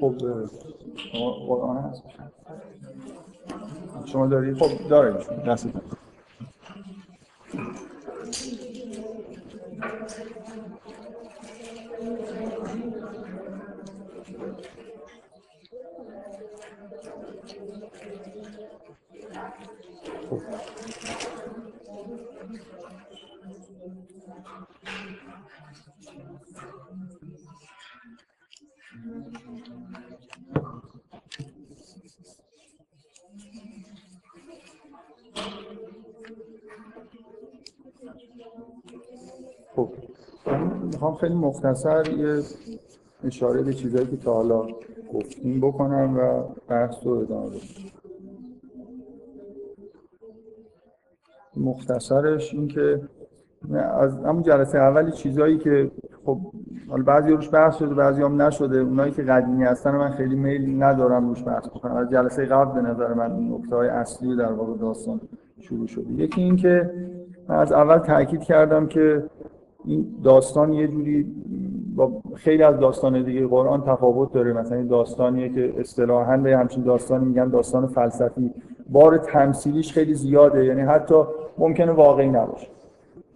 خب شما دارید خب دارید دست خب می‌خوام خیلی مختصر یه اشاره به چیزهایی که تا حالا گفتیم بکنم و بحث رو ادامه بدم مختصرش این که از همون جلسه اولی چیزهایی که خب حالا بعضی روش بحث شده بعضی هم نشده. اونایی که قدیمی هستن من خیلی میل ندارم روش بحث بکنم. از جلسه قبل به نظر من نکته های اصلی در واقع داستان شروع شده. یکی این که من از اول تاکید کردم که این داستان یه جوری با خیلی از داستان دیگه قرآن تفاوت داره. مثلا این داستانیه که اصطلاحاً به همچین داستانی میگن داستان فلسفی. بار تمثیلیش خیلی زیاده یعنی حتی ممکنه واقعی نباشه.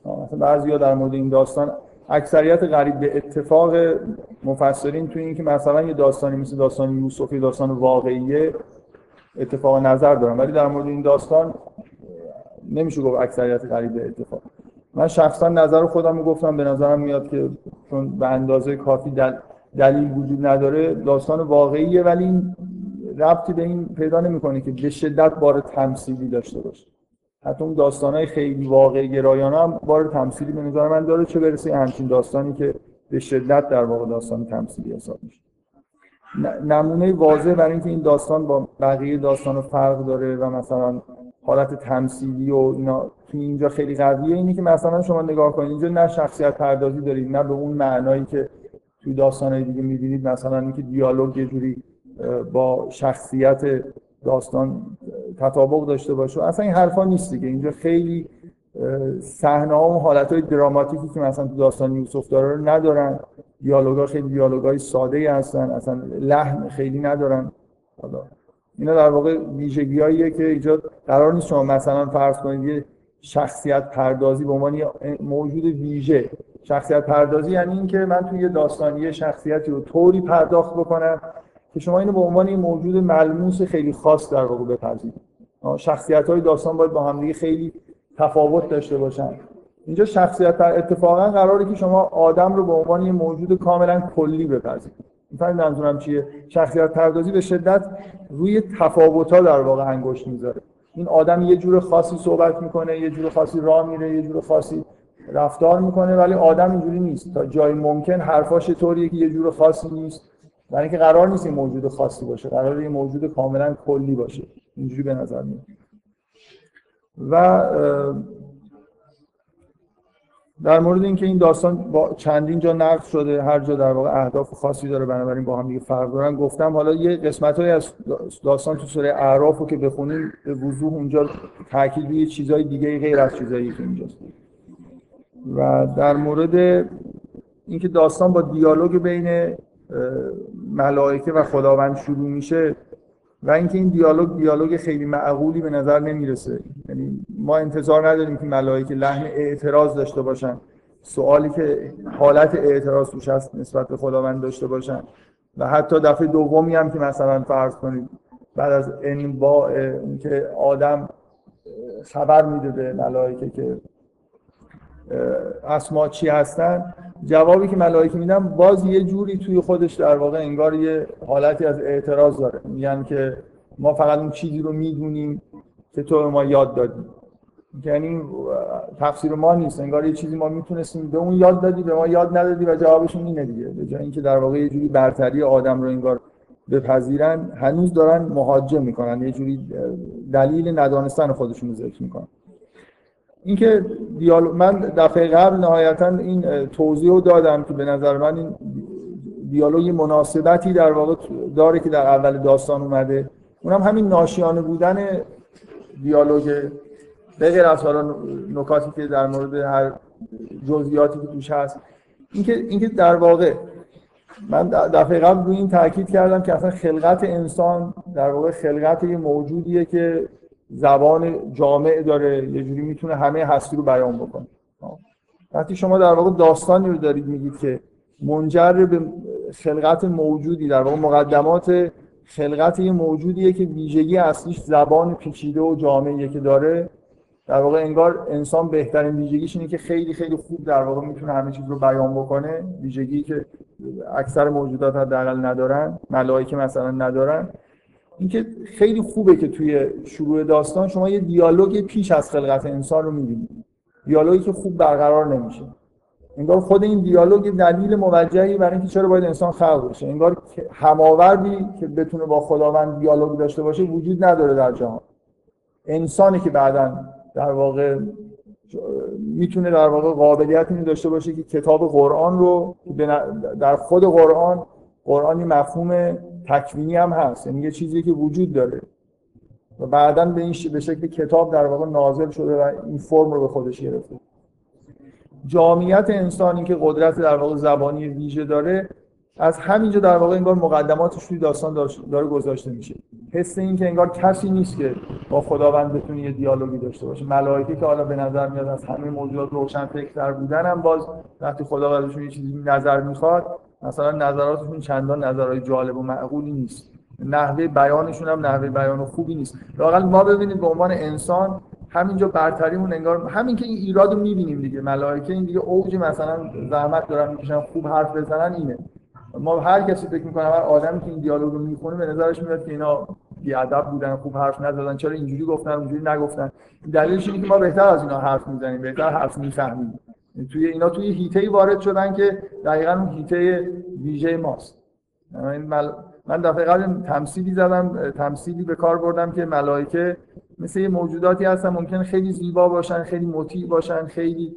مثلا بعضیا در مورد این داستان اکثریت قریب به اتفاق مفسرین توی این که مثلا یه داستانی مثل داستان یوسف داستان واقعیه اتفاق نظر دارن. ولی در مورد این داستان نمیشه گفت اکثریت قریب به اتفاق. من شخصا نظر خودم رو گفتم به نظرم میاد که چون به اندازه کافی دل دلیل وجود نداره داستان واقعیه ولی این ربطی به این پیدا نمی‌کنه که به شدت بار تمثیلی داشته باشه. حتی اون داستانهای خیلی واقعی گرایانه هم بار تمثیلی به نظر من داره چه برسه همچین داستانی که به شدت در واقع داستان تمثیلی حساب میشه. نمونه واضح برای اینکه این داستان با بقیه داستان فرق داره و مثلا حالت تمثیلی و اینا تو اینجا خیلی قویه اینی که مثلا شما نگاه کنید اینجا نه شخصیت پردازی دارید نه به اون معنایی که توی داستانهای دیگه می‌بینید. مثلا اینکه دیالوگ یه جوری با شخصیت داستان تطابق داشته باشه. اصلا این حرفا نیست دیگه. اینجا خیلی صحنه ها و حالت های دراماتیکی که مثلا تو داستان یوسف داره رو ندارن. دیالوگا خیلی دیالوگای ساده هستن. اصلا لحن خیلی ندارن. حالا اینا در واقع ویژگیاییه که ایجاد قرار نیست شما مثلا فرض کنید یه شخصیت پردازی به عنوان موجود ویژه. شخصیت پردازی یعنی اینکه من توی یه داستانی شخصیتی رو طوری پرداخت بکنم که شما اینو به عنوان یه موجود ملموس خیلی خاص در واقع بپذیرید. شخصیت های داستان باید با همدیگه خیلی تفاوت داشته باشن. اینجا شخصیت اتفاقا قراره که شما آدم رو به عنوان یه موجود کاملا کلی بپذیرید. می‌فهمید منظورم چیه؟ شخصیت پردازی به شدت روی تفاوت ها در واقع انگشت می‌ذاره. این آدم یه جور خاصی صحبت می‌کنه یه جور خاصی راه میره یه جور خاصی رفتار می‌کنه ولی آدم اینجوری نیست. تا جای ممکن حرفاش طوریه که یه جور خاصی نیست. برای اینکه قرار نیست این موجود خاصی باشه. قرار یه موجود کاملا کلی باشه. اینجوری به نظر میاد. و در مورد اینکه این داستان با چندین جا نقد شده هر جا در واقع اهداف خاصی داره بنابراین با هم دیگه فرق دارن. گفتم حالا یه قسمت از داستان تو سوره اعراف رو که بخونیم به وضوح اونجا تاکید روی چیزای دیگه غیر از چیزایی که اینجاست. و در مورد اینکه داستان با دیالوگ بین ملائکه و خداوند شروع میشه و اینکه این دیالوگ دیالوگ خیلی معقولی به نظر نمی‌رسه. یعنی ما انتظار نداریم که ملائکه لحن اعتراض داشته باشن. سوالی که حالت اعتراض توش هست نسبت به خداوند داشته باشن. و حتی دفعه دومی هم که مثلا فرض کنید بعد از انباع اینکه آدم خبر میده به ملائکه که اسما چی هستن؟ جوابی که ملائکه میدن باز یه جوری توی خودش در واقع انگار یه حالتی از اعتراض داره. میگن که ما فقط اون چیزی رو می‌دونیم که تو ما یاد دادی. یعنی تفسیر ما نیست. انگار یه چیزی ما می‌تونستیم به اون یاد دادی به ما یاد ندادی و جوابشون اینه دیگه. به جای اینکه در واقع یه جوری برتری آدم رو انگار بپذیرن هنوز دارن مهاجم می‌کنن. یه جوری دلیل ندانستن خودشون رو ذکر می‌کنن. اینکه دیالوگ من دفعه قبل نهایتا این توضیح رو دادم که به نظر من این دیالوگ مناسبتی در واقع داره که در اول داستان اومده. اونم همین ناشیانه بودن دیالوگ به غیر از حالا نکاتی که در مورد هر جزئیاتی که توش هست. اینکه اینکه در واقع من دفعه قبل روی این تاکید کردم که اصلا خلقت انسان در واقع خلقت یه موجودیه که زبان جامع داره یه جوری می‌تونه همه هستی رو بیان بکنه. وقتی شما در واقع داستانی رو دارید میگید که منجر به خلقت موجودی در واقع مقدمات خلقت یه موجودیه که ویژگی اصلیش زبان پیچیده و جامعیه که داره در واقع انگار انسان بهترین ویژگیش اینه که خیلی خیلی خوب در واقع می‌تونه همه چیز رو بیان بکنه. ویژگی که اکثر موجودات حداقل ندارن ملائکه مثلا ندارن. اینکه خیلی خوبه که توی شروع داستان شما یه دیالوگ پیش از خلقت انسان رو می‌بینید دیالوگی که خوب برقرار نمیشه. انگار خود این دیالوگ دلیل موجهی برای اینکه چرا باید انسان خلق بشه. انگار هماوردی که بتونه با خداوند دیالوگ داشته باشه وجود نداره در جهان. انسانی که بعدا در واقع می‌تونه در واقع قابلیت اینو داشته باشه که کتاب قرآن رو در خود قرآن قرآنی مفهوم تکوینی هم هست. یعنی یه چیزی که وجود داره. و بعدا به این به شکل کتاب در واقع نازل شده و این فرم رو به خودش گرفته. جامعیت انسانی که قدرت در واقع زبانی ویژه داره از همینجا در واقع انگار مقدماتش توی داستان داره گذاشته میشه. حس این که انگار کسی نیست که با خداوند بتونه یه دیالوگی داشته باشه. ملائکه که حالا به نظر میاد از همه موجودات روشن فکر بودن هم باز وقتی خدا ازشون یه چیزی نظر می‌خواد مثلا نظراتشون چندان نظرهای جالب و معقولی نیست. نحوه بیانشون هم نحوه بیان خوبی نیست. واقعا ما ببینید به عنوان انسان همینجا برتریمون انگار همین که این ایراد رو می‌بینیم دیگه. ملائکه این دیگه اوج مثلا زحمت دارن می‌کشن خوب حرف بزنن اینه. ما هر کسی فکر می‌کنه هر آدمی که این دیالوگ رو می‌خونه به نظرش میاد که اینا ادب بودن خوب حرف نزدن چرا اینجوری گفتن اونجوری نگفتن. دلیلش اینه که ما بهتر از اینا حرف می‌زنیم بهتر حرف می‌فهمیم. توی اینا توی هیته وارد شدن که دقیقا اون هیته ویژه ماست. من دفعه قبل تمثیلی زدم تمثیلی به کار بردم که ملائکه مثل یه موجوداتی هستن ممکن خیلی زیبا باشن خیلی مطیع باشن خیلی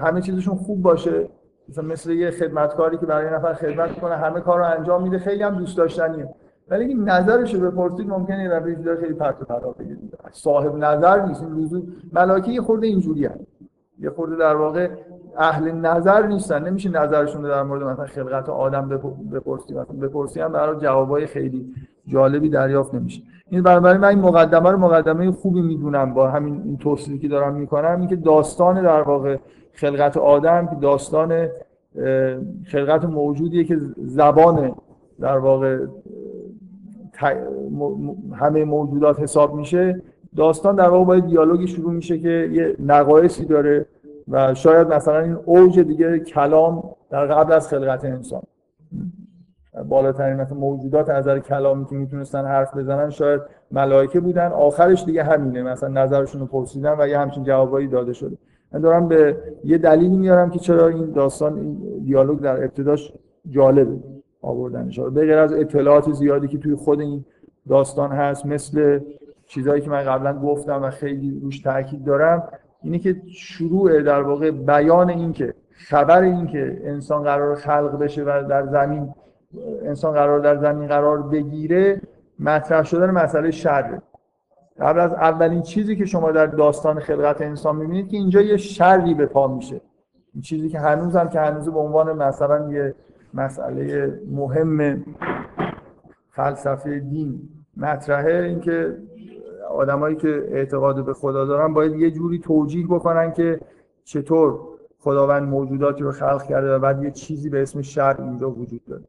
همه چیزشون خوب باشه. مثلا مثل یه خدمتکاری که برای نفر خدمت کنه همه کار رو انجام میده خیلی هم دوست داشتنیه. ولی این نظرش رو بپرسید ممکنه نفر خیلی پرت و پلا بگه صاحب نظر نیست. این لزوم ملائکه خورده اینجوری یه خورده در واقع اهل نظر نیستن. نمیشه نظرشون در مورد مثلا خلقت آدم بپرسی. مثلا بپرسی هم برای جوابای خیلی جالبی دریافت نمیشه. این برای من این مقدمه رو مقدمه خوبی می‌دونم با همین این توصیفی که دارم می‌کنم. اینکه داستان در واقع خلقت آدم که داستان خلقت موجودیه که زبان در واقع همه موجودات حساب میشه. داستان در واقع باید دیالوگی شروع میشه که یه نقایصی داره و شاید مثلا این اوج دیگه کلام در قبل از خلقت انسان. بالاترین مثلا موجودات از نظر کلامی که می‌تونستن حرف بزنن شاید ملائکه بودن. آخرش دیگه همینه. مثلا نظرشون رو پرسیدن و یه همچین جوابایی داده شده. من دارم به یه دلیلی میارم که چرا این داستان این دیالوگ در ابتداش جالبه آوردنش. به غیر از اطلاعات زیادی که توی خود این داستان هست مثل چیزهایی که من قبلا گفتم و خیلی روش تاکید دارم اینه که شروع در واقع بیان این که خبر این که انسان قرار خلق بشه و در زمین انسان قرار در زمین قرار بگیره مطرح شدن مسئله شره. قبل از اولین چیزی که شما در داستان خلقت انسان می‌بینید که اینجا یه شری به پا میشه. این چیزی که هنوز هم که هنوز به عنوان مثلا یه مسئله مهم فلسفه دین مطرحه اینکه آدمایی که اعتقاد به خدا دارن باید یه جوری توجیه بکنن که چطور خداوند موجوداتی رو خلق کرده و بعد یه چیزی به اسم شر اینجا وجود داره.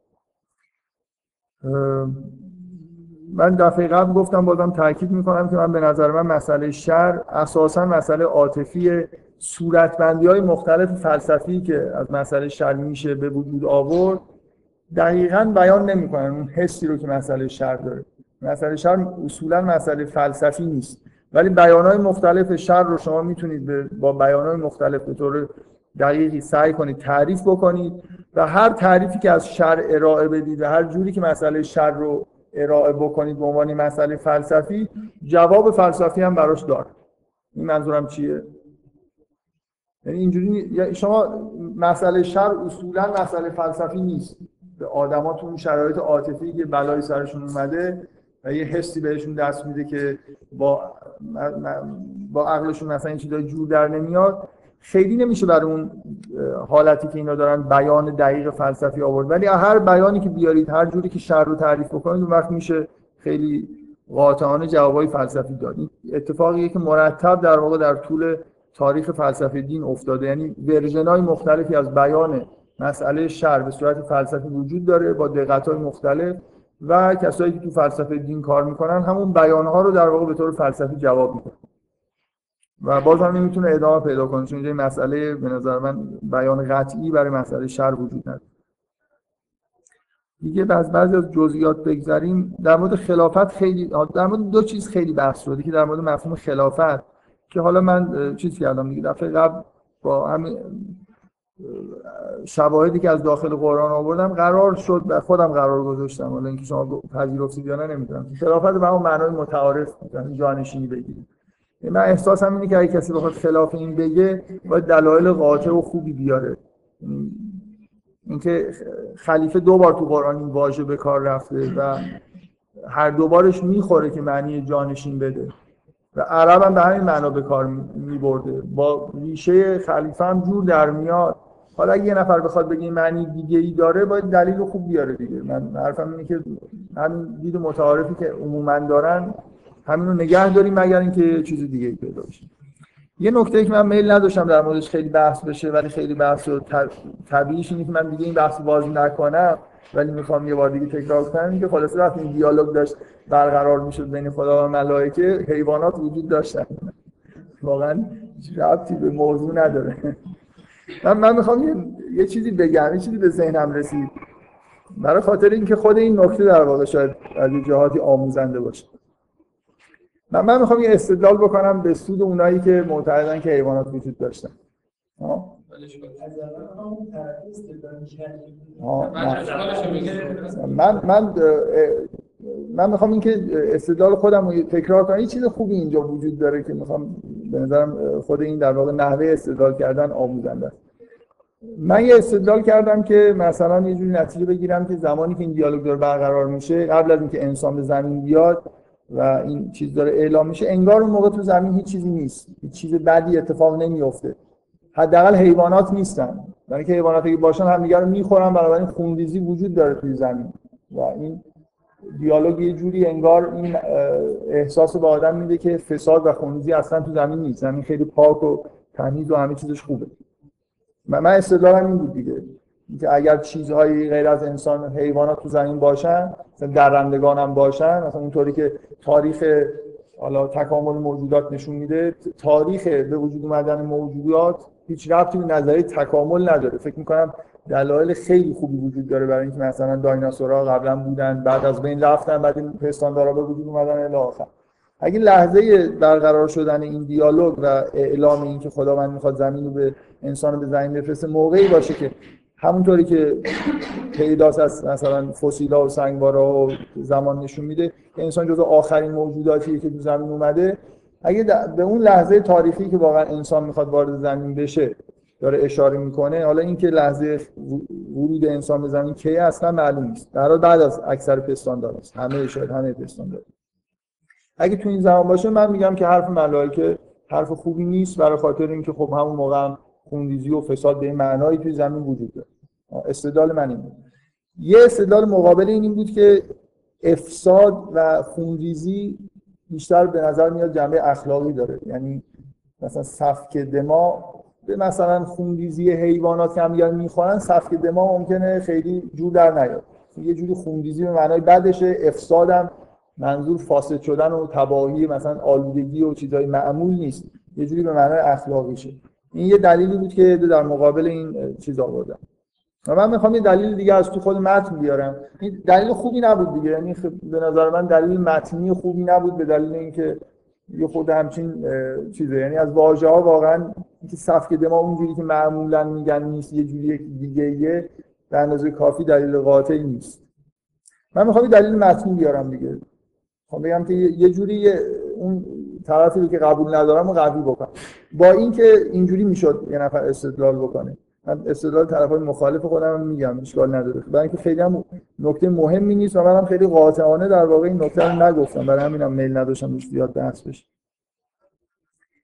من دفعه قبل گفتم بازم تاکید می‌کنم که من به نظر من مسئله شر اساسا مسئله عاطفی صورتبندی های مختلف فلسفی که از مسئله شر میشه به وجود آورد دقیقا بیان نمی‌کنن اون حسی رو که مسئله شر داره. مسئله شر اصولا مسئله فلسفی نیست. ولی بیانهای مختلف شر رو شما می‌تونید با بیانهای مختلف به طور دقیقی سعی کنید تعریف بکنید و هر تعریفی که از شر ارائه بدید و هر جوری که مسئله شر رو ارائه بکنید به عنوان مسئله فلسفی جواب فلسفی هم براش داره این منظورم چیه؟ یعنی اینجوری شما مسئله شر اصولا مسئله فلسفی نیست. به آدماتون شرایط عاطفی که بلای سرشون اومده و یه حسی بهشون دست میده که با با عقلشون مثلا این چیزای جور در نمیاد. خیلی نمیشه برای اون حالتی که اینا دارن بیان دقیق فلسفی آورد. ولی هر بیانی که بیارید هر جوری که شر رو تعریف بکنید اون وقت میشه خیلی قاطعانه جوابای فلسفی داد. اتفاقیه که مرتب در واقع در طول تاریخ فلسفه دین افتاده. یعنی ورژن مختلفی از بیان مسئله شر به صورت فلسفی وجود داره با دقت های مختلف. و کسایی که تو فلسفه دین کار می‌کنن همون بیانها رو در واقع به طور فلسفی جواب میدن. و باز هم نمی‌تونه ادامه پیدا کنه چون اینجا مسئله به نظر من بیان قطعی برای مسئله شر وجود نداره. دیگه بعض بعضی از جزئیات بگذریم در مورد خلافت خیلی در مورد دو چیز خیلی بحث شده که در مورد مفهوم خلافت که حالا من چیز کردم دیگه. دفعه قبل با همین شواهدی که از داخل قرآن آوردم قرار شد و خودم قرار گذاشتم. حالا اینکه شما پذیرفتید یا نه نمی‌دونم. خلافت به اون معنای متعارف یعنی جانشینی بگیرید. من احساسم اینه که اگه کسی بخواد خلاف این بگه باید دلایل قاطع و خوبی بیاره. اینکه خلیفه دو بار تو قرآن این واژه به کار رفته و هر دوبارش می‌خوره که معنی جانشین بده. و عرب هم به همین معنا به کار میبرده. با ریشه خلیفه هم جور در میاد. حالا اگه یه نفر بخواد بگه معنی دیگه ای داره باید دلیل خوب بیاره دیگه. من حرفم اینه که همین دید متعارفی که عموما دارن همین رو نگه داریم مگر اینکه چیز دیگه ای پیدا بشه. یه نکته که من میل نداشتم در موردش خیلی بحث بشه ولی خیلی بحث و طبیعیش اینه که من دیگه این بحث بازی نکنم ولی می‌خوام یه بار دیگه تکرار کنم. که خلاصه وقتی این دیالوگ داشت برقرار می‌شد بین خدا و ملائکه حیوانات وجود داشتن. واقعا ربطی به موضوع نداره. من, من می‌خوام یه،, یه چیزی بگم یه چیزی به ذهنم رسید. برای خاطر اینکه خود این نکته در واقع شاید از جهاتی آموزنده باشه. من, من می‌خوام یه استدلال بکنم به سود اونایی که معتقدن که حیوانات وجود داشتن. من من من می‌خوام اینکه استدلال خودم رو تکرار کنم. یه چیز خوبی اینجا وجود داره که می‌خوام به نظرم خود این در واقع نحوه استدلال کردن آموزنده است. من یه استدلال کردم که مثلا یه جوری نتیجه بگیرم که زمانی که این دیالوگ داره برقرار میشه قبل از اینکه انسان به زمین بیاد و این چیز داره اعلام میشه انگار اون موقع تو زمین هیچ چیزی نیست. هیچ چیز بدی اتفاق نمیفته حداقل حیوانات نیستن. برای اینکه حیواناتی که باشن همدیگه رو می‌خورن بنابراین خونریزی وجود داره توی زمین. و این دیالوگ یه جوری انگار این احساس به آدم میده که فساد و خونریزی اصلا تو زمین نیست. زمین خیلی پاک و تمیز و همه چیزش خوبه. من استدلالم این بود دیگه. که اگر چیزهایی غیر از انسان حیوانات تو زمین باشن مثلا درندگان هم باشن مثلا اونطوری که تاریخ حالا تکامل موجودات نشون میده تاریخ به وجود اومدن موجودات هیچ ربطی به نظریه تکامل نداره. فکر می‌کنم دلایل خیلی خوبی وجود داره برای اینکه مثلا دایناسورها قبلا بودن بعد از بین رفتن بعد این پستاندارا به وجود اومدن الی آخر. اگه لحظه برقرار شدن این دیالوگ و اعلام این که خداوند می‌خواد زمین رو به انسان به زمین بفرسته موقعی باشه که همونطوری که پیداست از مثلا فسیلا و سنگوارا و زمان نشون میده که انسان جزو آخرین موجوداتیه که تو زمین اومده. اگه به اون لحظه تاریخی که واقعا انسان می‌خواد وارد زمین بشه داره اشاره می‌کنه حالا اینکه لحظه ورود انسان به زمین کی اصلا معلوم نیست. در بعد از اکثر پستاندار است همه شاید همه پستاندار اگه تو این زمان باشه من میگم که حرف ملائکه حرف خوبی نیست برای خاطر اینکه خب همون موقع هم خونریزی و فساد به معنایی توی زمین وجود داره. استدلال من این یه استدلال مقابل این, بود که افساد و خونریزی بیشتر به نظر میاد جنبه اخلاقی داره. یعنی مثلا سفک دما مثلا خونریزی حیوانات که هم می‌خورن سفک دما ممکنه خیلی جور در نیاد. یه جوری خونریزی به معنای بدشه افسادم منظور فاسد شدن و تباهی مثلا آلودگی و چیزای معمول نیست. یه جوری به معنای اخلاقیشه. این یه دلیلی بود که در مقابل این چیز آوردم و من می‌خوام یه دلیل دیگه از تو خود متن بیارم. این دلیل خوبی نبود دیگه. یعنی به نظر من دلیل متنی خوبی نبود به دلیل اینکه یه خود همچین چیزه. یعنی از واژه ها واقعا اینکه سفک دما اونجوری که معمولا میگن نیست یه جوری دیگه یه به اندازه کافی دلیل قاطعی نیست. من می‌خوام دلیل متنی بیارم دیگه. خب بگم که یه جوری اون طرفی که قبول ندارم و قوی بکنم. با اینکه اینجوری می‌شد یه نفر استدلال بکنه. من استدلال طرفای مخالف خودم میگم اشکال نداره. برای اینکه خیلی هم نکته مهمی نیست و منم خیلی قاطعانه در واقع این نکته رو نگفتم. برای همینم میل نداشتم زیاد بحث بشه.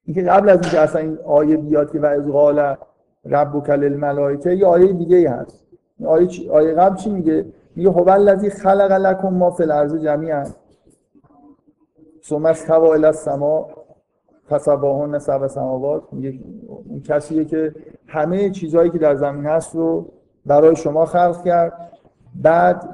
اینکه قبل از اینکه اصلا این آیه بیاد که و از قال ربک للملائکه یه آیه دیگه ای هست آیه, چی؟ آیه قبل چی میگه؟ میگه هو الذی خلق لکم ما فی الارض جمیعا ثم استوى الی السماء فسواهن سبع سماوات اون کسیه که همه چیزهایی که در زمین هست رو برای شما خلق کرد. بعد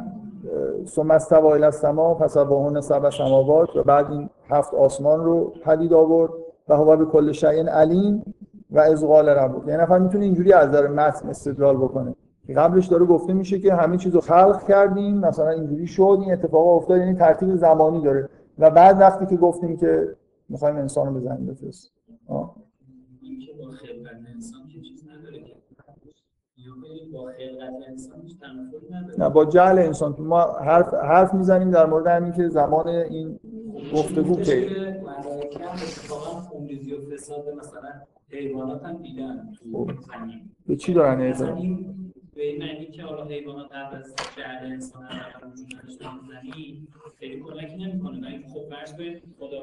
ثم استوى الی السماء فسواهن سبع سماوات و بعد این هفت آسمان رو پدید آورد و هو به کل شیء علیم و از قال ربک. یعنی نفر می‌تونه اینجوری از نظر متن استدلال بکنه. قبلش داره گفته میشه که همه چیزو خلق کردیم مثلا اینجوری شد این اتفاق افتاد یعنی ترتیب زمانی داره. و بعد وقتی که گفتیم که می‌خوایم انسان رو بزنیم بفرست نه با جهل انسان ما حرف حرف می‌زنیم در مورد همین که زمان این گفتگو که مثلا حیوانات هم دیدن خب. به چی دارن به این معنی که حالا قبل از انسان خیلی خب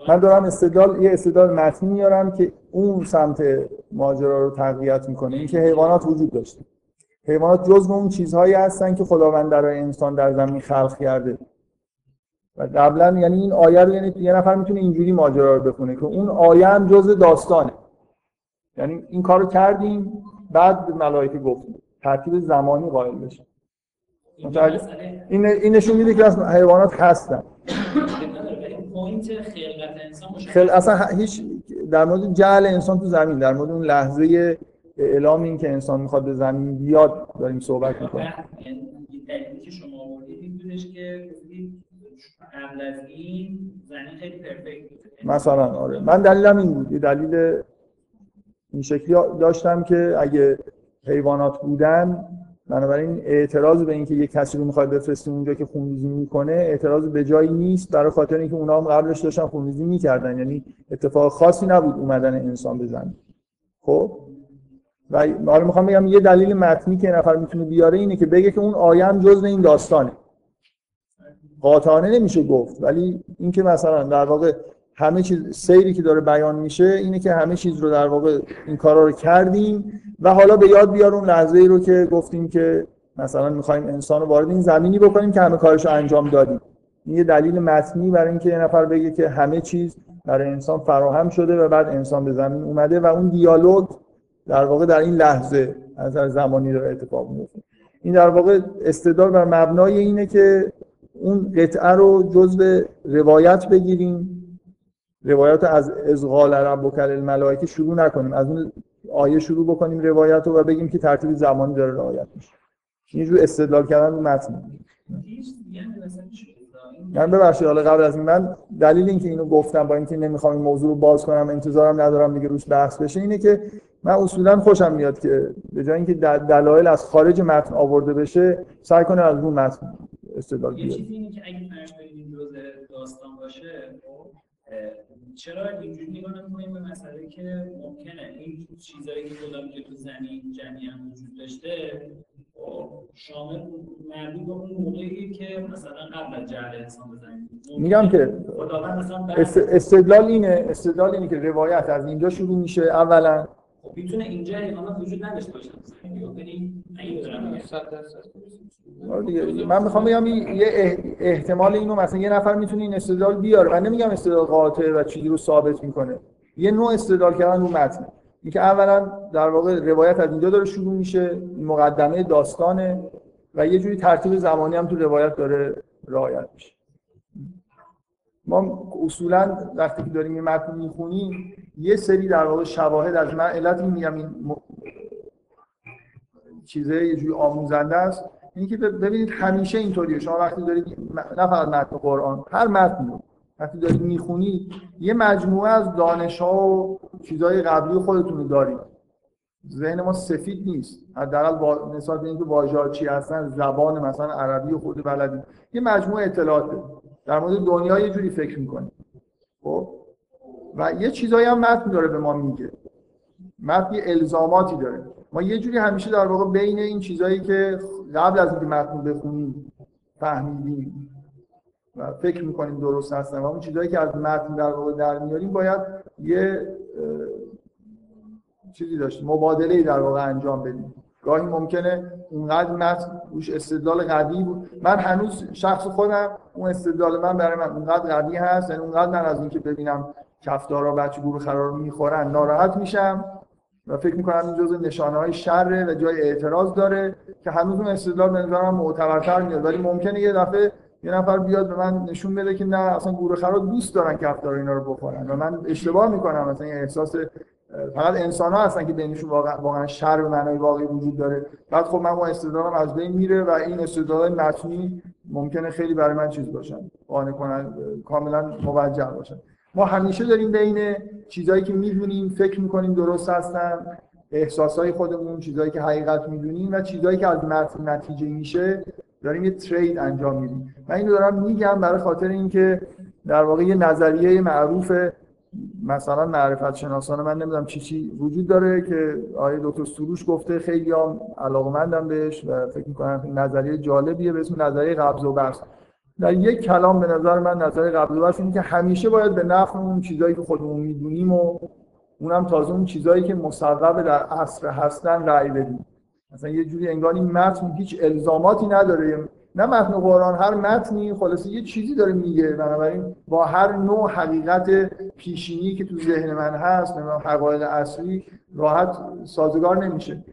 من دارم استدلال یه استدلال متنی میارم که اون سمت ماجرا رو تقویت می‌کنه. اینکه حیوانات وجود داشته. حیوانات جزو اون چیزهایی هستن که خداوند برای انسان در زمین خلق کرده. و قبلا یعنی این آیه رو یعنی یه نفر می‌تونه اینجوری ماجرا رو بخونه که اون آیه هم جزء داستانه. یعنی این کارو کردیم بعد ملائکه گفتیم. ترتیب زمانی قائل بشه. این این نشون میده که اصلا حیوانات هستن خل... اصلا هیچ در مورد جعل انسان تو زمین در مورد اون لحظه اعلام این که انسان می‌خواد به زمین بیاد داریم صحبت می‌کنیم. که شما آوردید که قبل از این زمین خیلی پرفکت مثلا آره. من دلیلم این بود. دلیل این شکلی داشتم که اگه حیوانات بودن بنابراین اعتراض به اینکه یک کسی رو می‌خواد بفرستیم اونجا که خونریزی می‌کنه اعتراض به جایی نیست برای خاطر اینکه اونا هم قبلش داشتن خونریزی می‌کردن. یعنی اتفاق خاصی نبود اومدن انسان بزنه خب؟ و حالا می‌خوام بگم یه دلیل متنی که نفر می‌تونه بیاره اینه که بگه که اون آیه هم جزء این داستانه. قاطعانه نمیشه گفت ولی اینکه مثلا در واقع همه چیز سیری که داره بیان میشه اینه که همه چیز رو در واقع این کارا رو کردیم و حالا به یاد بیار اون لحظه ای رو که گفتیم که مثلا می‌خوایم انسان رو وارد این زمینی بکنیم که همه کارش رو انجام دادیم. این یه دلیل متنی برای اینکه یه نفر بگه که همه چیز برای انسان فراهم شده و بعد انسان به زمین اومده و اون دیالوگ در واقع در این لحظه از زمانی داره اتفاق میفته این در واقع استدلال بر مبنای اینه که اون قطعه رو جزء روایت بگیریم روایات از ازغال ربک الملائکه شروع نکنیم. از اون آیه شروع بکنیم روایت رو و بگیم که ترتیب زمانی داره رعایت میشه. یه جور استدلال کردن رو متن. من ببخشید حالا قبل از این من دلیل اینکه اینو گفتم با اینکه نمی‌خوام این موضوع رو باز کنم انتظارم ندارم دیگه روش بحث بشه اینه که من اصولا خوشم میاد که به جای اینکه دلایل از خارج متن آورده بشه سعی کنه از اون متن استدلال بیاره یه چیزی اینه که اگه داستان باشه چرا اینجوری نگاه نمی‌کنیم به مسئله که ممکنه؟ این چیزایی که خدا میگه تو زمین جمعی هم وجود داشته خب، شامل مربوط به اون موقعی که مثلا قبل از جهل انسان بزنیم میگم که استدلال اینه استدلال اینه که روایت از اینجا شروع میشه اولا. خب می‌تونه اینجا حیوانات وجود نداشته باشه. آره من می‌خوام بگم یه احتمال اینو مثلا یه نفر می‌تونه این استدلال بیاره. من نمیگم استدلال قاطع و چیزی رو ثابت می‌کنه. یه نوع استدلال کردن رو متن. اینکه اولا در واقع روایت از اینجا داره شروع میشه مقدمه داستانه و یه جوری ترتیب زمانی هم تو روایت داره رعایت میشه. ما اصولا وقتی که داریم این متن می‌خونیم یه سری در واقع شواهد از من علت این میگم این م... چیزه یه جوری آموزنده است. اینکه ببینید همیشه اینطوریه. شما وقتی دارید نه فقط متن قرآن هر متن وقتی دارید می‌خونید یه مجموعه از دانش ها و چیزهای قبلی خودتون رو دارید. ذهن ما سفید نیست. حداقل با نسبت به اینکه واژه‌ها چی هستن زبان مثلا عربی و خود بلدی. یه مجموعه اطلاعاته. در مورد دنیا یه جوری فکر می‌کنیم خب؟ و یه چیزایی هم متن داره به ما میگه. متن یه الزاماتی داره. ما یه جوری همیشه در واقع بین این چیزایی که قبل از اینکه متن بخونیم فهمیدیم و فکر می‌کنیم درست هستن و اون چیزایی که از متن در واقع در میاریم باید یه چیزی داشتیم مبادله در واقع انجام بدیم. گاهی ممکنه اونقدر متن روش استدلال قوی بود. من هنوز شخص خودم اون استدلال من برای من اونقدر قوی هست یعنی اونقدر من از اینکه ببینم کفدارا بچه گور خرار می‌خورن. ناراحت میشم و فکر می‌کنم این جزء نشانه های شره و جای اعتراض داره که هنوز اون استدلال به معتبرتر میاد. ولی ممکنه یه دفعه یه نفر بیاد به من نشون بده که نه اصلا گور خرار دوست دارن کفدار اینا رو بخورن و من اشتباه می‌کنم. مثلا این احساس فقط انسان ها هستن که بینشون واقعا واقعا شر به معنای واقعی وجود داره. بعد خب من اون استدلالم از بین میره و این استدلال متنی ممکنه خیلی برای من چیز باشن قانع کنن کاملا موجه باشن. ما همیشه داریم بین چیزایی که می‌دونیم فکر می‌کنیم درست هستن احساسای خودمون چیزایی که حقیقت می‌دونیم و چیزایی که از متن نتیجه میشه داریم یه ترید انجام میدیم. من اینو دارم میگم برای خاطر اینکه در واقع یه نظریه معروف مثلا معرفت شناسان من نمی‌دونم چی چی وجود داره که آیه دکتر سروش گفته خیلی هم علاقمندم بهش و فکر می‌کنم نظریه جالبیه به اسم نظریه قبض و بسط در یک کلام به نظر من نظر قبل و اینه که همیشه باید به نفع اون چیزایی که خودمون می‌دونیم و اونم تازه اون چیزایی که مصوب در عصر هستن رأی بدیم. مثلا یه جوری انگار این متن هیچ الزاماتی نداره. نه متن قرآن هر متنی خلاصه یه چیزی داره میگه. بنابراین با هر نوع حقیقت پیشینی که تو ذهن من هست نمی‌دونم حقایق اصلی راحت سازگار نمیشه.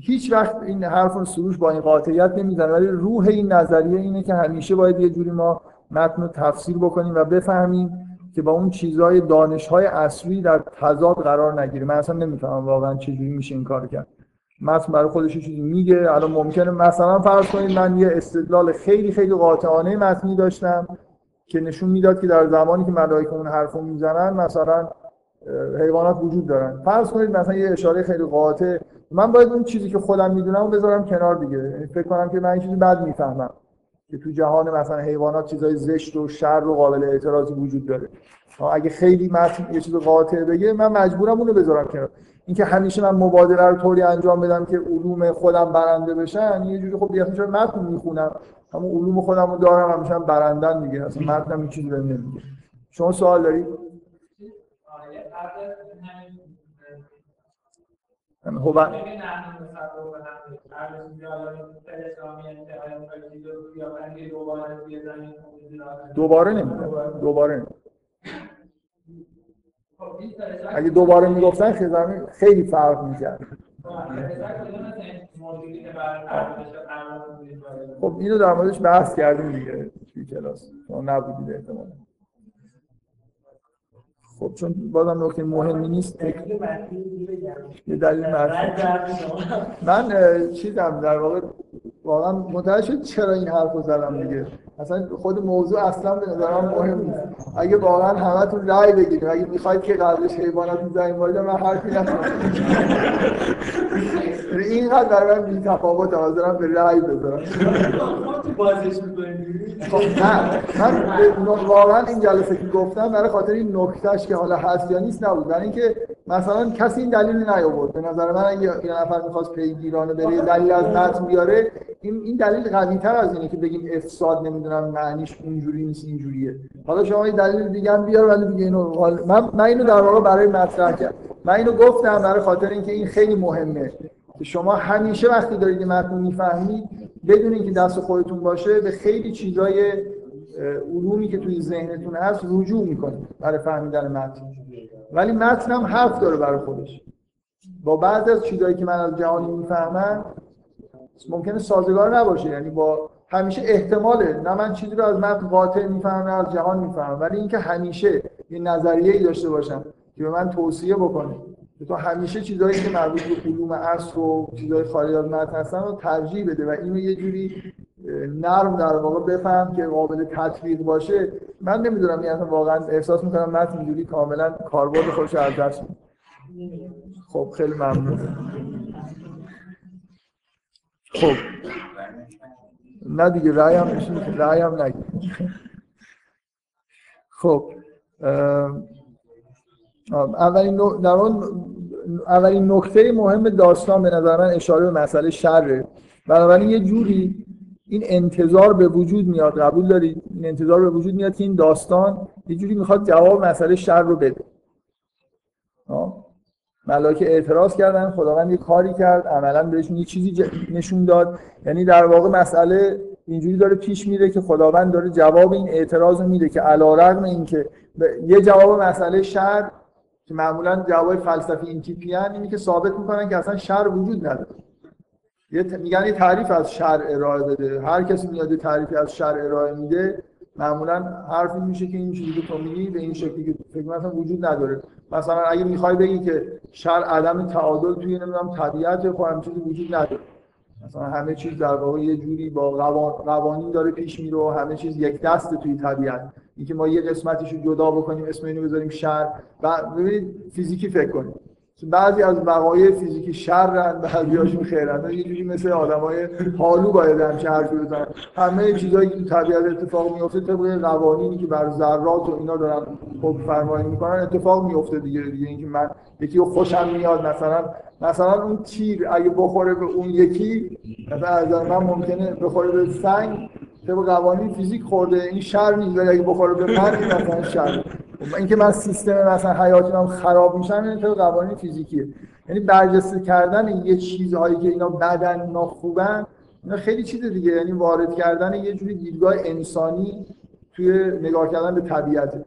هیچ وقت این حرف رو سروش با این قاطعیت نمی‌زنه ولی روح این نظریه اینه که همیشه باید یه جوری ما متن رو تفسیر بکنیم و بفهمیم که با اون چیزهای دانشهای اصلی در تضاد قرار نگیره من اصلا نمی‌فهمم واقعا چجوری میشه این کار کرد. متن برای خودش چیزی میگه. الان ممکنه مثلا فرض کنید من یه استدلال خیلی خیلی قاطعانه متنی داشتم که نشون می‌داد که در زمانی که ملائکه اون حرفو می‌زنن مثلا حیوانات وجود دارن. فرض کنید مثلا یه اشاره خیلی قاطع. من باید اون چیزی که خودم می‌دونم بذارم کنار دیگه. یعنی فکر کنم که من این چیزی بد می‌فهمم. که تو جهان مثلا حیوانات چیزای زشت و شر و قابل اعتراضی وجود داره. اگه خیلی متن یه چیز قاطع بگه من مجبورم اونو بذارم کنار. اینکه همیشه من مبادله رو طوری انجام بدم که علوم خودم برنده بشن یه جوری خب بیاخی متن می‌خونم. همون علوم خودم رو دارم همیشه برندن دیگه. اصلا متنم این چیزی نمیگه. شما سوال دارید؟ خب دوباره نمی‌دونم دوباره اگه دوباره می‌گفتن خیلی فرق می‌کرد. خب اینو در موردش بحث کردیم دیگه توی کلاس. نبودید احتمالا. خب چون بازم نکته مهمی نیست. یه دلیل من چیزم در واقع واقعا متوجه چرا این حرف رو زدم دیگه. اصلا خود موضوع اصلا به نظرم مهم نیست. اگه واقعا همتون رأی بگیرید اگه می‌خواید که قبلش حیوانات می‌زنیم وارد من حرفی نکنم اینقدر برای من بی تفاوت حاضرم به رأی بذارم. نه من واقعا این جلسه که گفتم برای خاطر این نکتهش که حالا هست یا نیست نبود. برای اینکه مثلا کسی این دلیل نیاورد. به نظر من اگه یه نفر می‌خواست پیگیرانه بره دلیل از متن بیاره این این دلیل قوی تر از اینه که بگیم افساد نمی‌دونم معنیش اونجوری نیست اینجوریه. حالا شما این دلیل دیگه هم بیار ولی دیگه اینو من من اینو در واقع برای مطرح کردم. من اینو گفتم برای خاطر اینکه این خیلی مهمه که شما همیشه وقتی دارید متن می‌فهمید بدون اینکه دست خودتون باشه به خیلی چیزای علومی که توی ذهنتون هست رجوع می‌کنید برای فهمیدن متن. ولی متن هم حرف داره برای خودش. با بعضی از چیزایی که من از جهانی می‌فهمم ممکنه سازگار نباشه. یعنی با همیشه احتماله. نه من چیزی رو از متن قاطع می‌فهمم از جهان می‌فهمم. ولی اینکه همیشه یه نظریه ای داشته باشم که به من توصیه بکنه. تو همیشه چیزایی که مربوط به علوم اصل و چیزای خارج از متن هستن رو ترجیح بده و اینو یه جوری نرم در واقع بفهم که قابل تطبیق باشه. من نمی‌دونم یعنی واقعا احساس می‌کنم متن اینجوری کاملا کاربرد خودش از دست خب خیلی ممنون. خب. نه دیگه رأی هم رأی هم نگید خب اولین در اولین نکته مهم داستان به نظر من اشاره به مسئله شره. بنابراین یه جوری این انتظار به وجود میاد قبول دارید این انتظار به وجود میاد که این داستان یه جوری می‌خواد جواب مسئله شر رو بده. ملائکه اعتراض کردن خداوند یه کاری کرد عملا بهشون یه چیزی نشون داد. یعنی در واقع مسئله اینجوری داره پیش میره که خداوند داره جواب این اعتراض میده که علیرغم اینکه یه جواب مسئله شر که معمولا جواب فلسفی این تیپی اینی که ثابت می‌کنن که اصلا شر وجود نداره. میگن یه تعریف از شر ارائه بده هر کسی میاد تعریفی از شر ارائه میده معمولا حرفی میشه که این چیزی که تو میگی به این شکلی که فکر مثلا وجود نداره. مثلا اگه می‌خوای بگی که شر عدم تعادل توی نمی‌دونم طبیعت خب هم چیزی وجود نداره. مثلا همه چیز در واقع یه جوری با قوانین داره پیش میره و همه چیز یک دست توی طبیعت. اینکه ما یه قسمتش رو جدا بکنیم اسم اینو بذاریم شر و ببینید فیزیکی فکر کنیم بعضی از وقایع فیزیکی شرن بعضیاشون خیرن یه جوری مثل آدمای حالو باید همچه حرفی بزنن. همه چیزایی که طبیعت اتفاق میفته طبق قوانینی که بر ذرات و اینا دارن حکم فرمایی می‌کنن اتفاق میفته دیگه دیگه اینکه من یکی خوشم میاد مثلا مثلا اون تیر اگه بخوره به اون یکی مثلا از من ممکنه بخوره به سنگ طبق قوانین فیزیک خورده این شر نیست. ولی اگه بخوره به من مثلا شر. اینکه من سیستم مثلا حیاتی هم خراب میشن این طبق قوانین فیزیکیه. یعنی برجسته کردن یه چیزهایی که اینا بدن اینا خوبن اینا خیلی چیز دیگه. یعنی وارد کردن یه جوری دیدگاه انسانی توی نگاه کردن به طبیعت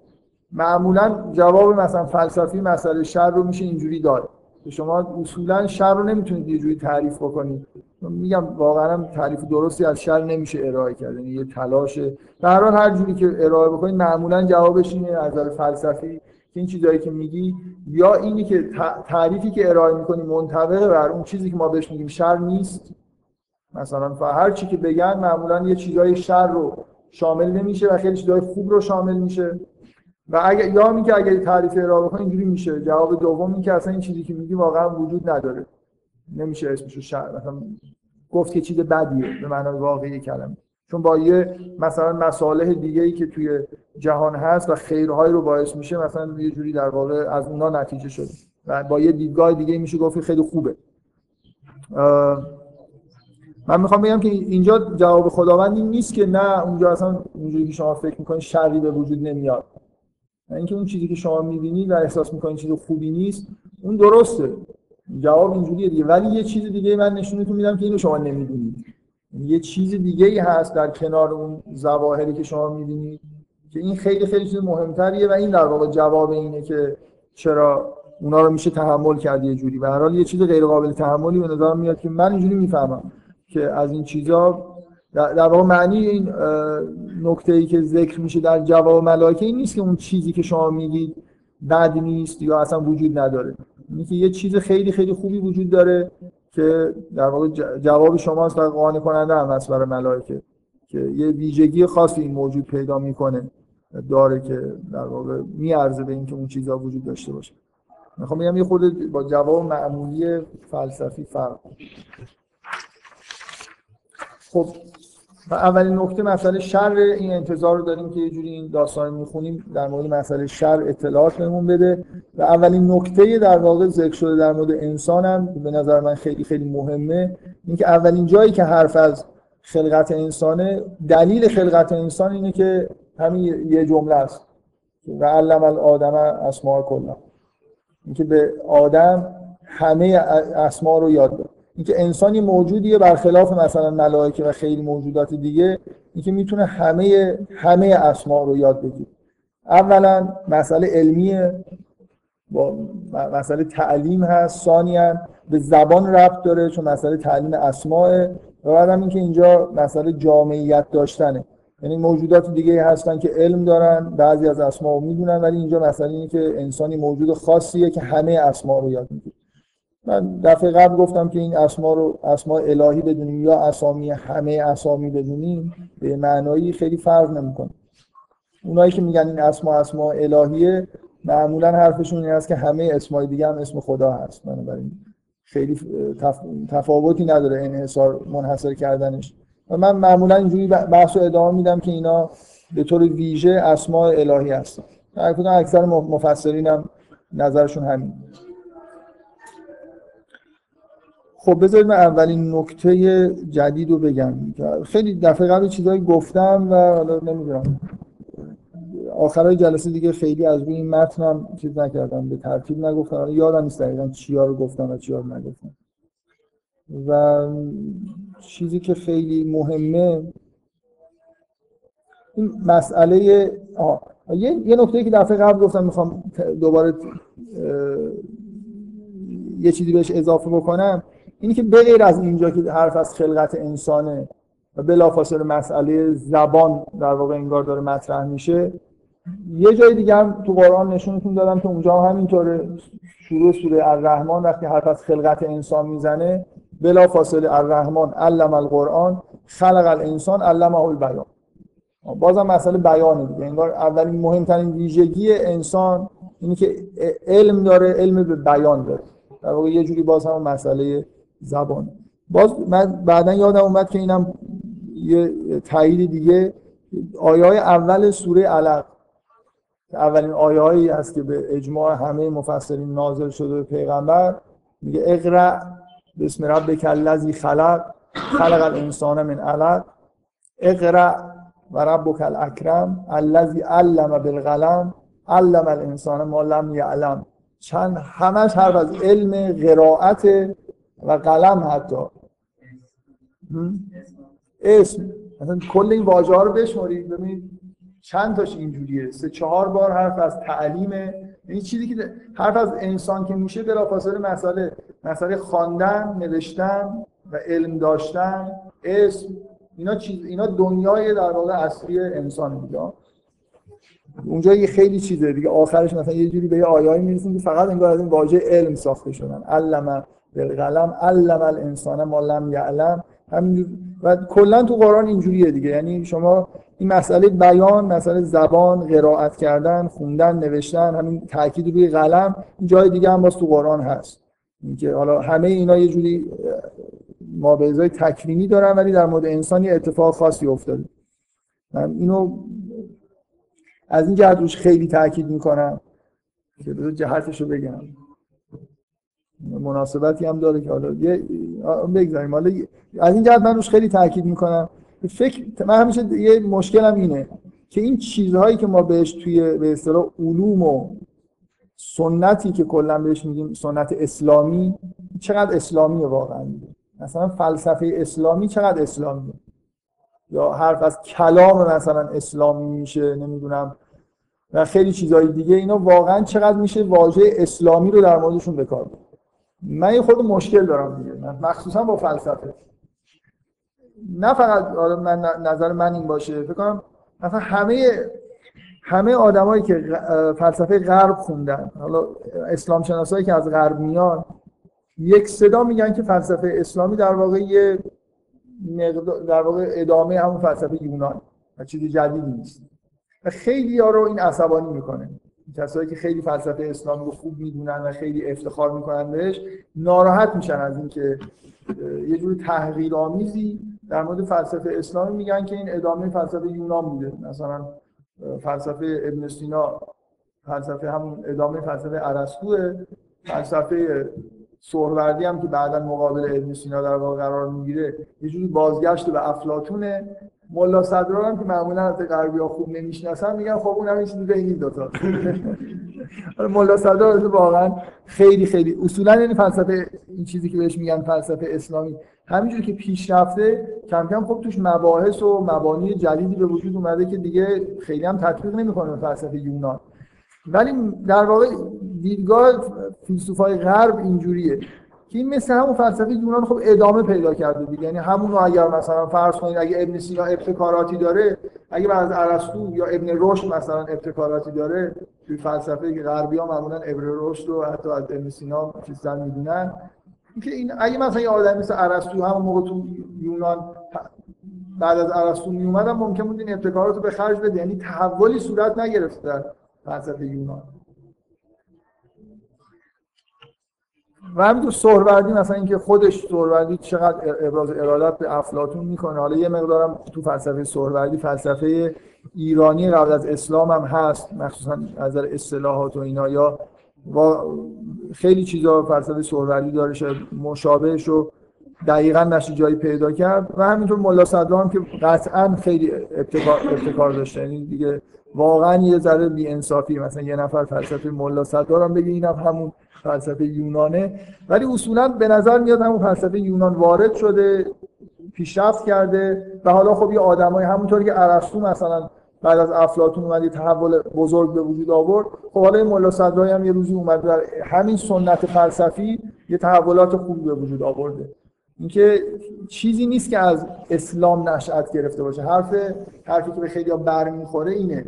معمولا جواب مثلا فلسفی مسئله شر رو میشه اینجوری داد. که شما اصولا شر رو نمی‌تونید یه جوری تعریف بکنید میگم واقعا تعریف درستی از شر نمیشه ارائه کرد. یعنی یه تلاشه هر حال هر جوری که ارائه بکنید معمولا جوابش اینه از نظر فلسفی که این چیزایی که میگی یا اینی که تعریفی که ارائه می‌کنی منطبق بر اون چیزی که ما بهش میگیم شر نیست. مثلا هر چی که بگن معمولا یه چیزای شر رو شامل نمیشه و خیلی چیزای خوب رو شامل میشه. و اگه یا اینکه اگه تعریف ارائه بکنی اینجوری میشه. جواب دوم این که اصلا این چیزی که میگی واقعا وجود نداره. نمیشه اسمشو شر مثلا گفت که چیز بدیه. به معنای واقعی کلمه. چون با یه مثلا مصالح دیگه ای که توی جهان هست و خیرهایی رو باعث میشه مثلا یه جوری در واقع از اونا نتیجه شده. و با یه دیدگاه دیگه میشه گفت خیلی خوبه. من می‌خوام بگم که اینجا جواب خداوند این نیست که نه اونجا اصلا اونجوری که شما فکر می‌کنید شری به وجود نمیاد. اینکه اون چیزی که شما می‌بینید و احساس می‌کنید چیز خوبی نیست اون درسته. جواب اینجوریه دیگه. ولی یه چیز دیگه من نشونتون میدم که اینو شما نمی‌دونید. یه چیز دیگه ای هست در کنار اون ظواهری که شما می‌بینید که این خیلی خیلی چیز مهمتریه و این در واقع جواب اینه که چرا اونا رو میشه تحمل کرد یه جوری. به هر حال یه چیز غیر قابل تحملی به نظر میاد که من اینجوری می‌فهمم که از این چیزا در واقع معنی این نکته ای که ذکر میشه در جواب ملائکه این نیست که اون چیزی که شما میگید بد نیست یا اصلا وجود نداره. اینه که یه چیز خیلی خیلی خوبی وجود داره که در واقع جواب شماست و قانع کننده هم هست برای ملائکه که یه ویژگی خاصی این موجود پیدا می‌کنه داره که در واقع میارزه به اینکه اون چیزها وجود داشته باشه. می‌خوام بگم یه خود با جواب معمولی فلسفی فرق. خب اولین نکته مسئله شر این انتظار رو داریم که یه جوری این داستان می‌خونیم در مورد مسئله شر اطلاعات بهمون بده. و اولین نکته در واقع ذکر شده در مورد انسان هم به نظر من خیلی خیلی مهمه اینکه اولین جایی که حرف از خلقت انسانه دلیل خلقت انسان اینه که همین یه جمله است. و علم الادم اسماء کلا. اینکه به آدم همه اسما رو یاد داد اینکه انسانی موجودیه برخلاف مثلا ملائکه و خیلی موجودات دیگه اینکه می‌تونه همه همه اسما رو یاد بگیره. اولا مسئله علمیه با مسئله تعلیم هست ثانیا به زبان ربط داره چون مسئله تعلیم اسماء و بعدم اینکه اینجا مسئله جامعیت داشتنه. یعنی موجودات دیگه هستن که علم دارن بعضی از اسما رو می‌دونن ولی اینجا مسئله اینه که انسانی موجود خاصیه که همه اسما رو یاد می‌گیره. من دفعه قبل گفتم که این اسما رو اسما الهی بدونیم یا اسامی همه اسامی بدونیم به معنایی خیلی فرق نمی‌کنه. اونایی که میگن این اسما اسما الهیه معمولا حرفشون این است که همه اسمای دیگه هم اسم خدا هست. بنابراین خیلی تفاوتی نداره انحصار منحصر کردنش. و من معمولا اینجوری بحث رو ادامه میدم که اینا به طور ویژه اسماء الهی هستن. اکثر مفسرین هم نظرشون همین. خب بذارید من اولین نکته جدید رو بگم. خیلی دفعه قبل چیزایی گفتم و حالا نمی‌دونم. آخرای جلسه دیگه خیلی از روی این متنم چیز نکردم به ترتیب نگفتم. یادم نیست دقیقا چیا رو گفتم و چیا رو نگفتم. و چیزی که خیلی مهمه این مسئله آه. یه, یه نکته که دفعه قبل گفتم می‌خوام دوباره یه چیزی بهش اضافه بکنم. اینی که به غیر از اینجا که حرف از خلقت انسانه و بلافاصله مسئله زبان در واقع انگار داره مطرح میشه یه جای دیگه هم تو قرآن نشونتون دادم که اونجا هم همینطوره. شروع سوره الرحمن وقتی حرف از خلقت انسان می‌زنه بلافاصله الرحمن علم القرآن خلق الانسان علمه البیان. بازم مسئله بیانه دیگه. انگار اولین مهمترین ویژگی انسان اینی که علم داره علم به بیان داره. در واقع یه جوری باز هم مسئله زبان. باز من بعدا یادم اومد که اینم یه تایید دیگه. آیه های اول سوره علق. اولین آیه هایی هست که به اجماع همه مفسرین نازل شده به پیغمبر. میگه اقرا بسم ربک الذی خلق. خلق الانسان من علق. اقرا و ربک الاکرم الذی علم بالقلم. علم الانسان ما لم یعلم. چند همش حرف از علم قرائت و قلم حتی. اسم. مثلا کل این واژه ها رو بشمارید. ببینید چند تاش اینجوریه. سه چهار بار حرف از تعلیمه. این چیزی که حرف از انسان که میشه بلافاصله مسئله. مسئله خواندن نوشتن و علم داشتن اسم. اینا چیز اینا دنیای در واقع اصلی انسان دیگه. اونجا یه خیلی چیزه دیگه. آخرش مثلا یه جوری به یه آیایی می‌رسیم که فقط انگار از این واژه علم ساخته شدن. علم بالقلم علم الانسان ما لم یعلم. همینجور و کلا تو قرآن اینجوریه دیگه. یعنی شما این مسئله بیان مسئله زبان قرائت کردن خوندن نوشتن همین تاکید روی قلم جای دیگه هم باز تو قرآن هست. اینکه حالا همه اینا یه جوری ما به ازای تکریمی دارن ولی در مورد انسانی اتفاق خاصی افتاده. من اینو از این جهت روش خیلی تاکید می‌کنم که جهتش رو بگم. مناسبتی هم داره که حالا یه بگذاریم. حالا از این جهت من روش خیلی تاکید می‌کنم. فکر من همیشه یه مشکلم اینه که این چیزهایی که ما بهش توی به اصطلاح علوم و سنتی که کلا بهش میگیم سنت اسلامی چقدر اسلامیه واقعا؟ مثلا فلسفه اسلامی چقدر اسلامیه؟ یا حرف از کلام مثلا اسلامی میشه نمی‌دونم. و خیلی چیزهای دیگه اینا واقعا چقدر میشه واژه اسلامی رو در موردشون بکار من یه خود مشکل دارم دیگه. مخصوصا با فلسفه. نه فقط من نظر من این باشه. فکر کنم مثلا همه همه آدمایی که فلسفه غرب خوندن حالا اسلام شناسایی که از غرب میان یک صدا میگن که فلسفه اسلامی در واقع یه در واقع ادامه همون فلسفه یونان و چیز جدیدی نیست. و خیلی ها رو این عصبانی می‌کنه. کسایی که خیلی فلسفه اسلامی رو خوب می‌دونن و خیلی افتخار می‌کنن بهش ناراحت میشن از اینکه یه جور تحقیرآمیزی در مورد فلسفه اسلامی میگن که این ادامه فلسفه یونان بوده. مثلا فلسفه ابن سینا فلسفه همون ادامه فلسفه ارسطوه فلسفه سهروردی هم که بعدا مقابل ابن سینا در واقع قرار می‌گیره یه جوری بازگشت به افلاطونه ملا صدران هم که معمولا از غربی ها خوب نمی‌شناسن میگن خب اون هم چیزی بین این دوتا ملا صدران واقعا خیلی خیلی اصولا این فلسفه این چیزی که بهش میگن فلسفه اسلامی همینجوری که پیش رفته کم کم خب توش مباحث و مبانی جدیدی به وجود اومده که دیگه خیلی هم تطبیق نمی‌کنه فلسفه یونان. ولی در واقع دیدگاه فیلسوفای غرب اینجوریه. که این مثل همون فلسفه یونان خب ادامه پیدا کرده دیگه. یعنی همون رو اگر مثلا فرض کنید اگه ابن سینا ابتکاراتی داره اگه از ارسطو یا ابن رشد مثلا ابتکاراتی داره توی فلسفه غربی ها معمولا ابن رشد رو حتی از ابن سینا چیزا می‌دونن. که این اگه مثلا یه آدمی مثل ارسطو همون موقع تو یونان بعد از ارسطو می اومدن ممکن بود این ابتکارات به خرج بده. یعنی تحولی صورت نگرفته در فلسفه یونان. و همینطور سهروردی مثلا اینکه خودش سهروردی چقدر ابراز ارادت به افلاطون می‌کنه. حالا یه مقدارم تو فلسفه سهروردی فلسفه ایرانی قبل از اسلام هم هست مخصوصا نظر اصطلاحات و اینا یا خیلی چیزا فلسفه سهروردی داره شاید مشابهش رو دقیقا نشه جایی پیدا کرد. و همینطور ملا صدرا هم که قطعا خیلی ابتکار, ابتکار داشته. یعنی دیگه واقعا یه ذره بی انصافی مثلا یه نفر فلسفه ملا صدرا هم بگه اینم همون فلسفه یونانه ولی اصولا به نظر میاد همون فلسفه یونان وارد شده پیشرفت کرده و حالا خب یه آدمای همونطوری که ارسطو مثلا بعد از افلاطون اومد یه تحول بزرگ به وجود آورد. خب حالا ملا صدرایی هم یه روزی اومد در همین سنت فلسفی یه تحولات خوبی به وجود آورده. اینکه چیزی نیست که از اسلام نشأت گرفته باشه. حرف حرفی که به خیلی برمیخوره اینه.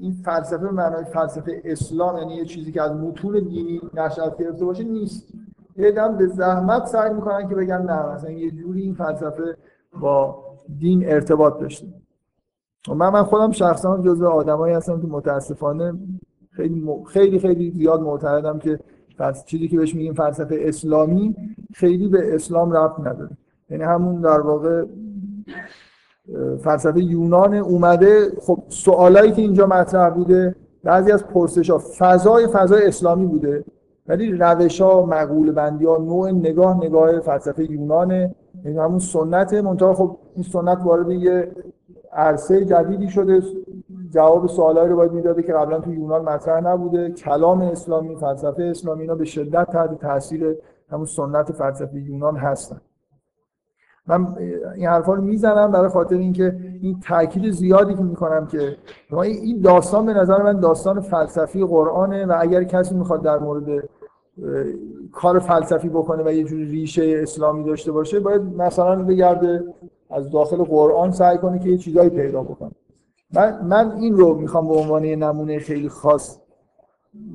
این فلسفه به معنای فلسفه اسلام یعنی یه چیزی که از متون دینی نشأت گرفته باشه نیست. یه به زحمت سعی می‌کنن که بگن نه مثلا یه جوری این فلسفه با دین ارتباط داشته. من من خودم شخصا جزو آدمایی هستم که متاسفانه خیلی خیلی خیلی زیاد معتقدم که پس چیزی که بهش میگیم فلسفه اسلامی خیلی به اسلام ربط نداره. یعنی همون در واقع فلسفه یونان اومده. خب سوالایی که اینجا مطرح بوده بعضی از پرسش ها فضای فضای اسلامی بوده ولی روش ها مقول بندی ها نوع نگاه نگاه فلسفه یونانه. یعنی همون سنت منتها خب این سنت وارد یه عرصه جدیدی شده. جواب سوالایی رو باید می‌داده که قبلا تو یونان مطرح نبوده. کلام اسلامی فلسفه اسلامی اینا به شدت تحت تاثیر همون سنت فلسفه یونان هستن. من این حرفا رو می‌زنم برای خاطر اینکه این تاکید زیادی که می‌کنم که این داستان به نظر من داستان فلسفی قرآنه و اگر کسی می‌خواد در مورد کار فلسفی بکنه و یه جوری ریشه اسلامی داشته باشه باید مثلا بگرده از داخل قرآن سعی کنه که یه چیزایی پیدا بکنه. من, من این رو می‌خوام به عنوان یه نمونه خیلی خاص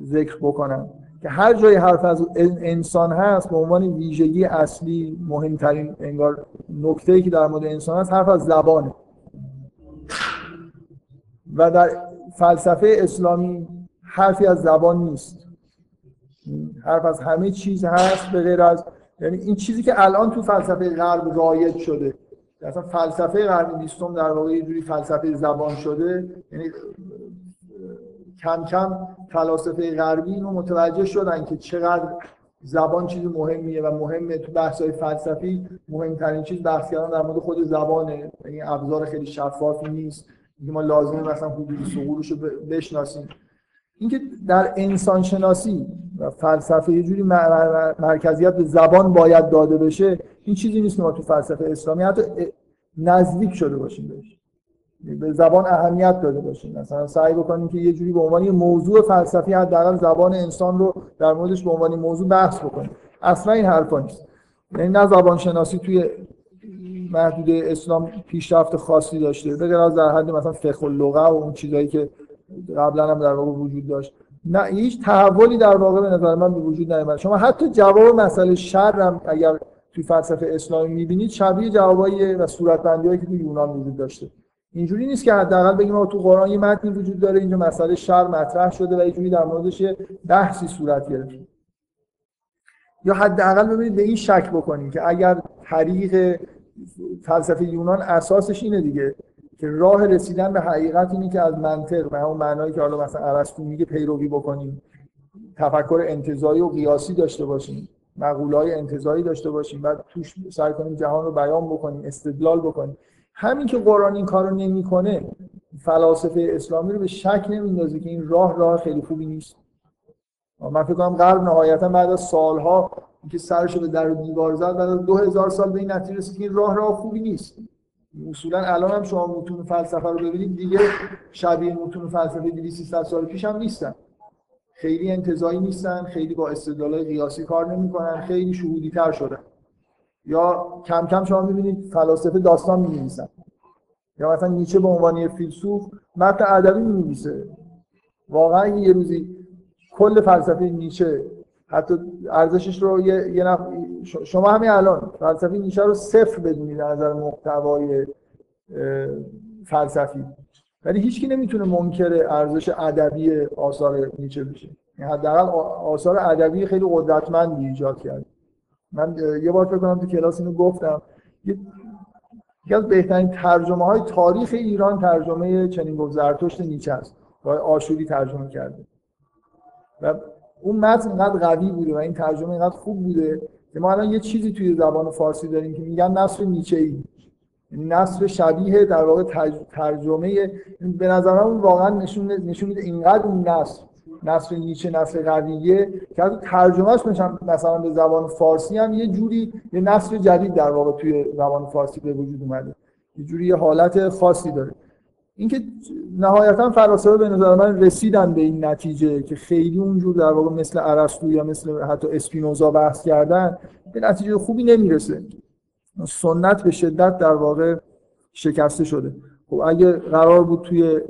ذکر بکنم که هر جای حرف از انسان هست به عنوان ویژگی اصلی مهمترین انگار نکته که در مورد انسان هست حرف از زبانه. و در فلسفه اسلامی حرفی از زبان نیست. حرف از همه چیز هست به غیر از یعنی این چیزی که الان تو فلسفه غرب رایج شده. اصلا فلسفه قرن بیستم در واقع یه جوری فلسفه زبان شده یعنی کم کم فلاسفه غربی اینو متوجه شدن که چقدر زبان چیز مهمیه و مهمه تو بحث های فلسفی مهمترین چیز بحث کردن در مورد خود زبانه. یعنی ابزار خیلی شفافی نیست. ما لازمه مثلا حدود سقولش رو بشناسیم. اینکه در انسان شناسی و فلسفه یه جوری مرکزیت به زبان باید داده بشه این چیزی نیست که ما تو فلسفه اسلامی حتی نزدیک شده باشیم بهش. به زبان اهمیت داده باشیم. مثلا سعی بکنیم که یه جوری به عنوان موضوع فلسفی حداقل زبان انسان رو در موردش به عنوان موضوع بحث بکنیم. اصلا این حرفا نیست. یعنی نه زبان شناسی توی محدود اسلام پیشرفت خاصی داشته به از در حد مثلا فقه اللغه و اون چیزایی که قبلا هم در واقع وجود داشت. نه هیچ تحولی در واقع به نظر من به وجود نیامد شما حتی جواب مسئله شر هم اگر توی فلسفه اسلامی می‌بینید شبیه جوابایی و صورتبندی که توی یونان وجود داشته. اینجوری نیست که حداقل بگیم تو قرآن یه متنی وجود داره اینجا مسئله شر مطرح شده و اینجوری در موردش بحثی صورت گرفته. یا حداقل ببینید به این شک بکنیم که اگر طریق فلسفه یونان اساسش اینه دیگه که راه رسیدن به حقیقت اینه که از منطق و همون معنایی که حالا مثلا ارسطو میگه پیروی بکنیم تفکر انتزاعی و قیاسی داشته باشیم. مقولای انتزاعی داشته باشیم بعد توش سعی کنیم جهان رو بیان بکنیم استدلال بکنیم. همین که قرآن این کارو نمی‌کنه فلاسفه اسلامی رو به شک نمیندازه که این راه راه خیلی خوبی نیست. من فکر کنم غرب نهایتا بعد از سالها که سرش به در دیوار زد بعد از 2000 سال به این نتیجه رسید که این راه راه خوبی نیست. اصولا الان هم شما متون فلسفه رو ببینید دیگه شبیه متون فلسفه 200 سال پیش هم نیستن. خیلی انتظایی نیستن خیلی با استدلال قیاسی کار نمی‌کنن خیلی شهودی تر شدن. یا کم کم شما می‌بینید فلاسفه داستان می‌نویسن. یا مثلا نیچه به عنوان یه فیلسوف متن ادبی می‌نویسه. واقعا یه روزی کل فلسفه نیچه حتی ارزشش رو یه, یه نف... شما همین الان فلسفه نیچه رو صفر بدونید از نظر محتوای فلسفی. ولی هیچکی نمی‌تونه منکر ارزش ادبی آثار نیچه بشه. یعنی حداقل آثار ادبی خیلی قدرتمندی ایجاد کرد. من یه بار فکر کنم تو کلاس اینو گفتم. یکی از بهترین ترجمه های تاریخ ایران ترجمه چنین گفت زرتشت نیچه است. آشوری ترجمه کرده. و اون متن اینقدر قوی بوده و این ترجمه اینقدر خوب بوده که ما الان یه چیزی توی زبان فارسی داریم که میگن نصر نیچه ای نصر شبیه در واقع ترجمه به نظر واقعا نشون نشون میده اینقدر اون نصر نصر نیچه نصر قویه که از ترجمهش مثلا به زبان فارسی هم یه جوری یه نصر جدید در واقع توی زبان فارسی به وجود اومده. یه جوری یه حالت خاصی داره. اینکه نهایتا فلاسفه به نظر من رسیدن به این نتیجه که خیلی اونجور در واقع مثل ارسطو یا مثل حتی اسپینوزا بحث کردن به نتیجه خوبی نمی‌رسه. سنت به شدت در واقع شکسته شده. خب اگه قرار بود توی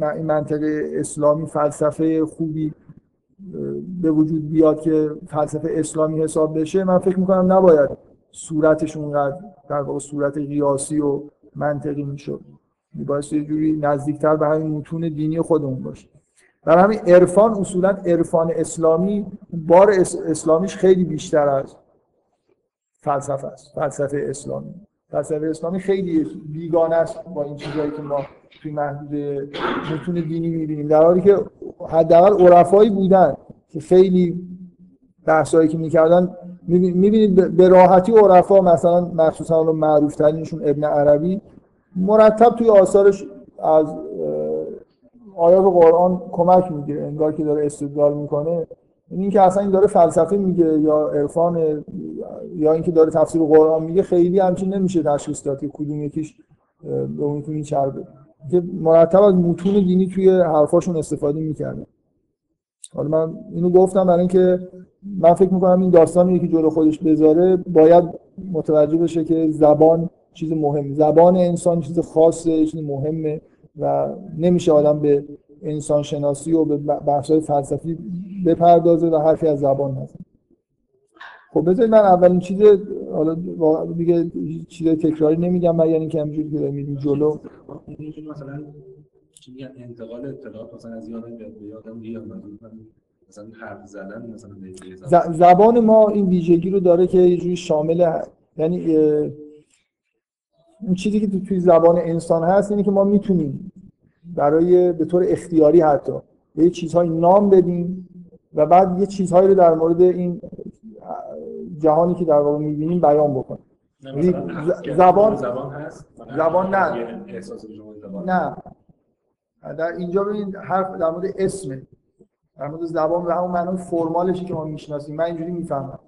این منطقه اسلامی فلسفه خوبی به وجود بیاد که فلسفه اسلامی حساب بشه من فکر می‌کنم نباید صورتش اونقدر در واقع صورت قیاسی و منطقی می‌شد. باعث یه جوری نزدیکتر به همین متون دینی خودمون باشه. در همین عرفان اصولا عرفان اسلامی بار اسلامیش خیلی بیشتر از فلسفه است. فلسفه اسلامی. فلسفه اسلامی خیلی بیگانه است با این چیزهایی که ما توی محدود متون دینی می‌بینیم. در حالی که حداقل عرفایی بودن که خیلی بحثایی که می‌کردن می‌بینید به راحتی عرفا مثلا مخصوصا اون معروف ترینشون ابن عربی مرتب توی آثارش از آیات قرآن کمک می‌گیره. انگار که داره استدلال می‌کنه. این که اصلا این داره فلسفه میگه یا عرفان یا اینکه داره تفسیر قرآن میگه خیلی همچین نمیشه تشخیص داد که کدوم یکیش به اون که میچربه که مرتب از متون دینی توی حرفاشون استفاده می‌کردن. حالا من اینو گفتم برای اینکه من فکر می‌کنم این داستانی که جلو خودش بذاره باید متوجه بشه که زبان چیز مهم زبان انسان چیز خاصه چیز مهمه و نمیشه آدم به انسان شناسی و به بحث‌های فلسفی بپردازه و حرفی از زبان نزنه. خب بذارید من اولین چیز حالا دیگه چیز تکراری نمیگم مگر اینکه همینجوری که میریم جلو. مثلا انتقال اطلاعات مثلا از یادم به یادم مثلا حرف زدن مثلا زبان. ما این ویژگی رو داره که یه جوری شامل یعنی اون چیزی که توی زبان انسان هست اینه که ما می‌تونیم برای به طور اختیاری حتی به یه چیزهای نام بدیم و بعد یه چیزهایی رو در مورد این جهانی که در واقع می‌بینیم بیان بکنیم. زبان زبان نه. نه. در اینجا ببینید حرف در مورد اسمه در مورد زبان به همون معنی فرمالشی که ما می‌شناسیم. من اینجوری می‌فهمم.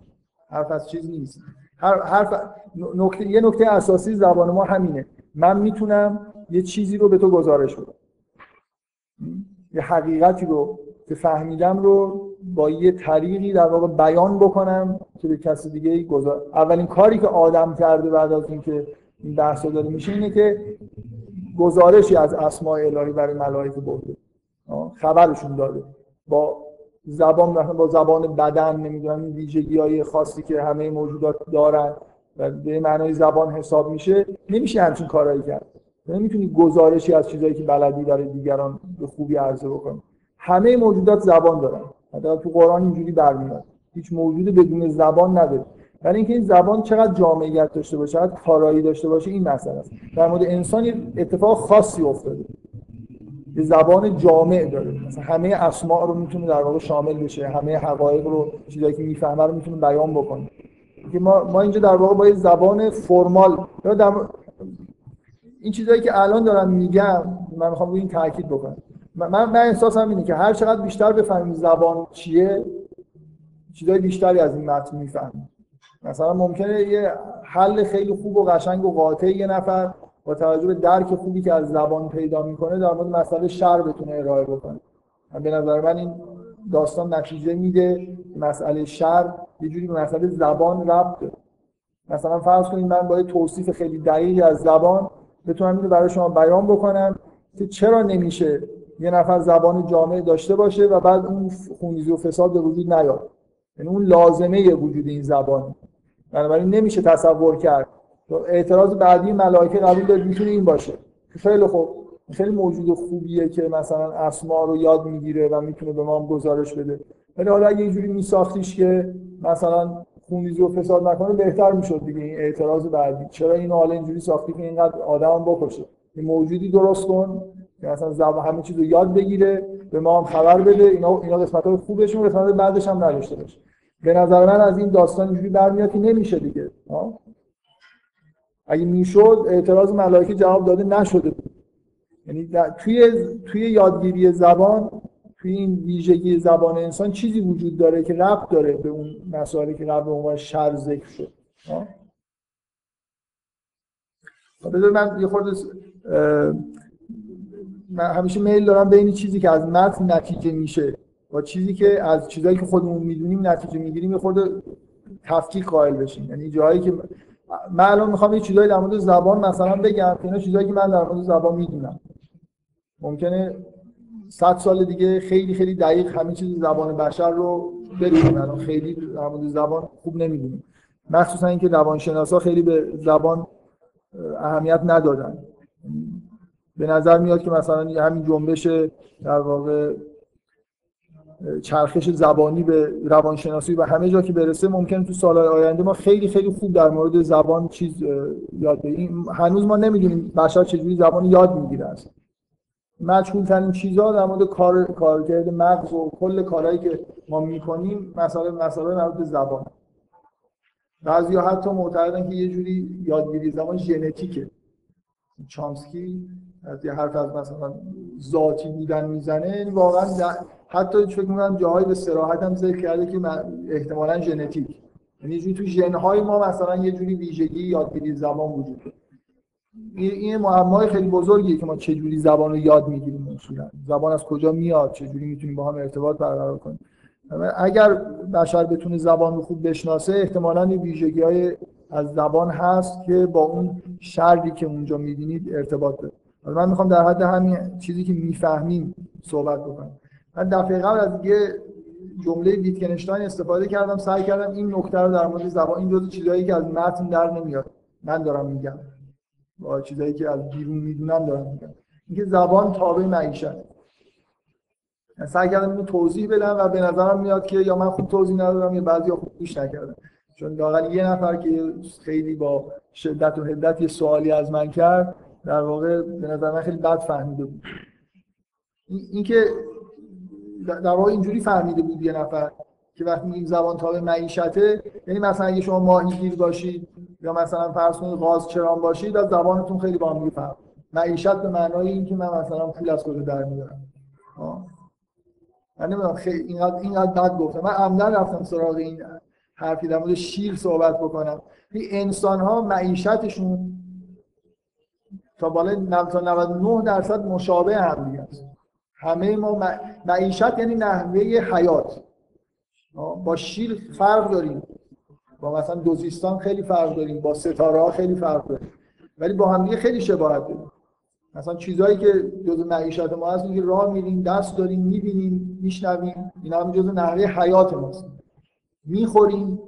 حرف از چیز نیست. حرف نکته یه نکته اساسی زبان ما همینه. من می‌تونم یه چیزی رو به تو گزارش بدم. یه حقیقتی رو که فهمیدم رو با یه طریقی در واقع بیان بکنم که به کسی دیگه گذار اولین کاری که آدم کرده بعد از اینکه این بحث داره میشه اینه که گزارشی از اسماء الهی برای ملائکه برده. خبرشون داده. با زبان با زبان بدن نمی‌دونم این ویژگی های خاصی که همه موجودات دارن و به معنای زبان حساب میشه نمیشه همچین کارایی کرد. نمی‌تونی گزارشی از چیزایی که بلدی داره دیگران به خوبی عرضه بکنی. همه موجودات زبان دارن. حتی تو قرآن اینجوری برمیاد. هیچ موجود بدون زبان نداره. ولی اینکه این زبان چقدر جامعیت داشته باشه چقدر کارایی داشته باشه این مسئله است. در مورد انسان اتفاق خاصی افتاده. یه زبان جامع داره. مثلا همه اسماء رو می‌تونه در واقع شامل بشه. همه حقایق رو چیزایی که می‌فهمه رو می‌تونه بیان بکنه. که ما ما اینجا در واقع با یه زبان فرمال در این چیزایی که الان دارم میگم من می‌خوام روی این تاکید بکنم. من من احساسم اینه که هر چقدر بیشتر بفهمیم زبان چیه چیزای بیشتری از این متن می‌فهمیم. مثلا ممکنه یه حل خیلی خوب و قشنگ و قاطع یه نفر با توجه به درک خوبی که از زبان پیدا می‌کنه در مورد مسئله شر بتونه ارائه بکنه. به نظر من این داستان نتیجه میده مسئله شر یه جوری به مسئله زبان ربط داره مثلا فرض کنید من با توصیف خیلی دقیقی از زبان بتونم اینو برای شما بیان بکنم که چرا نمیشه یه نفر زبان جامعه داشته باشه و بعد اون خونریزی و فساد به وجود نیاد. یعنی اون لازمه وجود این زبان. بنابراین نمیشه تصور کرد. اعتراض بعدی ملائکه قبول دارید می‌تونه این باشه. خیلی خوب. خیلی موجود خوبیه که مثلا اسما رو یاد می‌گیره و می‌تونه به ما هم گزارش بده. ولی حالا اگه اینجوری میساختیش که مثلا خونریزی و فساد نکنه بهتر می‌شد دیگه این اعتراض بعدی. چرا اینو حالا اینجوری ساختی که اینقدر آدم بکشه؟ این موجودی درست کن که مثلا زبان همه چیز رو یاد بگیره به ما هم خبر بده. اینا اینا قسمت های خوبشون قسمت بعدش هم نداشته باشه. به نظر من از این داستان اینجوری برمیاد که نمیشه دیگه. اگه می‌شد اعتراض ملائکه جواب داده نشده بود. یعنی توی توی یادگیری زبان توی این ویژگی زبان انسان چیزی وجود داره که ربط داره به اون مسائلی که قبل عنوان شر ذکر شد. بذار من یه خورده من همیشه میل دارم بین چیزی که از متن نتیجه میشه با چیزی که از چیزایی که خودمون می‌دونیم نتیجه می‌گیریم یه خورده تفکیک قائل بشیم. یعنی جایی که من الان می‌خوام یه چیزایی در مورد زبان مثلا بگم که اینا چیزایی که من در مورد زبان می‌دونم. ممکنه صد سال دیگه خیلی خیلی دقیق همه چیز زبان بشر رو بدونیم. الان خیلی در مورد زبان خوب نمی‌دونیم. مخصوصا اینکه روانشناسا خیلی به زبان اهمیت ندادن. به نظر میاد که مثلا همین جنبش در واقع چرخش زبانی به روانشناسی و همه جا که برسه ممکن تو سالهای آینده ما خیلی خیلی خوب در مورد زبان چیز یاد بگیریم هنوز ما نمی‌دونیم بشر چجوری زبان یاد می‌گیره است مجهول ترین چیزها در مورد کار کارکرد مغز و کل کارهایی که ما می‌کنیم مثلا مثلا مربوط به زبان. بعضی حتی معتقدن که یه جوری یادگیری زبان ژنتیکه. چامسکی از یه حرف از مثلا ذاتی بودن می‌زنه یعنی واقعا حتی فکر می‌کنم جاهایی به سراحت هم ذکر کرده که احتمالا ژنتیک. یعنی تو ژنهای ما مثلا یه جوری ویژگی یادگیری زبان وجود داره. این معمای خیلی بزرگیه که ما چه جوری زبان رو یاد می‌گیریم اصولا. زبان از کجا میاد؟ چه جوری می‌تونیم با هم ارتباط برقرار کنیم؟ اگر بشر بتونه زبان رو خوب بشناسه احتمالا این ویژگی های از زبان هست که با اون شردی که اونجا می‌بینید ارتباط داره. من می‌خوام در حد همین چیزی که می‌فهمیم صحبت بکنم. من دفعه قبل از یه جمله ویتکنشتاین استفاده کردم سعی کردم این نکته رو در مورد زبان این جزء چیزایی که از متن در نمیاد. من دارم میگم. با چیزایی که از بیرون می‌دونم دارم میگم. اینکه زبان تابع معیشت سعی کردم اینو توضیح بدم و به نظرم میاد که یا من خوب توضیح ندادم یا بعضی خوب گوش نکردم چون لاقل یه نفر که خیلی با شدت و حدت یه سوالی از من کرد در واقع به نظر من خیلی بد فهمیده بود. اینکه در واقع اینجوری فهمیده بود یه نفر که وقتی این زبان تابع معیشته یعنی مثلا اگه شما ماهیگیر باشید یا مثلا فرض کنید غاز چرام باشید از زبانتون خیلی با هم میفهم معیشت به معنای اینکه من مثلا پول از کجا در میارم. من نمی‌دونم خیلی اینقدر اینقدر بد گفتم. من عمدن رفتم سراغ این حرفی در مورد شیر صحبت بکنم. این انسان ها معیشتشون تا بالای تا 99 درصد مشابه هم دیگه است. همه ما معیشت یعنی نحوه حیات. با شیر فرق داریم. مثلا دوزیستان خیلی فرق داریم با ستاره ها خیلی فرق داریم. ولی با هم خیلی شباهت داریم. مثلا چیزهایی که جزء معیشت ما هست که راه میریم دست داریم می‌بینیم میشنویم اینا هم جزء نحوه حیات ماست. می‌خوریم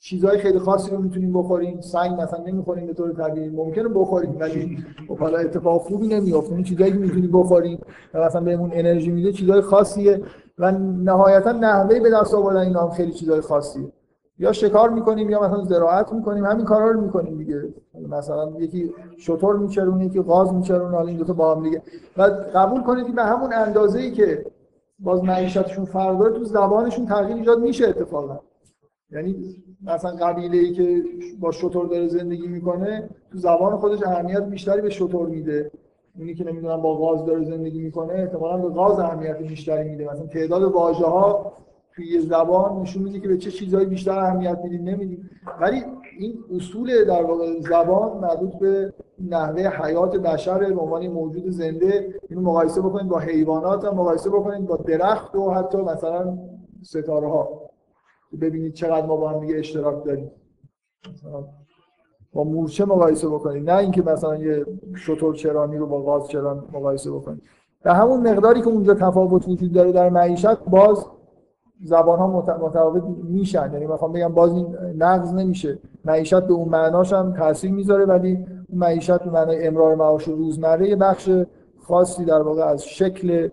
چیزهای خیلی خاصی رو می‌تونیم بخوریم. سنگ مثلا نمی‌خوریم به طور طبیعی. ممکنه بخوریم ولی خب حالا اتفاق خوبی نمیافته. اون چیزایی که می‌تونیم بخوریم مثلا بهمون انرژی میده چیزهای خاصیه و نهایتا نحوه به دست آوردن اینا هم خیلی چیزهای خاصیه. یا شکار می‌کنیم یا مثلا زراعت می‌کنیم همین کارا رو می‌کنیم دیگه. مثلا یکی شطور میچرونه یکی غاز میچرونه حالا این دو تا با هم دیگه. و قبول کنید که به همون اندازه‌ای که باز معیشتشون فرق داره تو زبانشون تغییر ایجاد میشه اتفاقا. یعنی مثلا قبیله ای که با شطور داره زندگی می‌کنه تو زبان خودش اهمیت بیشتری به شطور میده. اونی که نمی‌دونم با غاز داره زندگی می‌کنه احتمالاً به غاز اهمیت بیشتری میده. مثلا تعداد واژه ها توی یه زبان نشون میده که به چه چیزهایی بیشتر اهمیت میدیم نمیدیم. ولی این اصول در واقع زبان مربوط به نحوه حیات بشر به عنوان موجود زنده اینو مقایسه بکنید با حیوانات هم مقایسه بکنید با درخت و حتی مثلا ستاره ها ببینید چقدر ما با هم دیگه اشتراک داریم. با مورچه مقایسه بکنید نه اینکه مثلا یه شطور چرانی رو با غاز چران مقایسه بکنید. به همون مقداری که اونجا تفاوت وجود داره در معیشت باز زبان ها متفاوت میشن. یعنی می‌خوام بگم باز این نقض نمیشه. معیشت به اون معناش هم تاثیر می‌ذاره ولی معیشت به معنای امرار معاش روزمره یه بخش خاصی در واقع از شکل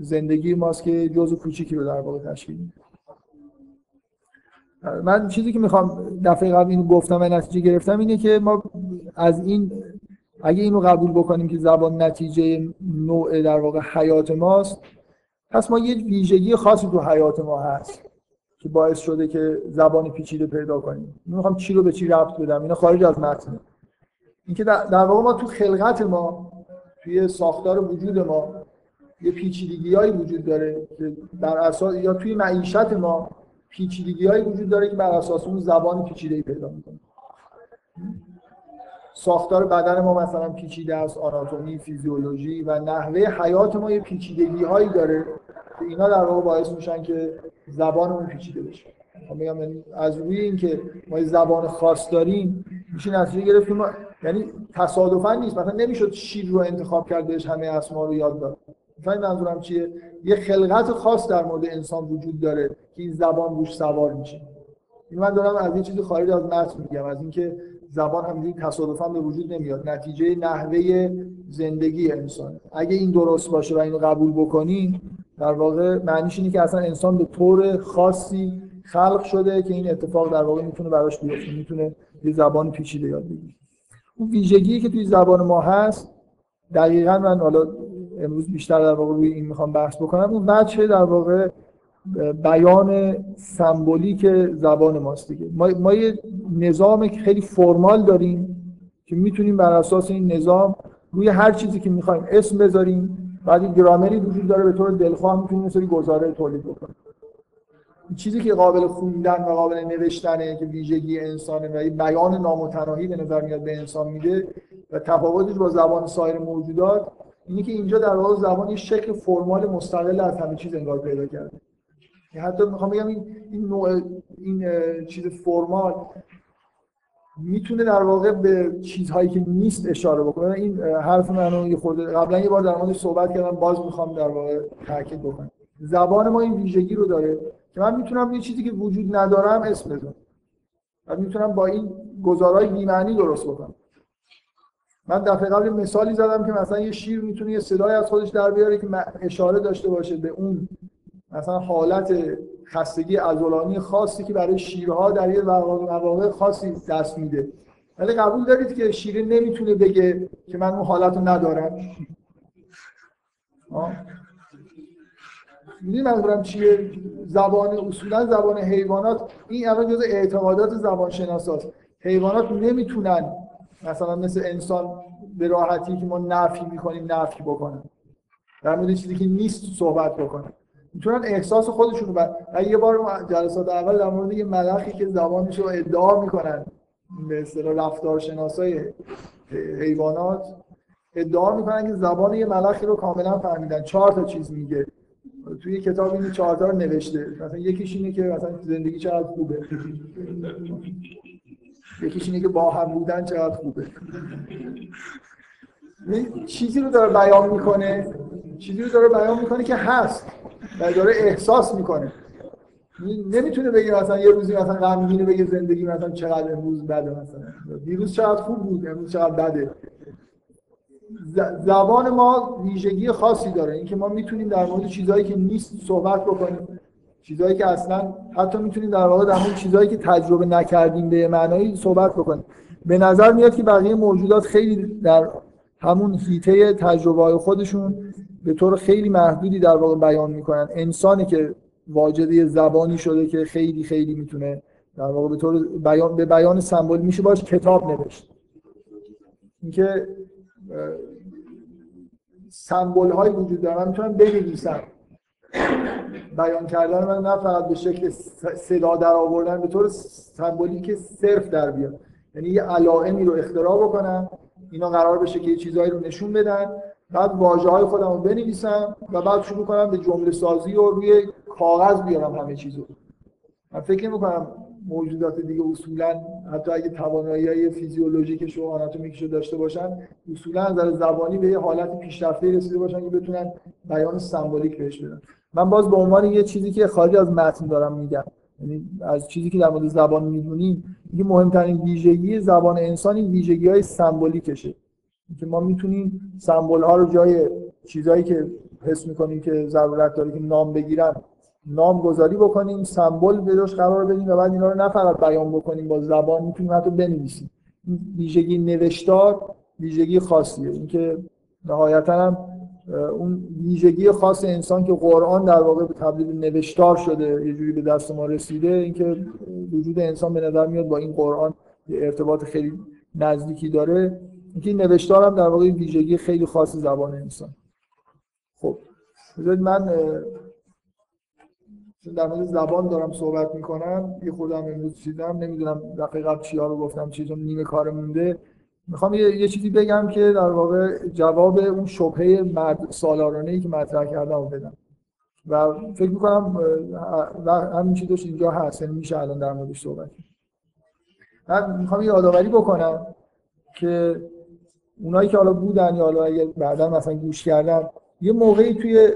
زندگی ماست که جزء کوچیکی رو در واقع تشکیل میده. من چیزی که می‌خوام دفعه قبل اینو گفتم و نتیجه گرفتم اینه که ما از این اگه اینو قبول بکنیم که زبان نتیجه نوع در واقع حیات ماست پس ما یه ویژگی خاصی تو حیات ما هست که باعث شده که زبان پیچیده پیدا کنیم. می‌خوام چی رو به چی ربط بدم؟ اینا خارج از متن. اینکه در واقع ما تو خلقت ما توی ساختار وجود ما یه پیچیدگی وجود داره که بر اساس یا توی معیشت ما پیچیدگی وجود داره که بر اساس اون زبان پیچیده پیدا می‌کنه. ساختار بدن ما مثلا پیچیده است آناتومی فیزیولوژی و نحوه حیات ما یه پیچیدگی هایی داره که اینا در واقع باعث میشن که زبانمون پیچیده بشه. میگم یعنی از روی اینکه ما یه زبان خاص داریم میشه نتیجه گرفت ما یعنی تصادفا نیست. مثلا نمی‌شد شیر رو انتخاب کرد بهش همه اسما رو یاد داد. مثلا منظورم چیه؟ یه خلقت خاص در مورد انسان وجود داره که این زبان روش سوار میشه. این من دارم از یه چیزی خارج از متن میگم از اینکه زبان همینجوری تصادفا به وجود نمیاد. نتیجه نحوه زندگی انسان. اگه این درست باشه و اینو قبول بکنین در واقع معنیش اینه که اصلا انسان به طور خاصی خلق شده که این اتفاق در واقع می‌تونه براش بیفته. می‌تونه یه زبان پیچیده یاد بگیره. اون ویژگی که توی زبان ما هست دقیقا من حالا امروز بیشتر در واقع روی این می‌خوام بحث بکنم. اون بچه در واقع بیان سمبولیک زبان ماست دیگه. ما, ما یه نظام خیلی فرمال داریم که می‌تونیم بر اساس این نظام روی هر چیزی که می‌خوایم اسم بذاریم بعد گرامری وجود داره به طور دلخواه می‌تونیم سری گزاره تولید بکنیم. چیزی که قابل خوندن و قابل نوشتنه که ویژگی انسانه و بیان نامتناهی به نظر میاد به انسان میده و تفاوتش با زبان سایر موجودات اینه که اینجا در واقع زبان یه شکل فرمال مستقل از همه چیز انگار پیدا کرده. حتی می‌خوام بگم این این نوع این چیز فرمال می‌تونه در واقع به چیزهایی که نیست اشاره بکنه. این حرف منو یه خورده قبلا یه بار در موردش صحبت کردم باز می‌خوام در واقع تاکید بکنم. زبان ما این ویژگی رو داره که من می‌تونم یه چیزی که وجود ندارم اسم بذارم و می‌تونم با این گزارهای بی‌معنی درست بکنم. من دفعه قبل مثالی زدم که مثلا یه شیر می‌تونه یه صدای از خودش در بیاره که اشاره داشته باشه به اون مثلا حالت خستگی عضلانی خاصی که برای شیرها در یه مواقع خاصی دست میده. ولی قبول دارید که شیره نمی‌تونه بگه که من اون حالت رو ندارم می‌دونی منظورم چیه؟ زبان اصولا زبان حیوانات این الان جز اعتقادات زبان شناساست حیوانات نمی‌تونن مثلا مثل انسان به راحتی که ما نفی می‌کنیم نفی بکنن. در مورد چیزی که نیست صحبت بکنن. می‌تونن احساس خودشون رو یه بار جلسات اول در مورد یه ملخی که زبانش رو ادعا می‌کنن به اصطلاح رفتارشناسای حیوانات ادعا می‌کنن که زبان یه ملخی رو کاملا فهمیدن. چهار تا چیز میگه. توی کتاب این چهار تا نوشته. مثلا یکیش اینه که مثلا زندگی چقدر خوبه. یکیش اینه که با هم بودن چقدر خوبه. چیزی رو داره بیان می‌کنه چیزی رو داره بیان می‌کنه که هست و داره احساس می‌کنه. نمی‌تونه بگه مثلا یه روزی مثلا غمگینه بگه زندگی مثلا چقدر امروز بده مثلا. دیروز چقدر خوب بود امروز چقدر بده. زبان ما ویژگی خاصی داره. اینکه ما می‌تونیم در مورد چیزهایی که نیست صحبت بکنیم. چیزهایی که اصلا حتی می‌تونیم در واقع در مورد چیزهایی که تجربه نکردیم به معنایی صحبت بکنیم. به نظر میاد که بقیه موجودات خیلی در همون هیته تجربه خودشون به طور خیلی محدودی در واقع بیان می‌کنن. انسانی که واجد زبانی شده که خیلی خیلی می‌تونه در واقع به طور بیان به بیان سمبل میشه باش کتاب نوشت. اینکه سمبل های وجود دارن من می‌تونم بنویسم. بیان کردن من نه فقط به شکل صدا در آوردن به طور سمبولی که صرف در بیاد یعنی یه علائمی رو اختراع بکنم اینا قرار بشه که یه چیزهایی رو نشون بدن. بعد واژه های خودم رو بنویسم و بعد شروع کنم به جمله سازی و روی کاغذ بیارم همه چیزو. من فکر می‌کنم موجودات دیگه اصولا حتی اگه توانایی های فیزیولوژیکش و آناتومیکش رو داشته باشن اصولا از زبانی به یه حالت پیشرفته رسیده باشن که بتونن بیان سمبولیک بهش بدن. من باز به عنوان یه چیزی که خارج از متن دارم میگم. یعنی از چیزی که در مورد زبان می‌دونیم یه مهمترین ویژگی زبان انسان این ویژگی های سمبولیکشه. که ما می‌تونیم سمبل ها رو جای چیزهایی که حس می‌کنیم که ضرورت داره که نام بگیرن نام گذاری بکنیم سمبل به قرار بدیم و بعد اینا رو نه فقط بیان بکنیم با زبان می‌تونیم حتی بنویسیم. ویژگی نوشتار ویژگی خاصیه. اینکه نهایتا هم اون ویژگی خاص انسان که قرآن در واقع به تبدیل نوشتار شده یه جوری به دست ما رسیده اینکه وجود انسان به نظر میاد با این قرآن ارتباط خیلی نزدیکی داره. اینکه این نوشتار هم در واقع ویژگی خیلی خاص زبان انسان. خب من در مورد زبان دارم صحبت می‌کنم. یه خودم امروز چیزم نمی‌دونم قبل چیا رو گفتم چیزم نیمه کار مونده می‌خوام یه،, یه چیزی بگم که در واقع جواب اون شبهه مرد سالارانه ای که مطرح کردم بدم. و فکر می‌کنم همین چیزش اینجا هست یعنی میشه الان در موردش صحبت من می‌خوام یه یادآوری بکنم که اونایی که حالا بودن یا حالا اگر بعدا مثلا گوش کردن یه موقعی توی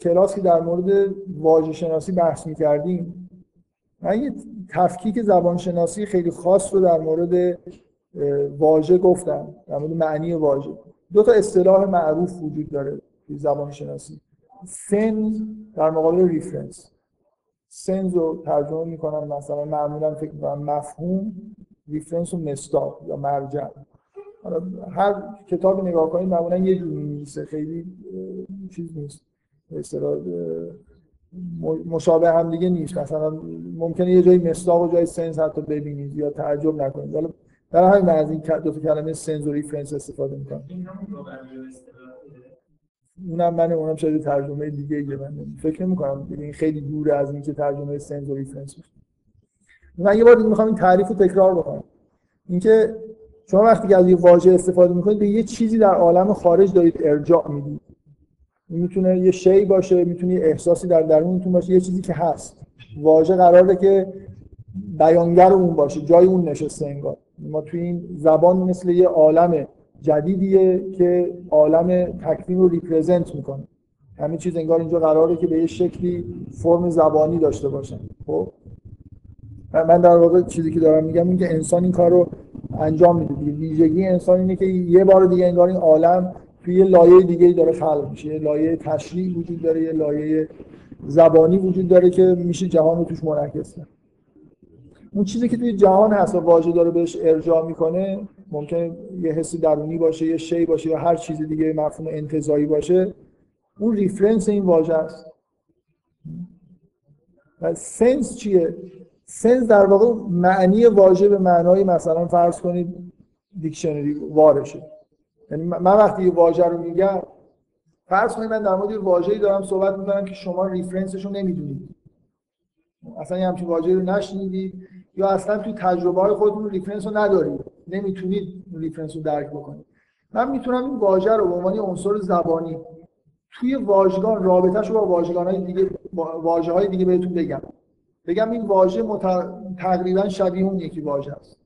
کلاس که در مورد واژه شناسی بحث می‌کردیم. من یه تفکیک زبان شناسی خیلی خاص رو در مورد واژه گفتم در مورد معنی واژه. دو تا اصطلاح معروف وجود داره توی زبان شناسی. sense در مقابل reference. sense رو ترجمه می‌کنم مثلا معمولا فکر می‌کنم مفهوم reference و مصداق یا مرجع. حالا هر کتاب نگاه کنید معمولا یه جوری خیلی چیز نیست. اصطلاح مشابه هم دیگه نیست. مثلا ممکنه یه جایی مصداق و جای sense حتی ببینید یا تعجب نکنید. حالا در همین من از این دو تا کلمه sense و reference استفاده می‌کنم اونم من اونم شاید ترجمه دیگه یه من فکر نمی کنم این خیلی دوره از اینکه ترجمه sense و reference باشه. من یه بار دیگه می‌خوام این تعریف رو تکرار بکنم. اینکه شما وقتی که از یه واژه استفاده می‌کنید به یه چیزی در عالم خارج دارید ارجاع می‌دید. می‌تونه یه شی باشه می‌تونه یه احساسی در درونتون باشه یه چیزی که هست. واژه قراره که بیانگر اون باشه جای اون نشسته انگار. ما توی این زبان مثل یه عالم جدیدیه که عالم تکوین رو ریپرزنت می‌کنه. همین چیز انگار اینجا قراره که به یه شکلی فرم زبانی داشته باشن خب؟ من در واقع چیزی که دارم میگم این که انسان این کار رو انجام میده. ویژگی انسان اینه که یه بار دیگه انگار این عالم توی یه لایه دیگه داره خلق میشه. یه لایه تشریح وجود داره یه لایه زبانی وجود داره که میشه جهان رو توش منعکس کرد. اون چیزی که توی جهان هست و واژه داره بهش ارجاع می‌کنه ممکنه حسی درونی باشه یه شی باشه یا هر چیز دیگه مفهوم انتزاعی باشه اون reference این واژه است. و sense چیه؟ sense در واقع معنی واژه به معنای مثلا فرض کنید dictionary وارشه. یعنی من وقتی یه واژه رو میگم فرض کنید من در مورد واژه‌ای دارم صحبت می‌کنم که شما reference ش رو نمی‌دونید. اصلا یه همچین واژه‌ای رو نشنیدید. یا اصلا توی تجربه های خودتون reference رو ندارید. نمی‌تونید reference رو درک بکنید. من می‌تونم این واژه رو به عنوان عنصر زبانی توی واژگان رابطه‌ش رو با واژگان های دیگه واژه های دیگه بهتون بگم. بگم این واژه تقریبا شبیه اون یکی واژه است.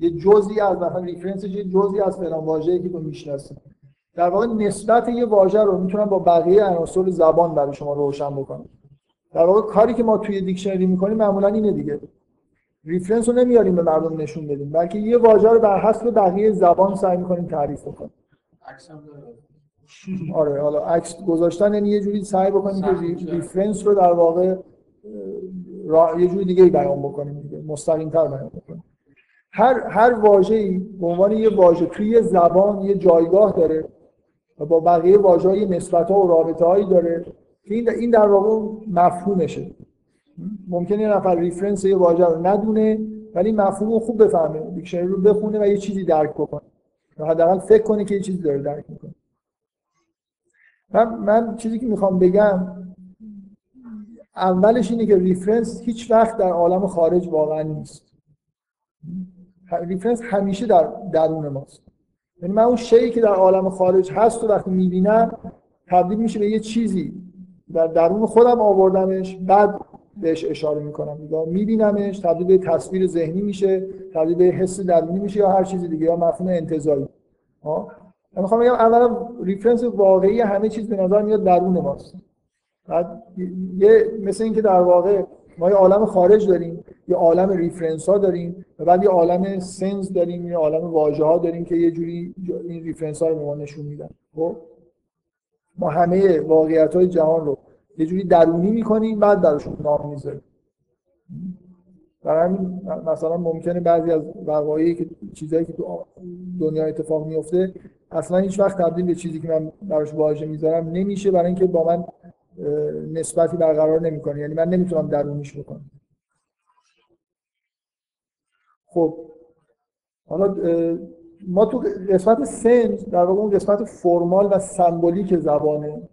یه جزئی از مثلا reference یه جزئی از فلان واژه‌ای که تو می‌شناسید. در واقع نسبت یه واژه رو می‌تونم با بقیه عناصر زبان برای شما روشن بکنم. در واقع کاری که ما توی dictionary می‌کنیم معمولا اینه دیگه. reference رو نمیاریم به مردم نشون بدیم بلکه یه واژه رو بر حسب بقیه زبان سعی می‌کنیم تعریف بکنیم. آره حالا عکس گذاشتن یعنی یه جوری سعی بکنیم که reference رو در واقع یه جوری دیگه بیان بکنیم دیگه مستقیم تر بیان بکنیم. هر هر واژه‌ای به عنوان یه واژه توی یه زبان یه جایگاه داره و با بقیه واژه‌ها نسبت‌ها و رابطه‌هایی داره که این این در واقع مفهومشه. ممکنه یه نفر reference یه واژه رو ندونه ولی مفهوم رو خوب بفهمه dictionary رو بخونه و یه چیزی درک بکنه. یا حداقل فکر کنه که یه چیزی داره درک می‌کنه. من, من چیزی که می‌خوام بگم اولش اینه که reference هیچ وقت در عالم خارج واقعا نیست. reference همیشه در درون ماست. یعنی من اون شیئی که در عالم خارج هست و وقتی می‌بینم تبدیل میشه به یه چیزی. در درون خودم آوردمش بعد بهش اشاره می‌کنم. نگاه میبینمش تبدیل به تصویر ذهنی میشه تبدیل به حس درونی میشه یا هر چیزی دیگه یا مفهوم انتزاعی ها من می‌خوام بگم اولا reference واقعی همه چیز به نظر میاد درون ماست. بعد یه مثل اینکه در واقع ما یه عالم خارج داریم یه عالم reference ها داریم و بعد یه عالم sense داریم یه عالم واژه ها داریم که یه جوری این reference ها رو به ما نشون میدن. خب؟ ما همه واقعیت های جهان رو یه جوری درونی می‌کنیم بعد درشون نام می‌ذاریم برای مثلا ممکنه بعضی از وقایعی که چیزایی که تو دنیا اتفاق میفته اصلا هیچ وقت تبدیل به چیزی که من براش واژه می‌ذارم نمیشه برای اینکه با من نسبتی برقرار نمی‌کنه. یعنی من نمی‌تونم درونیش بکنم. خب حالا ما تو قسمت sense در واقع اون قسمت formal و symbolic زبانه.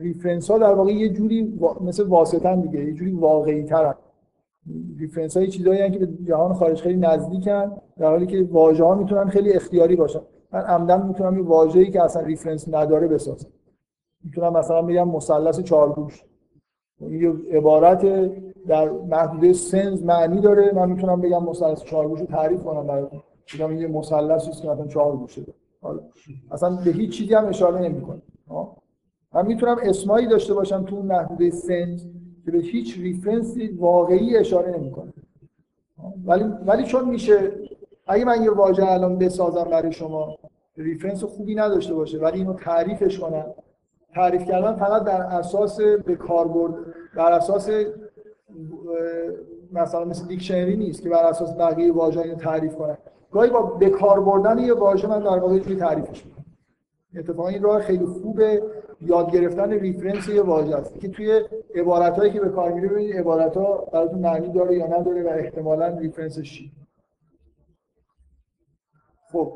reference ها در واقع یه جوری مثل واسطن دیگه یه جوری واقعی تر reference های چیزایی که به جهان خارج خیلی نزدیکن در حالی که واژه ها می‌تونن خیلی اختیاری باشن. من عمدا می‌تونم یه واژه‌ای که اصلا reference نداره بسازم. می‌تونم مثلا بگم مثلث چهارگوش. این عبارت در محدوده sense معنی داره. من می‌تونم بگم مثلث چهارگوش رو تعریف کنم براتون. بگم این یه مثلثی است که مثلا چهار گوشه داره اصلا به هیچ چیزی هم اشاره نمی‌کنه. من می‌تونم اسمایی داشته باشم تو اون محدوده sense که به هیچ reference ی واقعی اشاره نمی‌کنه. ولی ولی چون میشه اگه من یه واژه الان بسازم برای شما reference خوبی نداشته باشه ولی اینو تعریفش کنم. تعریف کردن فقط در اساس به کاربرد بر اساس مثلا مثل dictionary نیست که بر اساس بقیه واژه اینو تعریف کنم گاهی با به کار بردن یه واژه من در واقع تعریفش می‌کنم. اتفاقا این راه خیلی خوبه. یاد گرفتن reference یه واژه است که توی عبارت هایی که به کار میره ببینید عبارت ها براتون معنی داره یا نداره و احتمالا ریفرنسش چی خب.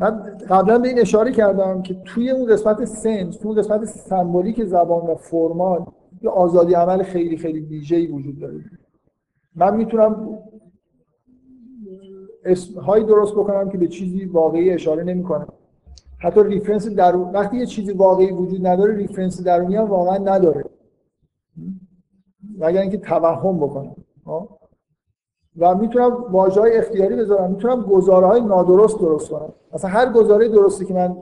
من قبلا به این اشاره کردم که توی اون قسمت سنس توی اون قسمت سمبولیک زبان و فرمال یه آزادی عمل خیلی خیلی ویژه‌ای وجود داره. من می‌تونم اسم هایی درست بکنم که به چیزی واقعی اشاره نمی‌کنه حتی reference درون وقتی یه چیزی واقعی وجود نداره reference درونی هم واقعا نداره. مگر اینکه توهم بکنم و می‌تونم واژه های اختیاری بذارم. می‌تونم گزاره های نادرست درست کنم. مثلا هر گزاره درستی که من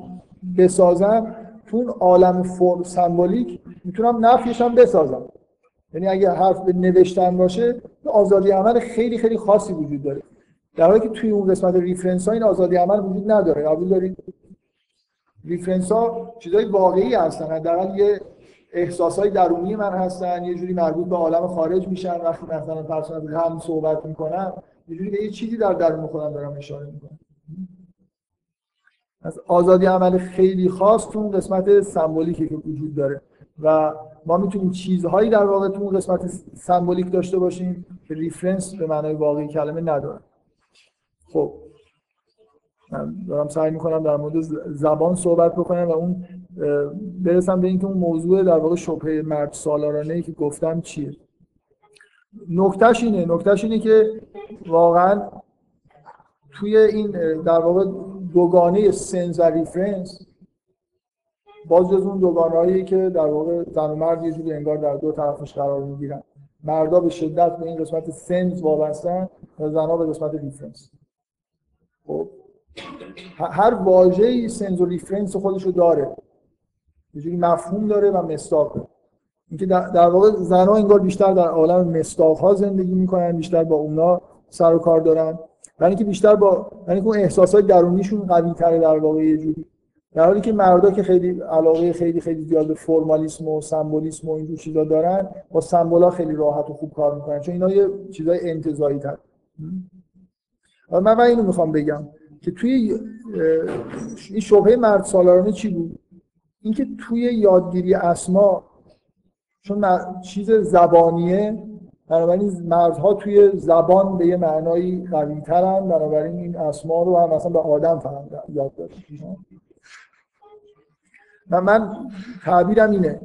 بسازم تو اون عالم فرم symbolic می‌تونم نفیش هم بسازم. یعنی اگه حرف به نوشتن باشه آزادی عمل خیلی خیلی خاصی وجود داره. در حالی که توی اون قسمت reference ها این آزادی عمل وجود نداره. قبول دارید؟ reference ها چیزای واقعی هستن. حداقل یه های درونی من هستن. یه جوری مربوط به عالم خارج میشن وقتی مثلا پرسنل غم صحبت می‌کنم. یه جوری به یه چیزی در درون خودم دارم اشاره می‌کنم. از آزادی عمل خیلی خاص تو اون قسمت سمبولیکی که وجود داره. و ما می‌تونیم چیزهایی در واقع تو اون قسمت سمبولیک داشته باشیم که reference به معنای واقعی کلمه نداره خب دارم سعی می‌کنم در مورد زبان صحبت بکنم و اون برسم به اینکه اون موضوع در واقع شبهه مرد سالارانه ای که گفتم چیه. نکتهش اینه نکتهش اینه که واقعا توی این در واقع دوگانه sense و reference باز جز اون دوگانه که در واقع زن و مرد یه جوری انگار در دو طرفش قرار می‌گیرن. مردا به شدت به این قسمت sense وابستن و زنها به قسمت reference. خب هر واژه‌ای sense و reference خودش رو داره. یه جوری مفهوم داره و مصداق. داره اینکه در واقع زنها انگار بیشتر در عالم مصداق ها زندگی می‌کنن بیشتر با اونا سر و کار دارن. یعنی که بیشتر با که اون احساسات درونیشون قوی تره در واقع یه جوری. در حالی که مردا که خیلی علاقه خیلی خیلی زیاد به فرمالیسم و سمبولیسم و اینجور چیزا دارن با سمبولا خیلی راحت و خوب کار می‌کنن. چون اینا یه چیزای انتزاعی تر من من اینو می‌خوام بگم. که توی این شبهه مرد سالارانه چی بود؟ اینکه توی یادگیری اسما چون چیز زبانیه بنابراین مردها توی زبان به یه معنایی قوی ترن بنابراین این اسما رو هم مثلا به آدم فهم یاد دارن من, من تعبیرم اینه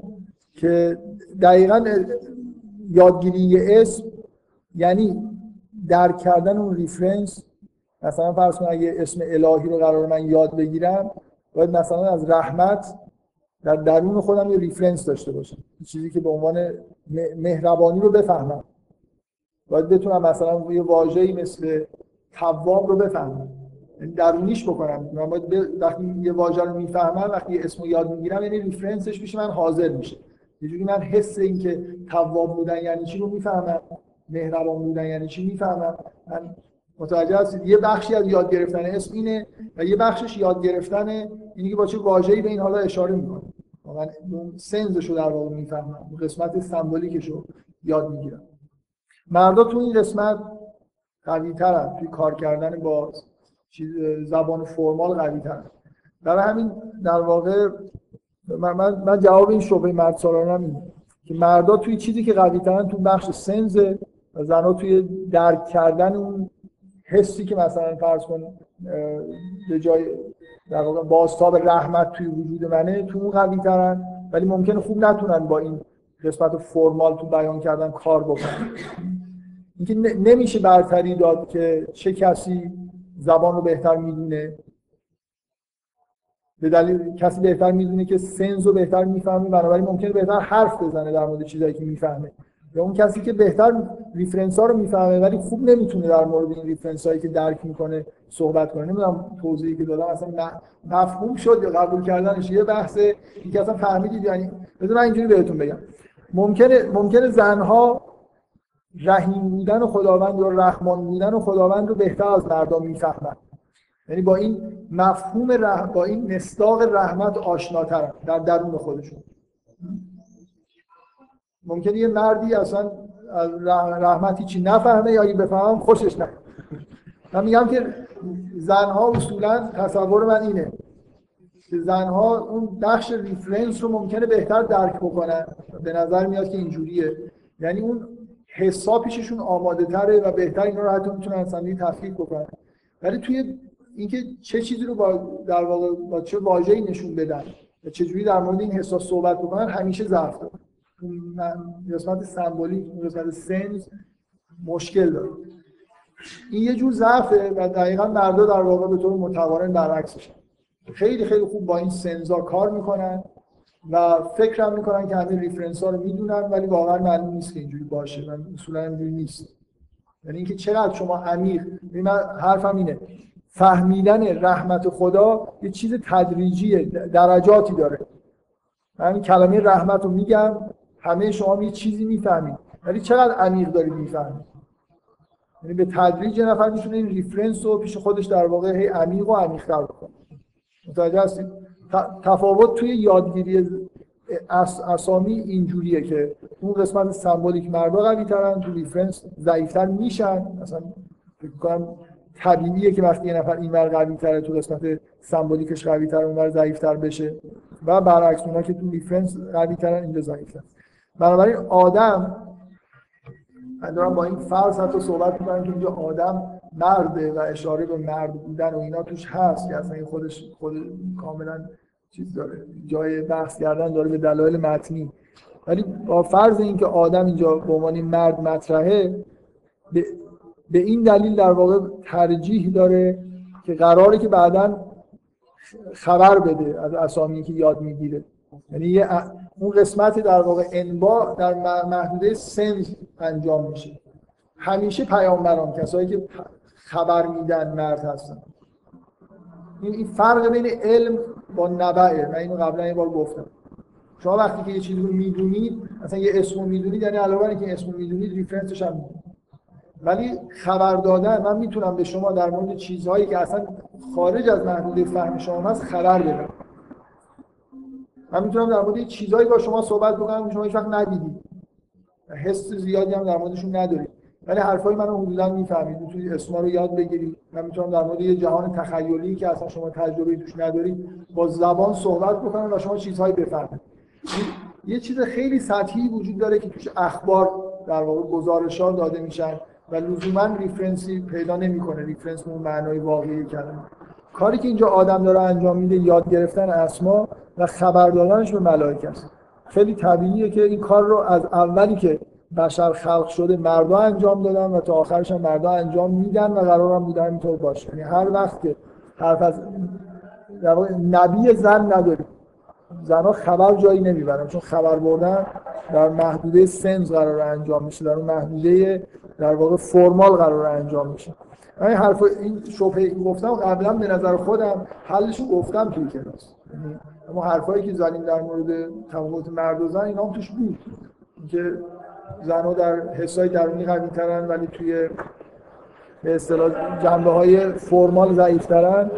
که دقیقا یادگیری اسم یعنی درک کردن اون reference مثلا فرض کن اگه اسم الهی رو قرار من یاد بگیرم باید مثلا از رحمت در درون خودم یه reference داشته باشم. چیزی که به عنوان مهربانی رو بفهمم. باید بتونم مثلا یه واژه‌ای مثل تواب رو بفهمم. یعنی درونیش بکنم. من باید وقتی یه واژه رو می‌فهمم وقتی یه اسم رو یاد می‌گیرم یعنی ریفرنسش میشه من حاضر میشه یه جوری من حس این که تواب بودن یعنی چی رو می‌فهمم مهربان بودن یعنی چی می‌فهمم. من متوجه هستید. یه بخشی از یاد گرفتن اسم اینه و یه بخشش یاد گرفتن اینی که با چه واژه‌ای به این حالا اشاره می‌کنه. من اون سنزش رو در واقع می‌فهمم. اون قسمت سمبولیکش رو یاد می‌گیرم. مردا تو این قسمت قوی ترن توی کار کردن با چیز زبان فرمال قوی تر برای همین در واقع من, من, جواب این شبه مرد سالانم اینه که مردا توی چیزی که قوی ترن تو بخش سنز و زنها توی درک کردن اون حسی که مثلا فرض کن به جای در واقع بازتاب رحمت توی وجود منه تو اون قوی ترن ولی ممکنه خوب نتونن با این قسمت formal تو بیان کردن کار بکنن. اینکه نمیشه برتری داد که چه کسی زبان رو بهتر می‌دونه. به دلیل کسی بهتر می‌دونه که sense رو بهتر می‌فهمه بنابراین ممکنه بهتر حرف بزنه در مورد چیزایی که می‌فهمه. یا اون کسی که بهتر reference ها رو می‌فهمه ولی خوب نمی‌تونه در مورد این reference هایی که درک می‌کنه صحبت کنه. نمی‌دونم توضیحی که دادم اصلا مفهوم شد یا قبول کردنش یه بحثه که اصلا فهمیدید یعنی بذار من اینجوری بهتون بگم. ممکنه ممکنه زنها رحیم بودن و خداوند یا رحمان بودن و خداوند رو بهتر از مردم می‌فهمن. یعنی با این مفهوم رح... با این مصداق رحمت آشناترن در درون خودشون. ممکنه یه مردی اصلا رحمتی چی نفهمه یا اگه بفهمم خوشش نه من میگم که زنها اصولا تصور من اینه که زنها اون بخش reference رو ممکنه بهتر درک بکنن. به نظر میاد که اینجوریه. یعنی اون احساس پیششون آماده تره و بهتر اینا رو حتی می‌تونن اصلا تفکیک بکنن. ولی توی اینکه چه چیزی رو با در واقع با چه واژه‌ای نشون بدن و چجوری در مورد این احساس صحبت بکنن همیشه ضعف داره. قسمت سمبولیک قسمت sense مشکل داره. این یه جور ضعفه و دقیقا مردا در واقع به طور متقارن برعکسش خیلی خیلی خوب با این سنزا کار می‌کنن و فکر هم می‌کنن که همین ریفرنس ها رو می‌دونن ولی واقعا معلوم نیست که اینجوری باشه و اصولا اینجوری نیست. یعنی اینکه چقدر شما عمیق من حرفم اینه فهمیدن رحمت خدا یه چیز تدریجیه درجاتی داره. من کلمه رحمت رو میگم همه شما یه چیزی می‌فهمید. ولی چقدر عمیق دارید می‌فهمید؟ یعنی به تدریج یه نفر می‌تونه این reference رو پیش خودش در واقع هی عمیق و عمیق‌تر بکنه. متوجه هستید؟ تفاوت توی یادگیری اسامی اینجوریه که اون قسمت سمبولیک مردا قوی ترن تو reference ضعیفتر میشن. مثلا فکر کنم طبیعیه که وقتی یه نفر اینور قوی تره تو قسمت سمبولیکش قوی تر اونور ضعیف تر بشه. و برعکس اونا که تو ریفرنس قوی ترن اینجا ضعیف بنابراین آدم من دارم با این فرض حتی صحبت می‌کنم که اینجا آدم مرده و اشاره به مرد بودن و اینا توش هست که اصلا خودش خود کاملا چیز داره جای بحث کردن داره به دلایل متنی. ولی با فرض اینکه آدم اینجا به عنوان مرد مطرحه به, به این دلیل در واقع ترجیح داره که قراره که بعدا خبر بده از اسامی که یاد می‌گیره. یعنی اون قسمت در واقع انبا در محدوده سنز انجام میشه. همیشه پیامبران کسایی که خبر میدن مرد هستن. این فرق بین علم با نبعه. من اینو قبلا یه بار گفتم. شما وقتی که یه چیزی رو می‌دونید مثلا یه اسمو می‌دونید یعنی علاوه اینکه اسمو می‌دونید ریفرنسش هم می‌دونید ولی خبر دادن من می‌تونم به شما در مورد چیزهایی که اصلا خارج از محدوده فهم شما هست خبر بدم. من می‌تونم در مورد چیزهایی با شما صحبت بکنم که شما هیچ وقت ندیدید حس زیادی هم در موردشون ندارید ولی حرفای منو حدودا می‌فهمید. می‌تونید اسما رو یاد بگیرید. من می‌تونم در مورد یه جهان تخیلی که اصلا شما تجربه توش ندارید با زبان صحبت بکنم و شما چیزهایی بفهمید. یه چیز خیلی سطحی وجود داره که توش اخبار در واقع گزاره ها داده میشن و لزوما reference ی پیدا نمی‌کنه. reference اون معنای واقعی کلمه. کاری که اینجا آدم داره انجام میده یاد گرفتن اسما و خبر دادنش به ملائکه است. خیلی طبیعیه که این کار رو از اولی که بشر خلق شده مردا انجام دادن و تا آخرش هم مردا انجام میدن و قرار هم بودن اینطور باشه. یعنی هر وقت که حرف از نبی زن نداریم زنها خبر جایی نمی‌برن چون خبر بردن در محدوده سنز قرار انجام میشه در اون محدوده در واقع فرمال قرار انجام میشه. من این حرف این شبهه که گفتم قبلا به نظر خودم حلشو گفتم توی کلاس. یعنی اما حرفایی که زنیم در مورد تفاوت مرد و زن اینا هم توش بود. که زنها در حسای درونی قوی ترن ولی توی به اصطلاح جنبه های فرمال ضعیف ترن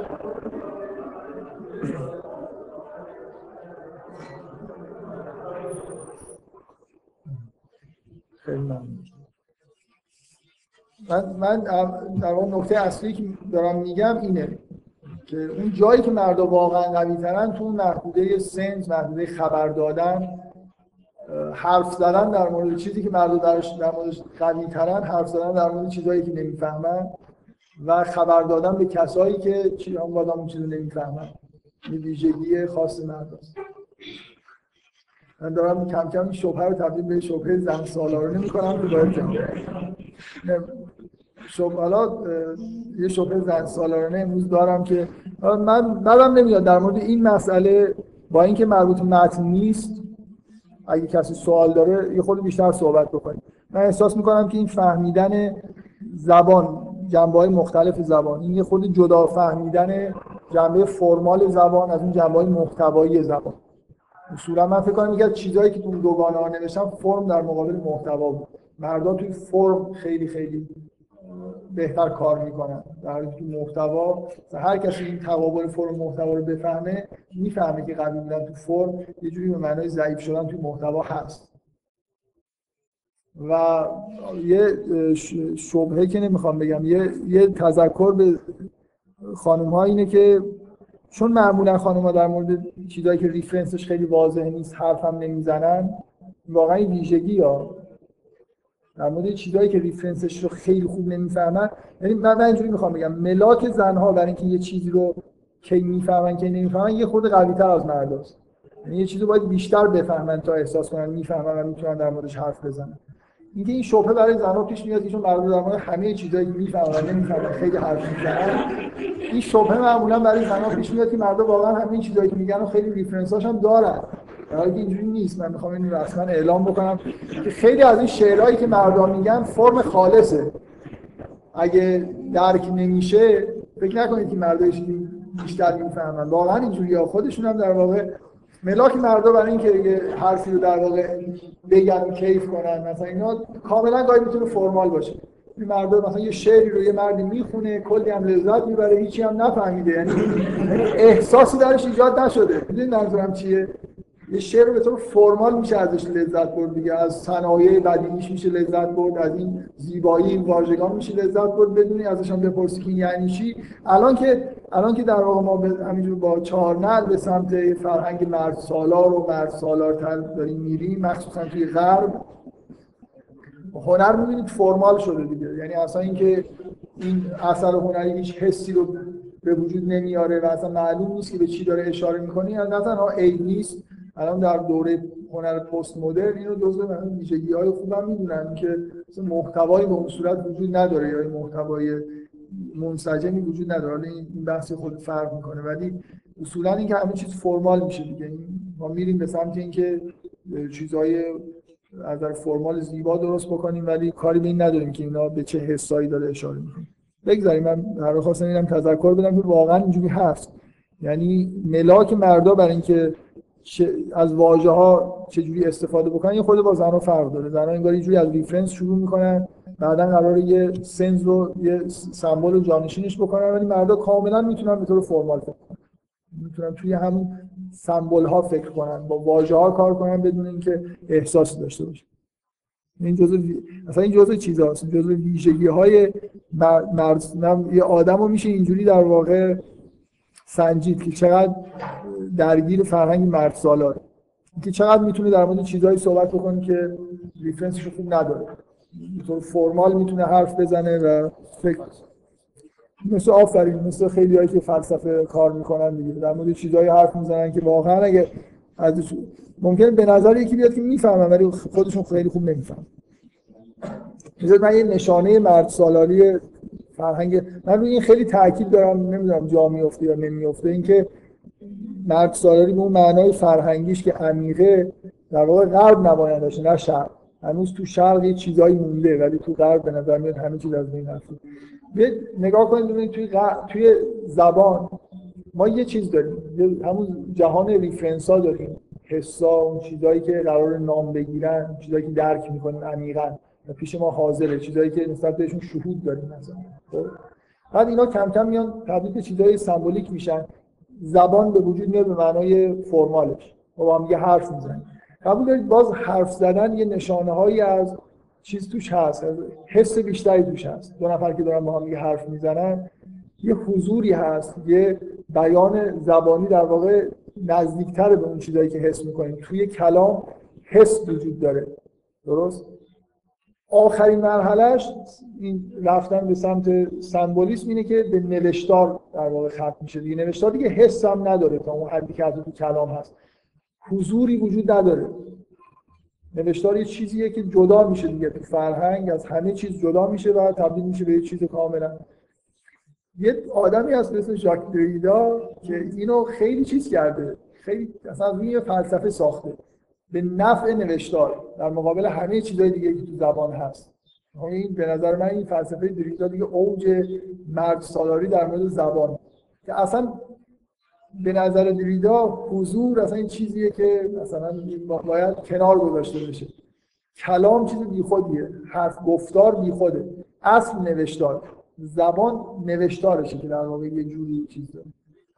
خیلی ممنون. من من در واقع نکته اصلی که دارم میگم اینه که اون جایی که مردا واقعا قوی ترن تو اون محدوده سنس محدوده خبر دادن حرف زدن در مورد چیزی که مردا درش در موردش قوی ترن حرف زدن در مورد چیزایی که نمی‌فهمن و خبر دادن به کسایی که چی هم اون چیزو نمی‌فهمن. این ویژگی خاص مرداست. من دارم کم کم شبهه رو تبدیل به شبهه زن سالارانه می‌کنم که باید جمع شب حالا یه شبهه زن سالارانه امروز دارم که من بعدم نمیاد در مورد این مسئله با اینکه مربوط متن نیست اگه کسی سوال داره یه خود بیشتر صحبت بکنیم. من احساس می‌کنم که این فهمیدن زبان جنبه های مختلف زبان این یه خود جدا فهمیدن جنبه فرمال زبان از اون جنبه های محتوایی زبان. اصولا من فکر کنم یکی از چیزهایی که تو دوگانه ها نوشتم فرم در مقابل محتوا بود. مردا توی فرم خیلی خیلی بهتر کار می‌کنن. در حالی که محتوا هر کسی این تقابل فرم محتوا رو بفهمه می‌فهمه که قوی بودن تو فرم یه جوری به معنای ضعیف شدن تو محتوا هست. و یه شبهه که نمی‌خوام بگم یه, یه تذکر به خانم ها اینه که چون معمولا خانم ها در مورد چیزهایی که reference ش خیلی واضح نیست حرف هم نمی‌زنن واقعا ویژگی یا در مورد چیزهایی که reference ش رو خیلی خوب نمی‌فهمن یعنی من اینجوری می‌خوام بگم ملاک زنها برای اینکه یه چیزی رو کی می‌فهمن کی نمی‌فهمن یه خورده قوی تر از مرداست. یعنی یه چیزی باید بیشتر بفهمن تا احساس کنن می‌فهمن و می‌تونن در موردش حرف بزنن. اینکه این شبهه برای زنها پیش میاد چون مرد در مورد همه چیزایی می‌فهمن نمی‌فهمن خیلی حرف می‌زنن. این شبهه معمولا برای زنها پیش میاد که مردا واقعا همه چیزایی که میگن و خیلی ریفرنساش هم دارن. در حالی که اینجوری نیست. من می‌خوام اینو رسما اعلام بکنم که خیلی از این شعرهایی که مردا میگن فرم خالصه. اگه درک نمیشه فکر نکنید که مردا بیشتر می‌فهمن. واقعا اینجوری خودشون هم در واقع ملاک مردا برای اینکه یه حرفی رو در واقع بگن کیف کنن مثلا اینا کاملا گاهی می‌تونه فرمال باشه. این مردا مثلا یه شعری رو یه مردی می‌خونه کلی هم لذت می‌بره هیچی هم نفهمیده. یعنی احساسی درش ایجاد نشده. می‌دونید منظورم چیه؟ یه شعر به طور فرمال میشه ازش لذت برد دیگه. از صنایع قدیمیش میشه لذت برد از این زیبایی این واژگان میشه لذت برد. بدونی ازش هم بپرسی که یعنی چی؟ الان که الان که در واقع ما همینجور با چهار نل به سمت فرهنگ مرد سالار و مرد سالارتر داریم میریم مخصوصا توی غرب هنر می‌بینید فرمال شده دیگه. یعنی اصلا اینکه این اثر هنری هیچ حسی رو به وجود نمیاره و اصلا معلوم نیست که به چی داره اشاره می‌کنه. یعنی نه تنها عیب نیست الان در دوره هنر پست مدرن اینو جزء ویژگی های خوبم می‌دونن که محتوایی به اون صورت وجود نداره یا محتوای منسجمی وجود نداره. حالا این بحث خود فرق می‌کنه. ولی اصولا اینکه همه چیز فرمال میشه دیگه. ما میریم به سمت اینکه چیزهای از در فرمال زیبا درست بکنیم ولی کاری به این نداریم که اینا به چه حسایی داره اشاره می‌کنه. بگذاریم. من هر خواستم اینم تذکر بدم که واقعا اینجوری هست. یعنی ملاک مردا برای اینکه از واژه ها چجوری استفاده بکنن یه خود با زنها فرق داره. زنها انگار یه از ریفرنس شروع می‌کنن. بعدا قرار یه سنز رو یه سمبل جانشینش بکنن ولی مردا کاملا می‌تونن به طور فرمال فکر کنن. می‌تونن توی همون سمبل ها فکر کنن با واژه ها کار کنن بدون اینکه احساسی داشته باشه این جزء اصلا این جزء چیزاست. جزء ویژگی های مرد یه آدم رو میشه اینجوری در واقع سنجید که چقدر درگیر فرهنگ مرد سالاره که چقدر می‌تونه در مورد چیزهایی صحبت بکنه که ریفرنسش خوب نداره. طور فرمال می‌تونه حرف بزنه و فکر مثل آفرین مثل خیلی هایی که فلسفه کار می‌کنن دیگه. در مورد چیزهایی حرف می‌زنن که واقعا اگه از ممکن به نظر یکی بیاد که می‌فهمن ولی خودشون خیلی خوب نمی‌فهمن. مثل من یه نشانه مرد سالاری فرهنگ من روی این خیلی تاکید دارم نمی‌دونم جا میفته یا نمیفته اینکه مرد سالاری به اون معنای فرهنگیش که عمیقه در واقع غرب نباید داشته نه شرق. هنوز تو شرق یه چیزایی مونده ولی تو غرب به نظر میاد همه چیز از بین رفته. نگاه کنید ببینید توی توی زبان ما یه چیز داریم همون جهان ریفرنس ها داریم. حسا اون چیزایی که قرار نام بگیرن چیزایی که درک می‌کنن عمیقا. پیش ما حاضره چیزایی که نسبت بهشون شهود داریم مثلا. خب؟ بعد اینا کم کم میان تبدیل به چیزای سمبولیک میشن. زبان به وجود میاد به معنای فرمالش. ما با هم یه حرف می‌زنیم. قبول دارید؟ باز حرف زدن یه نشانه هایی از چیز توش هست حس بیشتری توش هست. دو نفر که دارن با هم دیگه حرف می‌زنن یه حضوری هست یه بیان زبانی در واقع نزدیکتر به اون چیزایی که حس می‌کنیم. توی کلام حس وجود داره. درست؟ آخرین مرحلهش این رفتن به سمت سمبولیسم اینه که به نوشتار در واقع ختم میشه. دیگه نوشتار دیگه حس هم نداره تا اون حدی که تو کلام هست. حضوری وجود نداره. نوشتار یه چیزیه که جدا میشه دیگه. تو فرهنگ از همه چیز جدا میشه و تبدیل میشه به یه چیز کاملا. یه آدمی هست مثل ژاک دریدا که اینو خیلی چیز کرده. خیلی اصلا روی فلسفه ساخته. به نفع نوشتار. در مقابل همه چیزهای دیگه که تو زبان هست. این به نظر من این فلسفه دریدا دیگه اوج مرد سالاری در مورد زبان. که اصلا به نظر دریدا حضور اصلا این چیزیه که مثلا باید کنار گذاشته بشه. کلام چیز بیخودیه. حرف گفتار بیخوده. اصل نوشتار. زبان نوشتارشه که در واقع یه جوری چیز داره.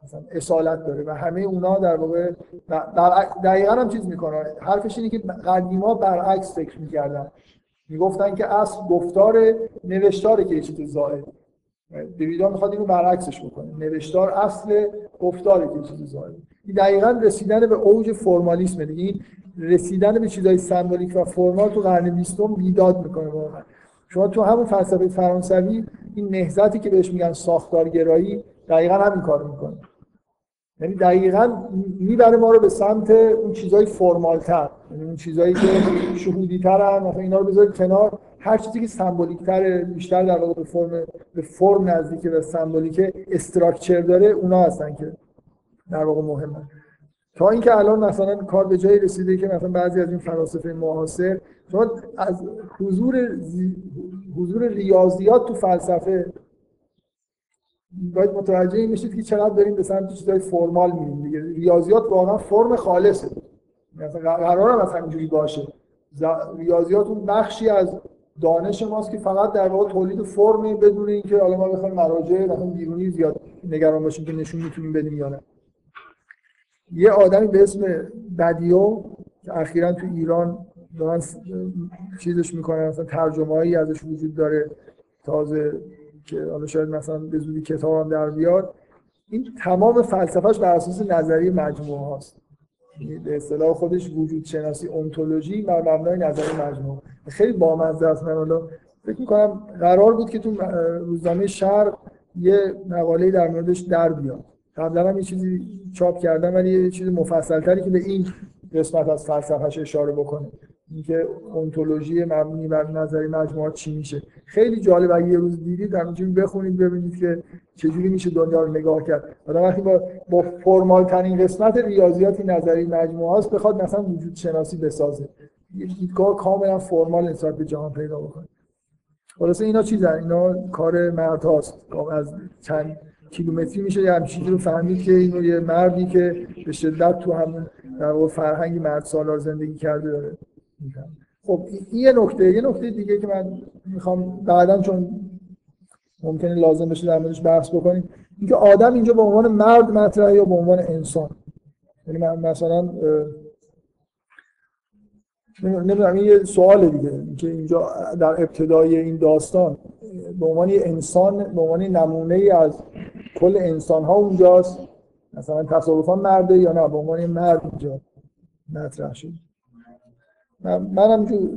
مثلا اصالت داره و همه اونا در واقع دقیقا هم چیز می‌کنن. حرفش اینه که قدیما برعکس فکر می‌کردن. می‌گفتن که اصل گفتار نوشتاره که یه چیز زائد. دویدا می‌خواد اینو برعکسش بکنه. نوشتار اصل گفتاره که چیز زائد این دقیقا رسیدن به اوج فرمالیسم دیگه این رسیدن به چیزای سمبولیک و فرمال تو قرن بیستم بیداد می‌کنه واقعا. شما تو همون فلسفه فرانسوی این نهضتی که بهش میگن ساختارگرایی دقیقا همین کار می‌کنه. یعنی دقیقا می‌بره ما رو به سمت اون چیزای فرمالتر یعنی اون چیزایی که شهودی ترن مثلا اینا رو بذارید کنار. هر چیزی که سمبولیک تره بیشتر در واقع به فرم به فرم نزدیک به سمبولیک استراکچر داره اونا هستن که در واقع مهمه تا اینکه الان مثلا کار به جایی رسیده که مثلا بعضی از این فلاسفه معاصر شما از حضور حضور ریاضیات تو فلسفه باید متوجه این میشید که چقدر داریم به سمت چیزای فرمال میریم دیگه. ریاضیات واقعا فرم خالصه. مثلا قرار هم مثلا اینجوری باشه. ریاضیات اون بخشی از دانش ماست که فقط در واقع تولید فرمی بدون اینکه حالا ما بخوایم مراجع مثلا بیرونی زیاد نگران باشیم که نشون می‌تونیم بدیم یا نه. یه آدمی به اسم بدیو که اخیرا تو ایران دارن چیزش می‌کنن مثلا ترجمه‌ای ازش وجود داره تازه که حالا شاید مثلا به زودی کتاب هم در بیاد. این تمام فلسفهش بر اساس نظریه مجموعه هاست. به اصطلاح خودش وجود شناسی اونتولوژی بر مبنای نظریه مجموعه. خیلی بامزه است من حالا فکر می‌کنم قرار بود که تو روزنامه شرق یه مقاله در موردش در بیاد. قبلا هم یه چیزی چاپ کردم ولی یه چیز مفصل تری که به این قسمت از فلسفهش اشاره بکنه. اینکه اونتولوژی مبنی بر نظری مجموعات چی میشه. خیلی جالب اگه یه روز دیدید همینجوری بخونید ببینید که چجوری میشه دنیا رو نگاه کرد. آدم وقتی با با فرمال ترین قسمت ریاضیاتی نظری مجموعه است بخواد مثلا وجود شناسی بسازه. یه دیدگاه کاملا فرمال نسبت به جهان پیدا بکنه. خلاصه اینا چیزن اینا کار مرد هاست. از چند کیلومتری میشه. یه همچین رو فهمید که اینو یه مردی که به شدت تو همون در فرهنگ مرد سالار زندگی کرده داره. خب این یه نکته یه نکته دیگه که من می‌خوام بعدا چون ممکنه لازم بشه در موردش بحث بکنیم اینکه آدم اینجا به عنوان مرد مطرحه یا به عنوان انسان؟ یعنی من مثلا نمی‌دونم این یه سوال دیگه که اینجا در ابتدای این داستان به عنوان انسان به عنوان نمونه ای از کل انسان ها اونجاست مثلا تصادفا مرده یا نه به عنوان مرد اینجا مطرح شد منم جو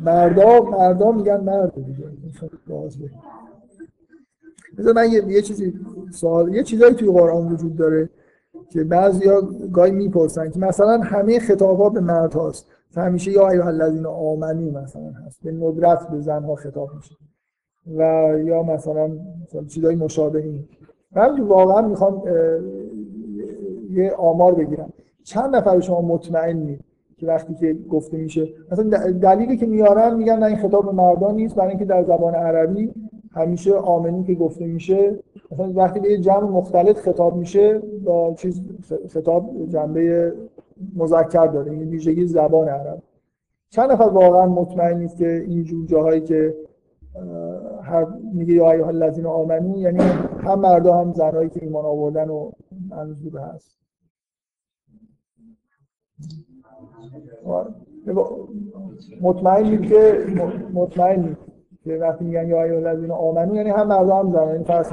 مردا مردا میگن مرد دیگه. مثلا من یه, یه چیزی سوال یه چیزایی توی قرآن وجود داره که بعضیا گاهی می‌پرسن که مثلا همه خطابات به مرد هاست. همیشه یا ایها الذین آمنی مثلا هست. به ندرت به زنها خطاب میشه. و یا مثلا, مثلا چیزای مشابهی. من واقعا می‌خوام یه آمار بگیرم. چند نفر شما مطمئنید که وقتی که گفته میشه؟ مثلا دلیلی که میارن میگن نه این خطاب به مردان نیست برای اینکه در زبان عربی همیشه آمنی که گفته میشه مثلا وقتی به یه جمع مختلف خطاب میشه با چیز خطاب جنبه مذکر داره این ویژگی زبان عرب. چند نفر واقعا مطمئن نیست که این جور جاهایی که هر میگه یا ایها الذین آمنو یعنی هم مردا هم زنایی که ایمان آوردن و منظور هست. مطمئنید که مطمئنید که وقتی میگن یا ایها الذین آمنو یعنی هم مردم هم زنان این فرض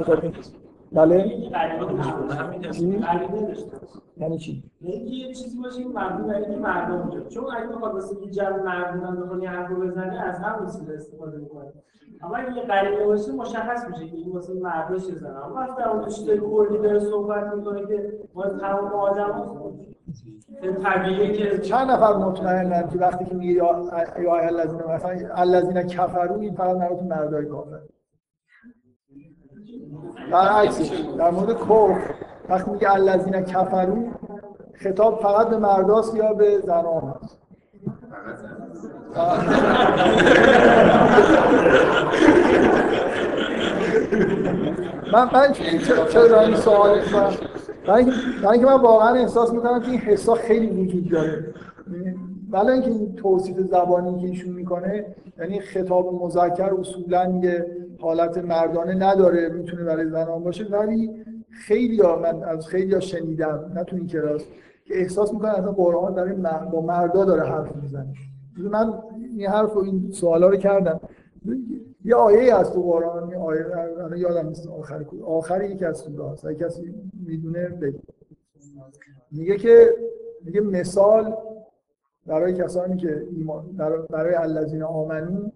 بله؟ یعنی چی؟ یعنی یه چیزی باشه که مردم یعنی مردم چون اگه بخواد واسه یه جمع مردم هم بخواد بزنه از هم استفاده می‌کنه. اما یه قریبه باشه مشخص میشه که این واسه مردمش زنه. اما وقتی اون چیز کلی صحبت می‌کنه که ما تمام آدم طبیعیه که چند نفر مطمئنن که وقتی که میگه یا الذین مثلا الذین کفروا این فقط مربوط مردای کافر برعکسش در مورد کفر وقتی میگه الذین کفرو خطاب فقط به مرداست یا به زنان هست من من چرا این سوال برای اینکه من واقعا احساس می‌کنم که این حسا خیلی وجود داره. ولی اینکه این توصیف زبانی که ایشون می‌کنه یعنی خطاب مذکر اصولا یه حالت مردانه نداره می‌تونه برای زنان باشه ولی خیلی ها من از خیلی شنیدم نه تو این کلاس که احساس می‌کنن از قرآن داره با مردا داره حرف می‌زنه. من این حرف و این سوالا رو کردم. یه آیه از تو قرآن یه آیه یادم نیست آخر آخر یکی از سوره هست اگه کسی می‌دونه بگه میگه که میگه مثال برای کسانی که ایمان برای الذین آمنو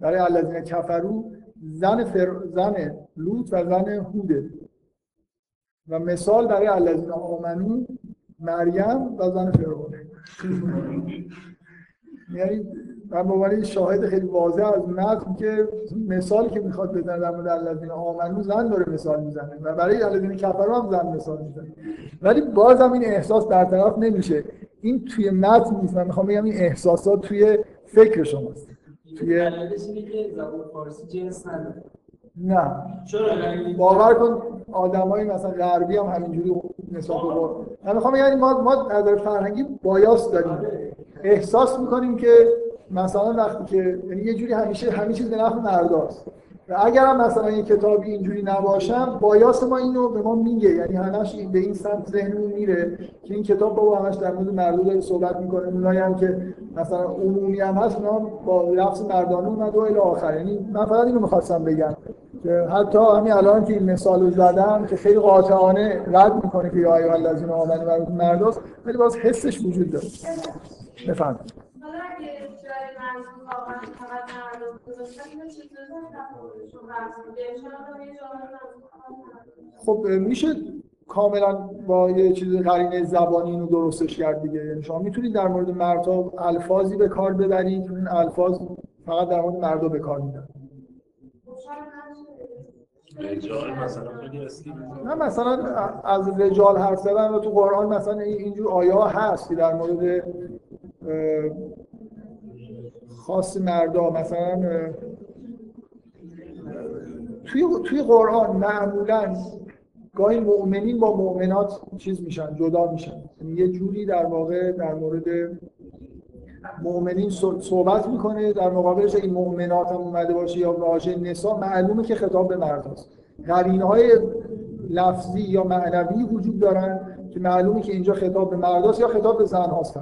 برای الذین کفرو زن فر... زن لوط و زن هوده و مثال برای الذین آمنو مریم و زن فرعون. یعنی من به عنوان شاهد خیلی واضح از متن که مثالی که می‌خواد بزنه در مورد الذین آمنو زن داره مثال می‌زنه و برای الذین کفروا هم زن مثال می‌زنه. ولی بازم این احساس برطرف نمیشه. این توی متن نیست من می‌خوام بگم این احساسات توی فکر شماست. توی فارسی جنس نداره. نه. باور کن آدمایی مثلا غربی هم همینجوری نسبت به من می‌خوام یعنی ما ما از فرهنگی بایاس داریم. احساس می‌کنیم که مثلا وقتی که یعنی یه جوری همیشه همه چیز به نفع مرداست. و اگر هم مثلا یه کتابی اینجوری نباشم بایاس ما اینو به ما میگه. یعنی همش به این سمت ذهنمون میره که این کتاب بابا همش در مورد مردم داره صحبت می‌کنه. اونایی هم که مثلا عمومی هم هست اونا با لفظ مردانه اومد و الی آخر. یعنی من فقط اینو می‌خواستم بگم که حتی همین الان که این مثال رو زدم که خیلی قاطعانه رد می‌کنه که یا ایها الذین آمنوا مرداست ولی باز حسش وجود داره. بفرمایید خب میشه کاملا با یه چیز قرینه زبانی اینو درستش کرد دیگه؟ یعنی شما می‌تونید در مورد مردها الفاظی به کار ببرید اون الفاظ فقط در مورد مردا به کار میدن نه مثلا از رجال حرف زدن و تو قرآن مثلا اینجور آیه هست که در مورد خاص مردا مثلا توی توی قرآن معمولا گاهی مؤمنین با مؤمنات چیز میشن جدا میشن. یعنی یه جوری در واقع در مورد مؤمنین صحبت می‌کنه در مقابلش این مؤمنات هم اومده باشه یا واژه نسا معلومه که خطاب به مرد هست قرینه های لفظی یا معنوی وجود دارن که معلومه که اینجا خطاب به مرد یا خطاب به زن هاست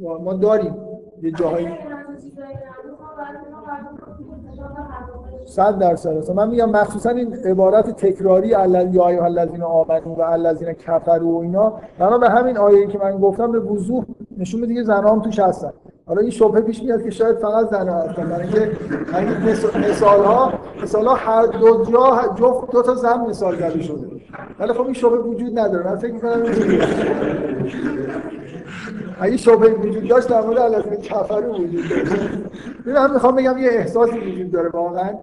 ما داریم یه جاهایی. صد درصد. من میگم مخصوصا این عبارت تکراری یا ایها الذین آمنو و الذین کفروا و اینا بنا به همین آیه‌ای که من گفتم به وضوح نشون میده که زنا هم توش هستن. حالا این شبهه پیش میاد که شاید فقط زنا هستن. برای اینکه مثال ها مثال ها هر دو جا جفت دو تا زن مثال زده شده. ولی خب این شبهه وجود نداره. من فکر می‌کنم اگه شبهه وجود داشت در مورد الذین کفروا وجود داشت. من می‌خوام بگم یه احساسی وجود داره واقعا.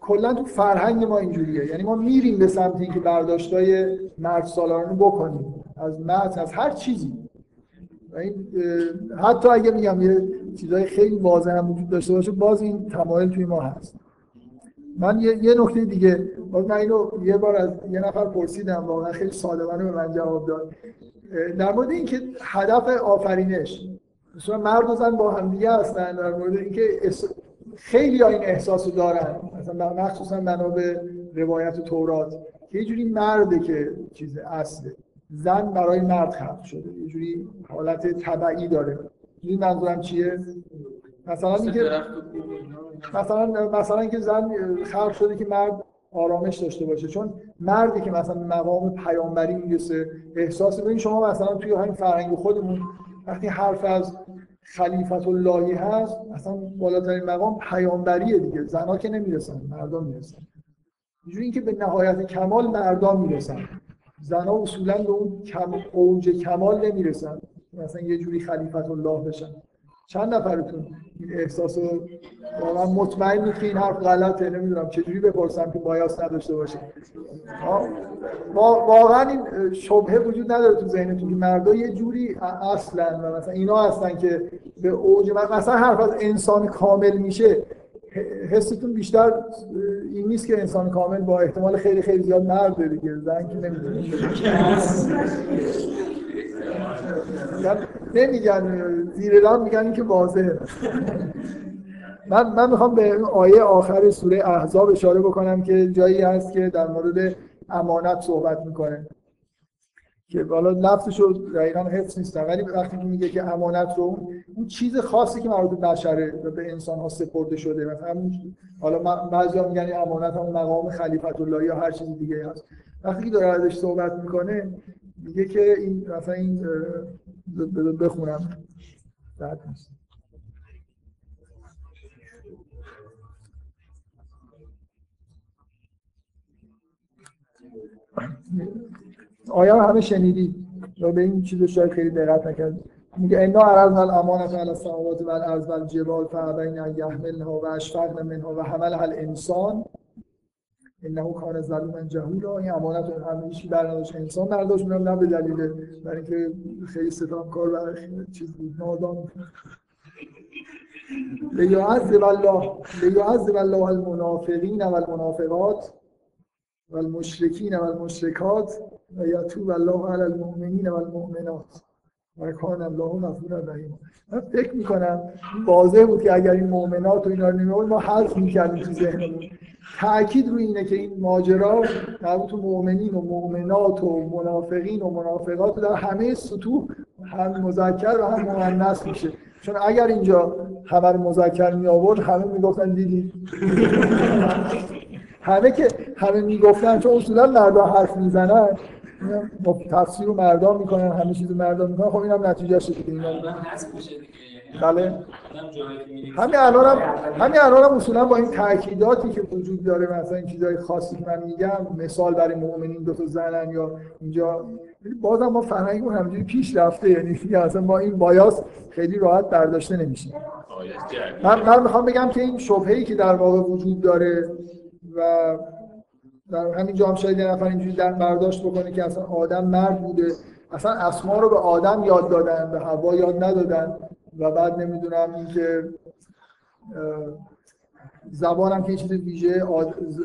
کلا تو فرهنگ ما اینجوریه. یعنی ما میریم به سمت اینکه برداشتای مرد سالارانه بکنیم. از متن از هر چیزی. حتی اگه میگم یه چیزای خیلی واضح هم وجود داشته باشه باز این تمایل توی ما هست. من یه, یه نکته دیگه. من اینو یه بار از یه نفر پرسیدم واقعا خیلی صادقانه به من جواب داد. در مورد اینکه هدف آفرینش مثلا مرد و زن با هم دیگه هستن در مورد اینکه خیلی ها این احساس رو دارن. مثلا مخصوصا بنا به روایت تورات که یه جوری مرده که چیز اصله. زن برای مرد خلق شده. یه جوری حالت طبعی داره. این منظورم چیه؟ مثلا اینکه مثلا مثلا اینکه زن خلق شده که مرد آرامش داشته باشه. چون مردی که مثلا مقام پیامبری می‌رسه احساس ببین شما مثلا توی همین فرهنگ خودمون وقتی حرف از خلیفت اللهی هست مثلا بالاترین مقام پیامبریه دیگه. زنا که نمی‌رسن مردان می‌رسن. اینجوری اینکه به نهایت کمال مردان می‌رسن. زنا اصولا به اون کم اوج کمال نمی‌رسن. مثلا یه جوری خلیفت الله بشن. چند نفرتون این احساس رو واقعا مطمئن که این حرف غلطه نمی‌دونم. چجوری بپرسم که بایاس نداشته باشه. واقعا این شبهه وجود نداره تو ذهنتون که مردا یه جوری اصلا و مثلا اینا هستن که به اوج مثلا حرف از انسان کامل میشه حستون بیشتر این نیست که انسان کامل با احتمال خیلی خیلی زیاد مرد دیگه زن که نمی‌دونه نمیگن زیر دام میگن که واضحه. من من می‌خوام به آیه آخر سوره احزاب اشاره بکنم که جایی هست که در مورد امانت صحبت می‌کنه. که حالا لفظش رو دقیقا حفظ نیستم ولی وقتی که میگه که امانت رو اون چیز خاصی که مربوط به بشره و به انسان ها سپرده شده مثلا حالا بعضیا میگن امانت هم مقام خلیفت الله یا هر چیز دیگه هست. وقتی که داره ازش صحبت می‌کنه میگه که این مثلا این بخونم. بعد نیست. آیا همه شنیدید یا به این چیز شاید خیلی دقت نکرد. میگه انا عرضنا الامانه علی السماوات و الارض و الجبال فابین ان یحملنها و اشفقن منها و حملها الانسان انه کان ظلوما جهولا. این امانت هیچ برنداش انسان برداشت میرم نه به دلیل برای اینکه خیلی ستام کار و چیز بود نادان لیعذب الله لیعذب الله المنافقین و المنافقات و المشرکین و المشرکات و یتوب الله علی المؤمنین و المؤمنات. و کان الله غفور رحیم من فکر می‌کنم واضح بود که اگر این مؤمنات و اینا رو ما حذف می‌کردیم تو ذهنمون. تاکید روی اینه که این ماجرا مربوط مؤمنین و مؤمنات و منافقین و منافقات در همه سطوح هم مذکر و هم مؤنث میشه. چون اگر اینجا رو مذکر می آورد همه می‌گفتن دیدی. همه که همه می‌گفتن چون اصولا مردا حرف می‌زنن. با تفسیر رو مردان می‌کنن همه چیز مردان می‌کنن. خب اینم نتیجه شده که اینا بله. همین الان هم همین الان هم اصولا با این تاکیداتی که وجود داره مثلا این چیزای خاصی که من میگم مثال برای مؤمنین دو تا زنن یا اینجا بازم ما فرهنگمون همینجوری پیش رفته یعنی اصلا ما این بایاس خیلی راحت برداشته نمیشه من من می‌خوام بگم که این شبهه‌ای که در واقع وجود داره و در همین جام شاید یه نفر اینجوری در برداشت بکنه که اصلا آدم مرد بوده. اصلا اسما رو به آدم یاد دادن به هوا یاد ندادن و بعد نمی‌دونم اینکه زبانم که چیز ویژه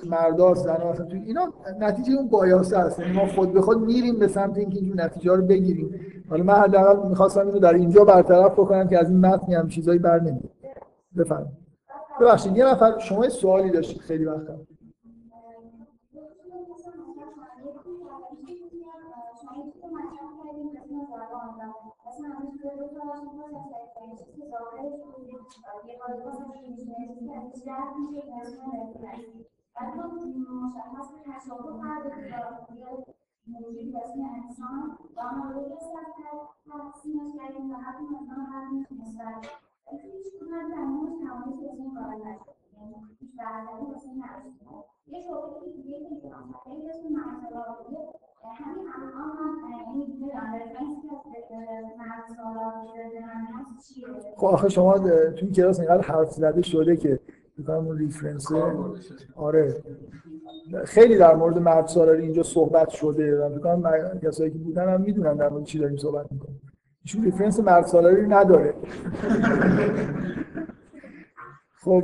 مرداست زن اصلا تو اینا نتیجه اون بایاسه هست یعنی ما خود به خود میریم به سمت اینکه این نتیجه رو بگیریم. حالا من حداقل می‌خواستم اینو در اینجا برطرف بکنم که از این متنی هم چیزایی بر نمیاد. بفرمایید. ببخشید یه نفر شما سوالی داشتید خیلی وقتا مشخص تشابه موجود اسم انسان و مورد تقسیمش کردیم و حتی مثلا هم نسبت هیچ کدوم در مورد تمایز اسم وارد نشد یعنی هیچ برادری واسه نشد یه شغلی که دیگه که همین الان یعنی خب آخه شما تو این کلاس اینقدر حرف زده شده که می‌کنم اون ریفرنس آره. خیلی در مورد مرد سالاری اینجا صحبت شده و فکر کسایی که بودن هم می‌دونن در مورد چی داریم صحبت می‌کنیم. ایشون ریفرنس مرد سالاری نداره. خب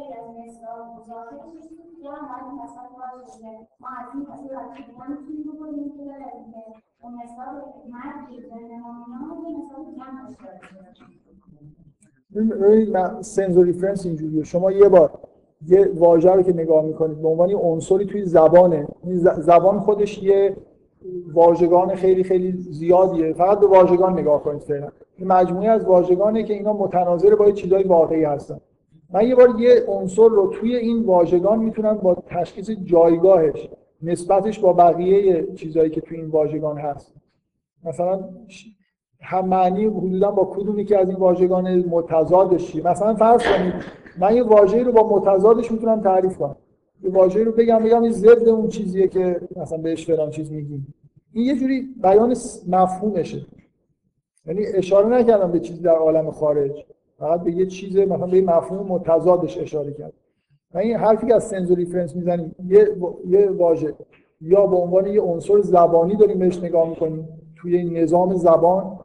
اگه یعنی ببینید سنسوری فرنس اینجوریه. شما یه بار یه واژه رو که نگاه می‌کنید به عنوان یه عنصری توی زبانه. زبان خودش یه واژگان خیلی خیلی زیادیه. فقط به واژگان نگاه کنید فعلا. مجموعه از واژگانه که اینا متناظر با چیزای واقعی هستن. من یه بار یه عنصر رو توی این واژگان می‌تونم با تشخیص جایگاهش نسبتش با بقیه چیزهایی که توی این واژگان هست. مثلا هم معنی حدودا با کدومی که از این واژگان متضادش مثلا فرض کنید من یه واژه‌ای رو با متضادش می‌تونم تعریف کنم. یه واژه‌ای رو بگم بگم این ضد اون چیزیه که مثلا بهش فلان چیز میگیم. این یه جوری بیان مفهومشه. یعنی اشاره نکردم به چیزی در عالم خارج. فقط به یه چیز مثلا به مفهوم متضادش اشاره کرد. و این حرفی که از سنسوری فرنس می‌زنیم یه یه واژه. یا به عنوان یه عنصر زبانی داریم بهش نگاه می‌کنیم. توی این نظام زبان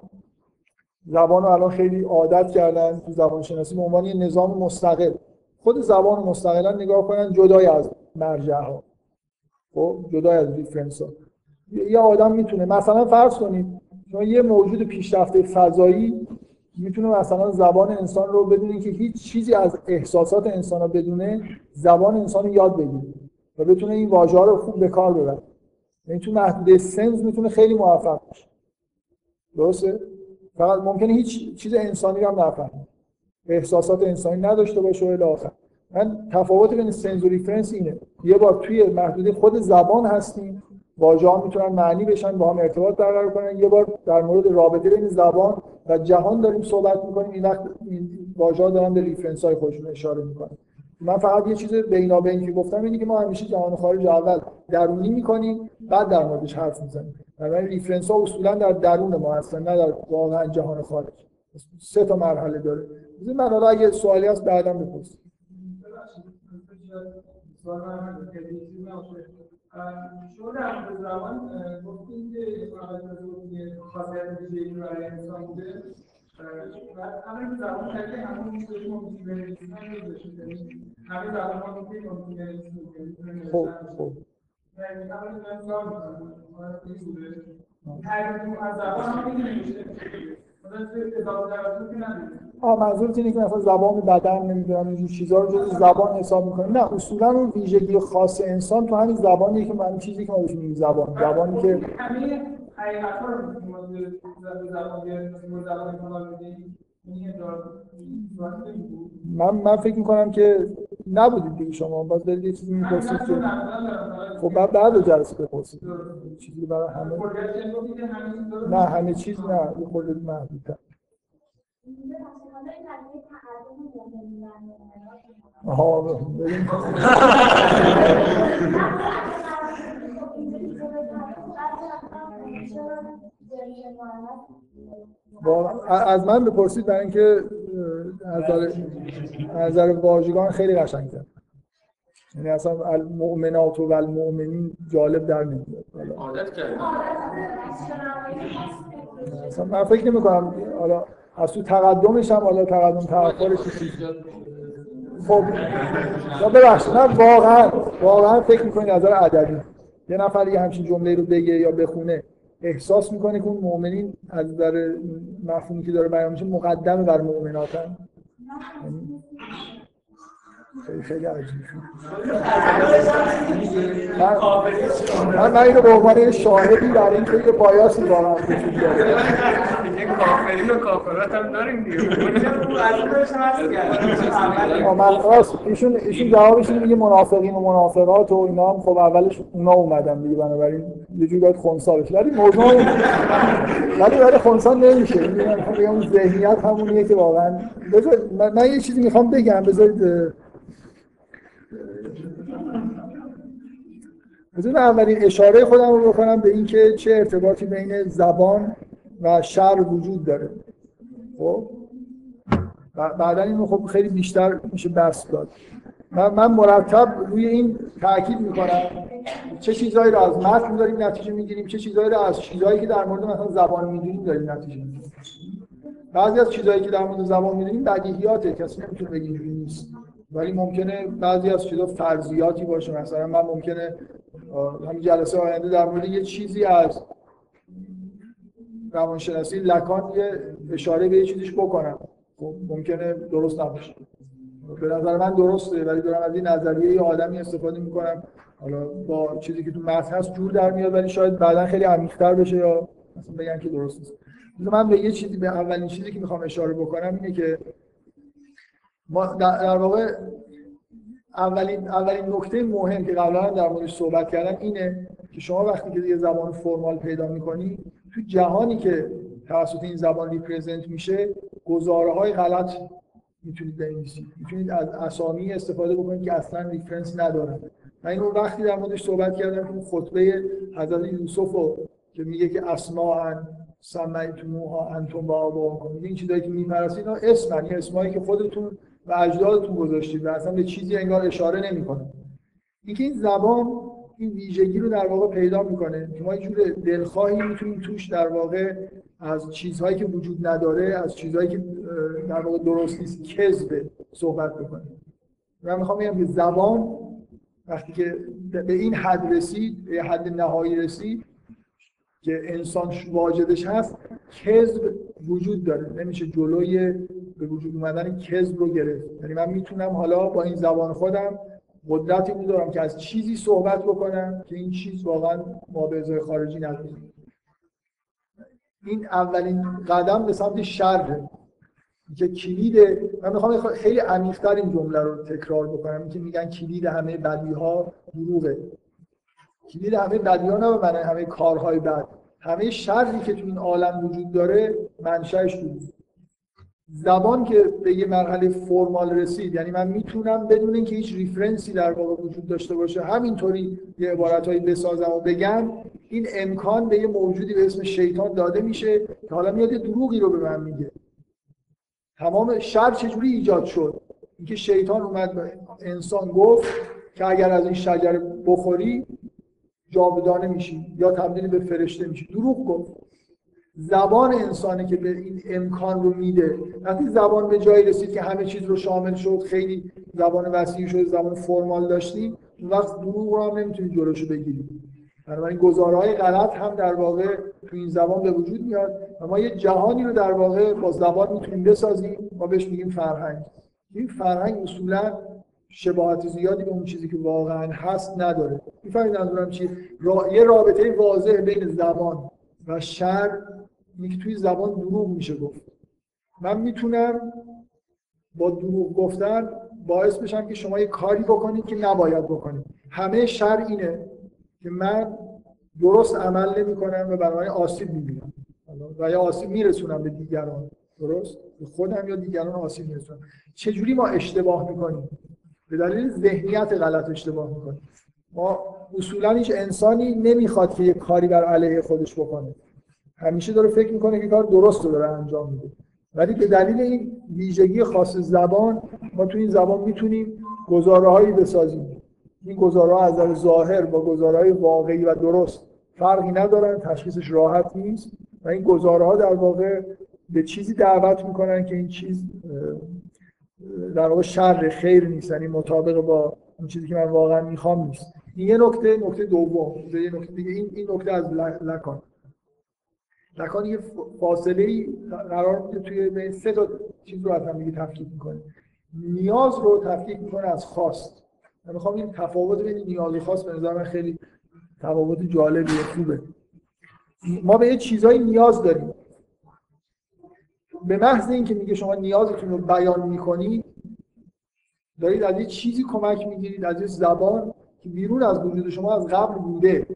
زبان رو الان خیلی عادت کردن تو زبان شناسی به عنوان یه نظام مستقل. خود زبان مستقلا نگاه کنن جدای از مرجع ها خب جدای از ریفرنس ها یه آدم می‌تونه مثلا فرض کنید شما یه موجود پیشرفته فضایی می‌تونه مثلا زبان انسان رو بدون که هیچ چیزی از احساسات انسان رو بدونه زبان انسان رو یاد بگیره و بتونه این واژه رو خوب به کار ببره. یعنی تو محدوده سنز می‌تونه خیلی موفق باشه. درسته؟ فقط ممکنه هیچ چیز انسانی رو هم نفهمه. احساسات انسانی نداشته باشه و الی آخر. من تفاوت بین سنس و اینه. یه بار توی محدوده خود زبان هستیم. واژه ها می‌تونن معنی بشن با هم ارتباط برقرار کنن. یه بار در مورد رابطه بین زبان و جهان داریم صحبت می‌کنیم. این وقت این واژه ها دارن به reference های خودشون اشاره می‌کنن. من فقط یه چیز بینابین که گفتم اینه که ما همیشه جهان خارج اول درونی می‌کنیم بعد در موردش حرف می‌زنیم. بنابراین reference ها اصولا در درون ما هستن نه در واقعا جهان خارج. سه تا مرحله داره. من حالا اگه سوالی هست بعدا بپرسید شما در مورد زبان گفتین که خاصیت ویژه‌ای برای انسان بوده. بعد همین زبان که همون که ممکن بنویسیم همه زبان ها ممکن ممکن بنویسیم خب خب. یعنی من سوال می‌کنم. تعریف از زبان هم می‌دونیم آه منظورت اینه که مثلا زبان بدن نمی‌دونم اینجور چیزا رو جز زبان حساب می‌کنیم نه اصولا اون ویژگی خاص انسان تو همین زبانیه که من چیزی که ما بهش میگیم زبان. زبانی که همه حقیقت ها رو زبان زبان من من فکر می‌کنم که نبودید دیگه شما. باز دارید یه چیزی می‌پرسید که خب بعد بعد جلسه بپرسید. چیزی برای همه نه همه چیز نه. یه خورده محدودتر. ببین از من بپرسید برای اینکه از نظر واژگان خیلی قشنگ‌تر. یعنی اصلا المؤمنات و المؤمنین جالب در نمیاد. عادت کردم اصلا من فکر نمی کنم حالا از تو تقدمش هم حالا تقدم تأخرش خب یا ببخشید من واقعا واقعا فکر می‌کنید نظر ادبی. یه نفر یه همچین جمله رو بگه یا بخونه. احساس می‌کنه که اون مؤمنین از نظر مفهومی که داره بیان میشه مقدمه بر مؤمناتن؟ خیلی عجیب من من اینو به عنوان شاهدی در این که بایاسی واقعا وجود داره. کافرین و کافرات هم داریم دیگه. ایشون ایشون جوابش میگه منافقین و منافقات و اینا هم. خب اولش اونا اومدن دیگه بنابراین یه جوری باید خنثی بشه ولی موضوع ولی برای خنثی نمیشه. میگم ذهنیت همونیه که واقعا من یه چیزی می‌خوام بگم. بذارید بذارید اولین اشاره خودم رو بکنم به اینکه چه ارتباطی بین زبان و شر وجود داره. خب؟ بعدا اینو خب خیلی بیشتر میشه بحث داد. من, من مرتب روی این تاکید می‌کنم چه چیزهایی رو از متن داریم نتیجه می‌گیریم چه چیزهایی رو از چیزهایی که در مورد مثلا زبان می‌دونیم داریم نتیجه می‌گیریم. بعضی از چیزهایی که در مورد زبان می‌دونیم بدیهیاته کسی نمی‌تونه بگه نیست. ولی ممکنه بعضی از چیزا فرضیاتی باشه. مثلا من ممکنه همین جلسه آینده در مورد یه چیزی از روانشناسی لکان یه اشاره به یه چیزیش بکنم. خب ممکنه درست نباشه. به نظر من درسته ولی دارم از این نظریه یه آدمی استفاده می‌کنم. حالا با چیزی که تو متن هست جور در میاد ولی شاید بعدا خیلی عمیق‌تر بشه یا مثلا بگن که درست نیست. من به یه چیزی به اولین چیزی که می‌خوام اشاره بکنم اینه که ما در واقع اولین اولین نکته مهم که قبلا در موردش صحبت کردم اینه که شما وقتی که یه زبان فرمال پیدا می‌کنی تو جهانی که توسط این زبان represent میشه گزاره های غلط می‌تونید بنویسید. می‌تونید از اسامی استفاده بکنید که اصلا reference ندارن. من اینو وقتی در موردش صحبت کردم که خطبه حضرت یوسف رو که میگه که اسماء سمیتموها انتم و آباؤکم این چیزایی که میپرستید اینا اسمن. اسمایی که خودتون و اجدادتون گذاشتید و اصلا به چیزی انگار اشاره نمی‌کنه. اینکه این زبان این ویژگی رو در واقع پیدا می‌کنه. که ما یه جور دلخواهی می‌تونیم توش در واقع از چیزهایی که وجود نداره از چیزهایی که در واقع درست نیست کذب صحبت بکنیم من می‌خوام بگم که زبان وقتی که به این حد رسید به حد نهایی رسید که انسان واجدش هست کذب وجود داره. نمیشه جلوی به وجود اومدن کذب رو گرفت. یعنی من می‌تونم حالا با این زبان خودم قدرتی دارم که از چیزی صحبت بکنم که این چیز واقعا ما به خارجی نداره این اولین قدم به سمت شر که کلید من می‌خوام خیلی عمیق‌تر این جمله رو تکرار بکنم. که میگن کلید همه بدی ها دروغه. کلید همه بدی ها به همه کارهای بد. همه شری که تو این عالم وجود داره منشأش دروغ زبان که به یه مرحله فرمال رسید یعنی من می‌تونم بدون اینکه هیچ ریفرنسی در واقع وجود داشته باشه همینطوری یه عبارتهایی بسازم و بگم این امکان به یه موجودی به اسم شیطان داده میشه که حالا میاد یه دروغی رو به من میگه. تمام شر چجوری ایجاد شد؟ اینکه شیطان اومد به انسان گفت که اگر از این شجره بخوری جاودانه میشی یا تبدیل به فرشته میشی. دروغ گفت. زبان انسانه که به این امکان رو میده. وقتی زبان به جایی رسید که همه چیز رو شامل شد خیلی زبان وسیع شد زبان فرمال داشتیم اون وقت دروغ رو هم نمی‌تونید جلوشو بگیرید بنابراین گزارهای غلط هم در واقع تو این زبان به وجود میاد و ما یه جهانی رو در واقع با زبان می‌تونیم بسازیم ما بهش میگیم فرهنگ. این فرهنگ اصولا شباهت زیادی به اون چیزی که واقعا هست نداره. می‌فهمید منظورم چی را... یه رابطه واضح بین زبان. و شر اینه توی زبان دروغ میشه گفت. من می‌تونم با دروغ گفتن باعث بشم که شما یه کاری بکنید که نباید بکنید. همه شر اینه که من درست عمل نمی کنم و برای آسیب می‌بینم. و یا آسیب میرسونم به دیگران. درست؟ به خودم یا دیگران آسیب میرسونم. چجوری ما اشتباه می‌کنیم؟ به دلیل ذهنیت غلط اشتباه می‌کنیم. ما اصولا هیچ انسانی نمی‌خواد که یه کاری بر علیه خودش بکنه. همیشه داره فکر می‌کنه که کار درست رو داره انجام میده. ولی به دلیل این ویژگی خاص زبان ما تو این زبان می‌تونیم گزاره هایی بسازیم. این گزاره از نظر ظاهر با گزاره واقعی و درست فرقی ندارن تشخیصش راحت نیست و این گزاره ها در واقع به چیزی دعوت می‌کنن که این چیز در واقع شر خیر نیست یعنی مطابق با اون چیزی که من واقعا می‌خوام نیست. یه نکته نکته دوم یه نکته دیگه. این این نکته از لکان. لکان یه فاصله ای قرار میده توی بین سه تا چیز رو از هم دیگه تفکیک می‌کنه. نیاز رو تفکیک می‌کنه از خواست. من می‌خوام این تفاوت بین نیاز و خواست به نظر من خیلی تفاوت جالبیه خوبه. ما به یه چیزایی نیاز داریم. به محض اینکه میگه شما نیازتون رو بیان می‌کنید دارید از یه چیزی کمک می‌گیرید از یه زبان بیرون از وجود شما از قبل بوده.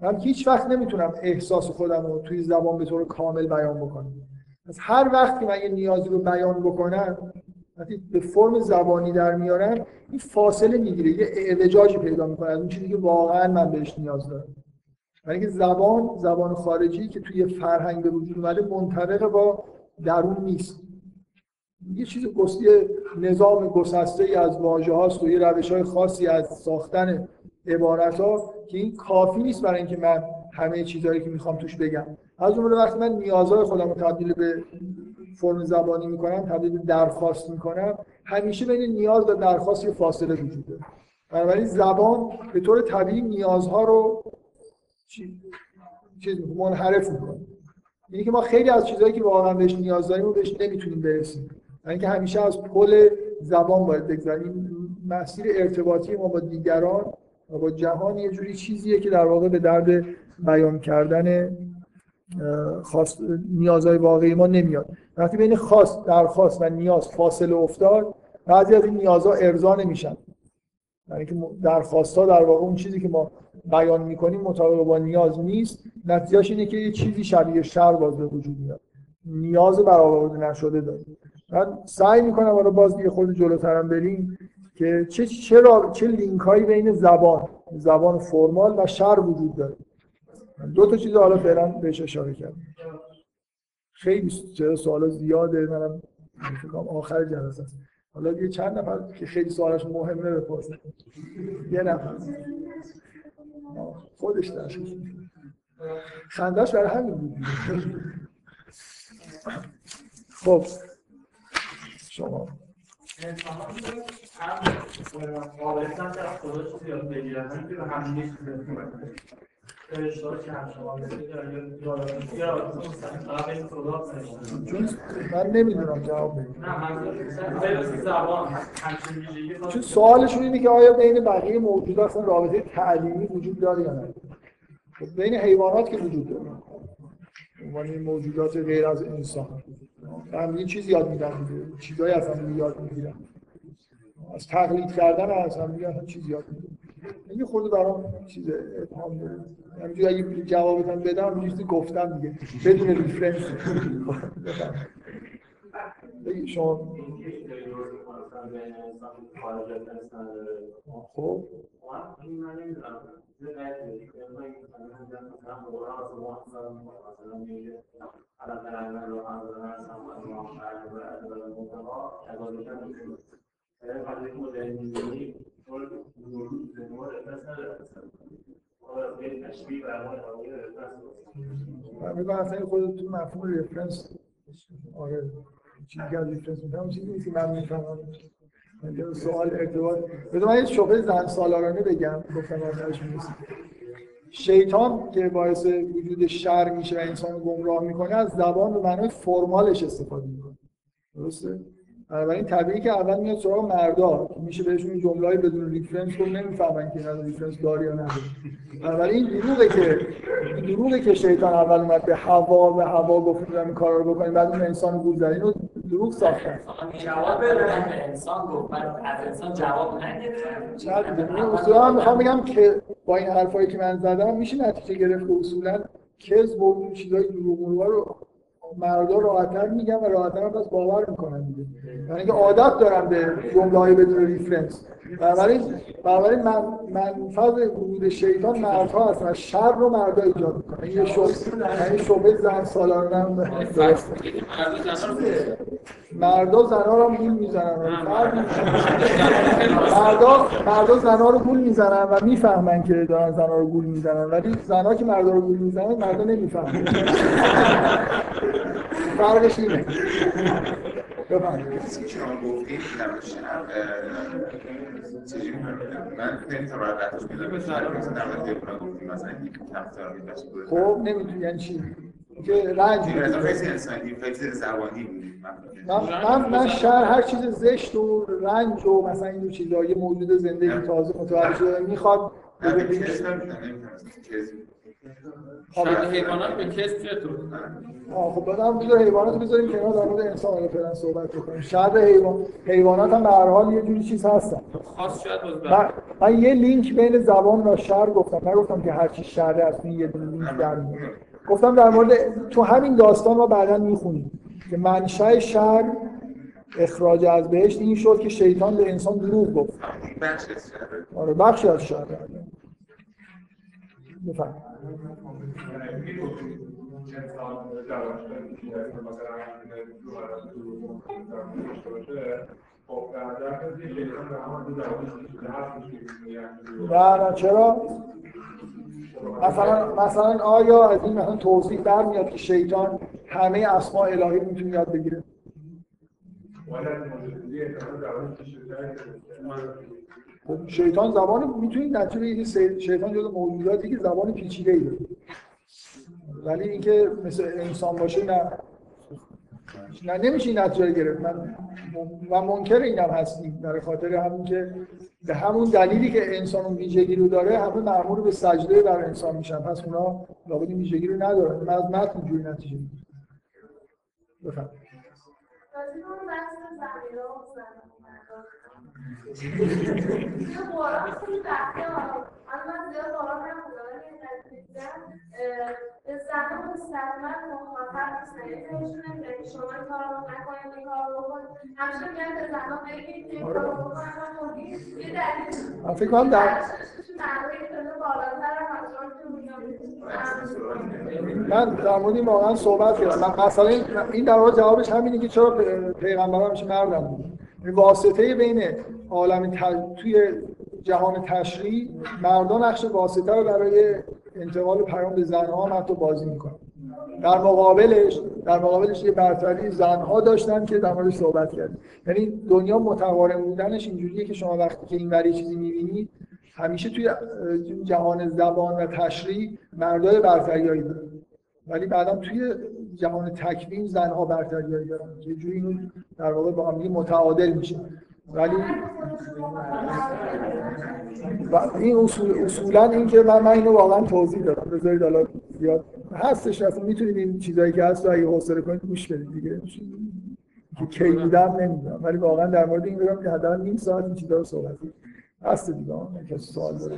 من هیچ وقت نمی‌تونم احساس خودم رو توی زبان به طور کامل بیان بکنم. از هر وقت که من یه نیازی رو بیان بکنم وقتی به فرم زبانی در میارم این فاصله می‌گیره یه اعوجاجی پیدا می‌کنه از اون چیزی که واقعا من بهش نیاز دارم. برای اینکه زبان زبان خارجی که توی فرهنگ به وجود اومده منطبق با درون نیست. یه چیز یه نظام گسسته ای از واژه هاست و یه روش های خاصی از ساختن عبارت ها که این کافی نیست برای اینکه من همه چیزهایی که می‌خوام توش بگم. از اون وقتی من نیازهای خودم رو تبدیل به فرم زبانی می‌کنم تبدیل به درخواست می‌کنم. همیشه بین نیاز و درخواست یه فاصله وجود داره. بنابراین زبان به طور طبیعی نیازها رو چی- چیز منحرف می‌کنه. اینی که ما خیلی از چیزهایی که واقعا بهش نیاز داریم و بهش نمی‌تونیم برسیم. یعنی اینکه همیشه از پل زبان باید بگذاریم. مسیر ارتباطی ما با دیگران و با جهان یه جوری چیزیه که در واقع به درد بیان کردن خواست نیازهای واقعی ما نمیاد. وقتی بین خواست درخواست و نیاز فاصله افتاد بعضی از این نیازها ارضا نمیشن. یعنی که درخواست در واقع اون چیزی که ما بیان می‌کنیم مطابق با نیاز نیست. نتیجهش اینه که یه چیزی شبیه شر باز به وجود میاد. نیاز برآورده نشده داریم. من سعی می‌کنم حالا باز دیگه خود جلوترم بریم که چه چه, را- چه لینک هایی بین زبان زبان فرمال و شر وجود داره. دو تا چیز حالا فعلا بهش اشاره کردم. خیلی چرا سوالا زیاده؟ منم کنم آخر جلسه است. حالا یه چند نفر که خیلی سوالش مهمه بپرسن. یه نفر. خودش میده. خندش برای همین بود. خب. شما. من نمی‌دونم جواب ویژگی چون سوالشون اینه که آیا بین بقیه موجودات اصلا رابطه تعلیمی وجود داره یا نه؟ بین حیوانات که وجود داره. عنوان موجودات غیر از انسان. هم یه چیزی یاد میدن دیگه. چیزایی از هم یاد می‌گیرن از تقلید کردن از هم دیگه اصلا چیز یاد می‌گیرن این خود برام چیز ابهام داره. همینجوری اگه جوابتون بدم یه چیزی گفتم دیگه. بدون ریفرنس. شما. خب. میگم اصلا تو مفهوم رفرنس آره چیزی که از رفرنس می‌فهمم چیزی نیست که من می‌فهمم. سوال ارتباط بذار من یه شبه زن سالارانه بگم گفتم شیطان که باعث وجود شر میشه و انسان گمراه می‌کنه از زبان به معنای formal ش استفاده می‌کنه. درسته؟ بنابراین طبیعی که اول میاد سراغ مردا. میشه بهشون این جمله‌ای بدون reference رو نمی‌فهمن که اینا reference داری یا نداره بنابراین این دروغه که دروغه که شیطان اول اومد به حوا به حوا گفت این کارا رو بکنید بعد اون انسان گول دروغ ساختن جواب انسان گفت. از انسان جواب اصولا می‌خوام بگم که با این حرفایی که من زدم میشه نتیجه گرفت که اصولا کذب و اون چیزای دروغ رو مردا راحت‌تر میگن و راحت‌تر هم باور می‌کنن دیگه. یعنی اینکه عادت دارن به جمله‌های بدون ریفرنس بنابراین من منفذ ورود شیطان مردها هستن و شر رو مردا ایجاد می‌کنن. این یه شبه یعنی شبه زن سالانه هم مردا زنا رو گول می‌زنن. مردا مردا زنا رو گول می‌زنن و می‌فهمن که دارن زنا رو گول می‌زنن. ولی زنا که مردا رو گول می‌زنن مردا نمی‌فهمن. فرقش اینه. بفرمایید. شما گفتید چجوری؟ من در مورد گفتیم مثلا یک طرفدار. خب نمی‌تونی یعنی چی؟ که رنج من من شهر هر چیز زشت و رنج و مثلا این چیزا یه موجود زنده که تازه متولد شده می‌خواد شاید حیوانات به کس چطور؟ خب بعدم بذار حیوانات بذاریم کنار در مورد انسان رو فعلا صحبت بکنیم. شر حیوان حیوانات هم به هر حال یه جوری چیز هستن. خاص شاید باز من, من یه لینک بین زبان و شر گفتم. نگفتم که هر چی از این یه دونه لینک در میاد. گفتم در مورد تو همین داستان ما بعدا می‌خونیم. که منشأ شر اخراج از بهشت این شد که شیطان به انسان دروغ گفت. بخش از شهر آره بخشی از شر بفهم نه نه چرا؟ مثلا مثلا آیا از این مثلا توضیح برمیاد که شیطان همه اسماء الهی رو می‌تونه یاد بگیره؟ خب شیطان زبان می‌تونید نتیجه که شیطان جزو موجوداتی که زبان پیچیده ای داره. ولی اینکه مثل انسان باشه نه. نه نمیشه این نتیجه گرفت. من و منکر اینم هستیم. در خاطر همین که به همون دلیلی که انسان اون ویژگی رو داره همه مأمور به سجده بر انسان میشن. پس اونا لابد این ویژگی رو ندارن. من از متن اینجوری نتیجه می‌گیرم. بفهم همیشه فکر کنم در. من در مورد این واقعا صحبت کردم مثلا این- در واقع جوابش همینه که چرا پیغمبران میشه مردم بود واسطه بین عالم ت- توی جهان تشریع مردان نقش واسطه رو برای انتقال پیام به زنها هم حتی بازی می‌کنن. در مقابلش در مقابلش یه برتری زنها داشتن که در موردش صحبت کردیم یعنی دنیا متقارن بودنش اینجوریه که شما وقتی که این وری چیزی می‌بینید همیشه توی جهان زبان و تشریع مردای برتریایی دارن ولی بعدا توی جهان تکوین زنها برتریایی دارن. یه جوری اینو در واقع با هم متعادل میشه. ولی این اصول اصولا این که من, من اینو واقعا توضیح دادم. بذارید حالا زیاد هستش اصلا می‌تونید این چیزایی که هست رو اگه حوصله کنید گوش بدید دیگه. که کی بودم نمی‌دونم. ولی واقعا در مورد این بگم که حداقل نیم ساعت این چیزا رو صحبت. هست دیگه. کسی سوال داره؟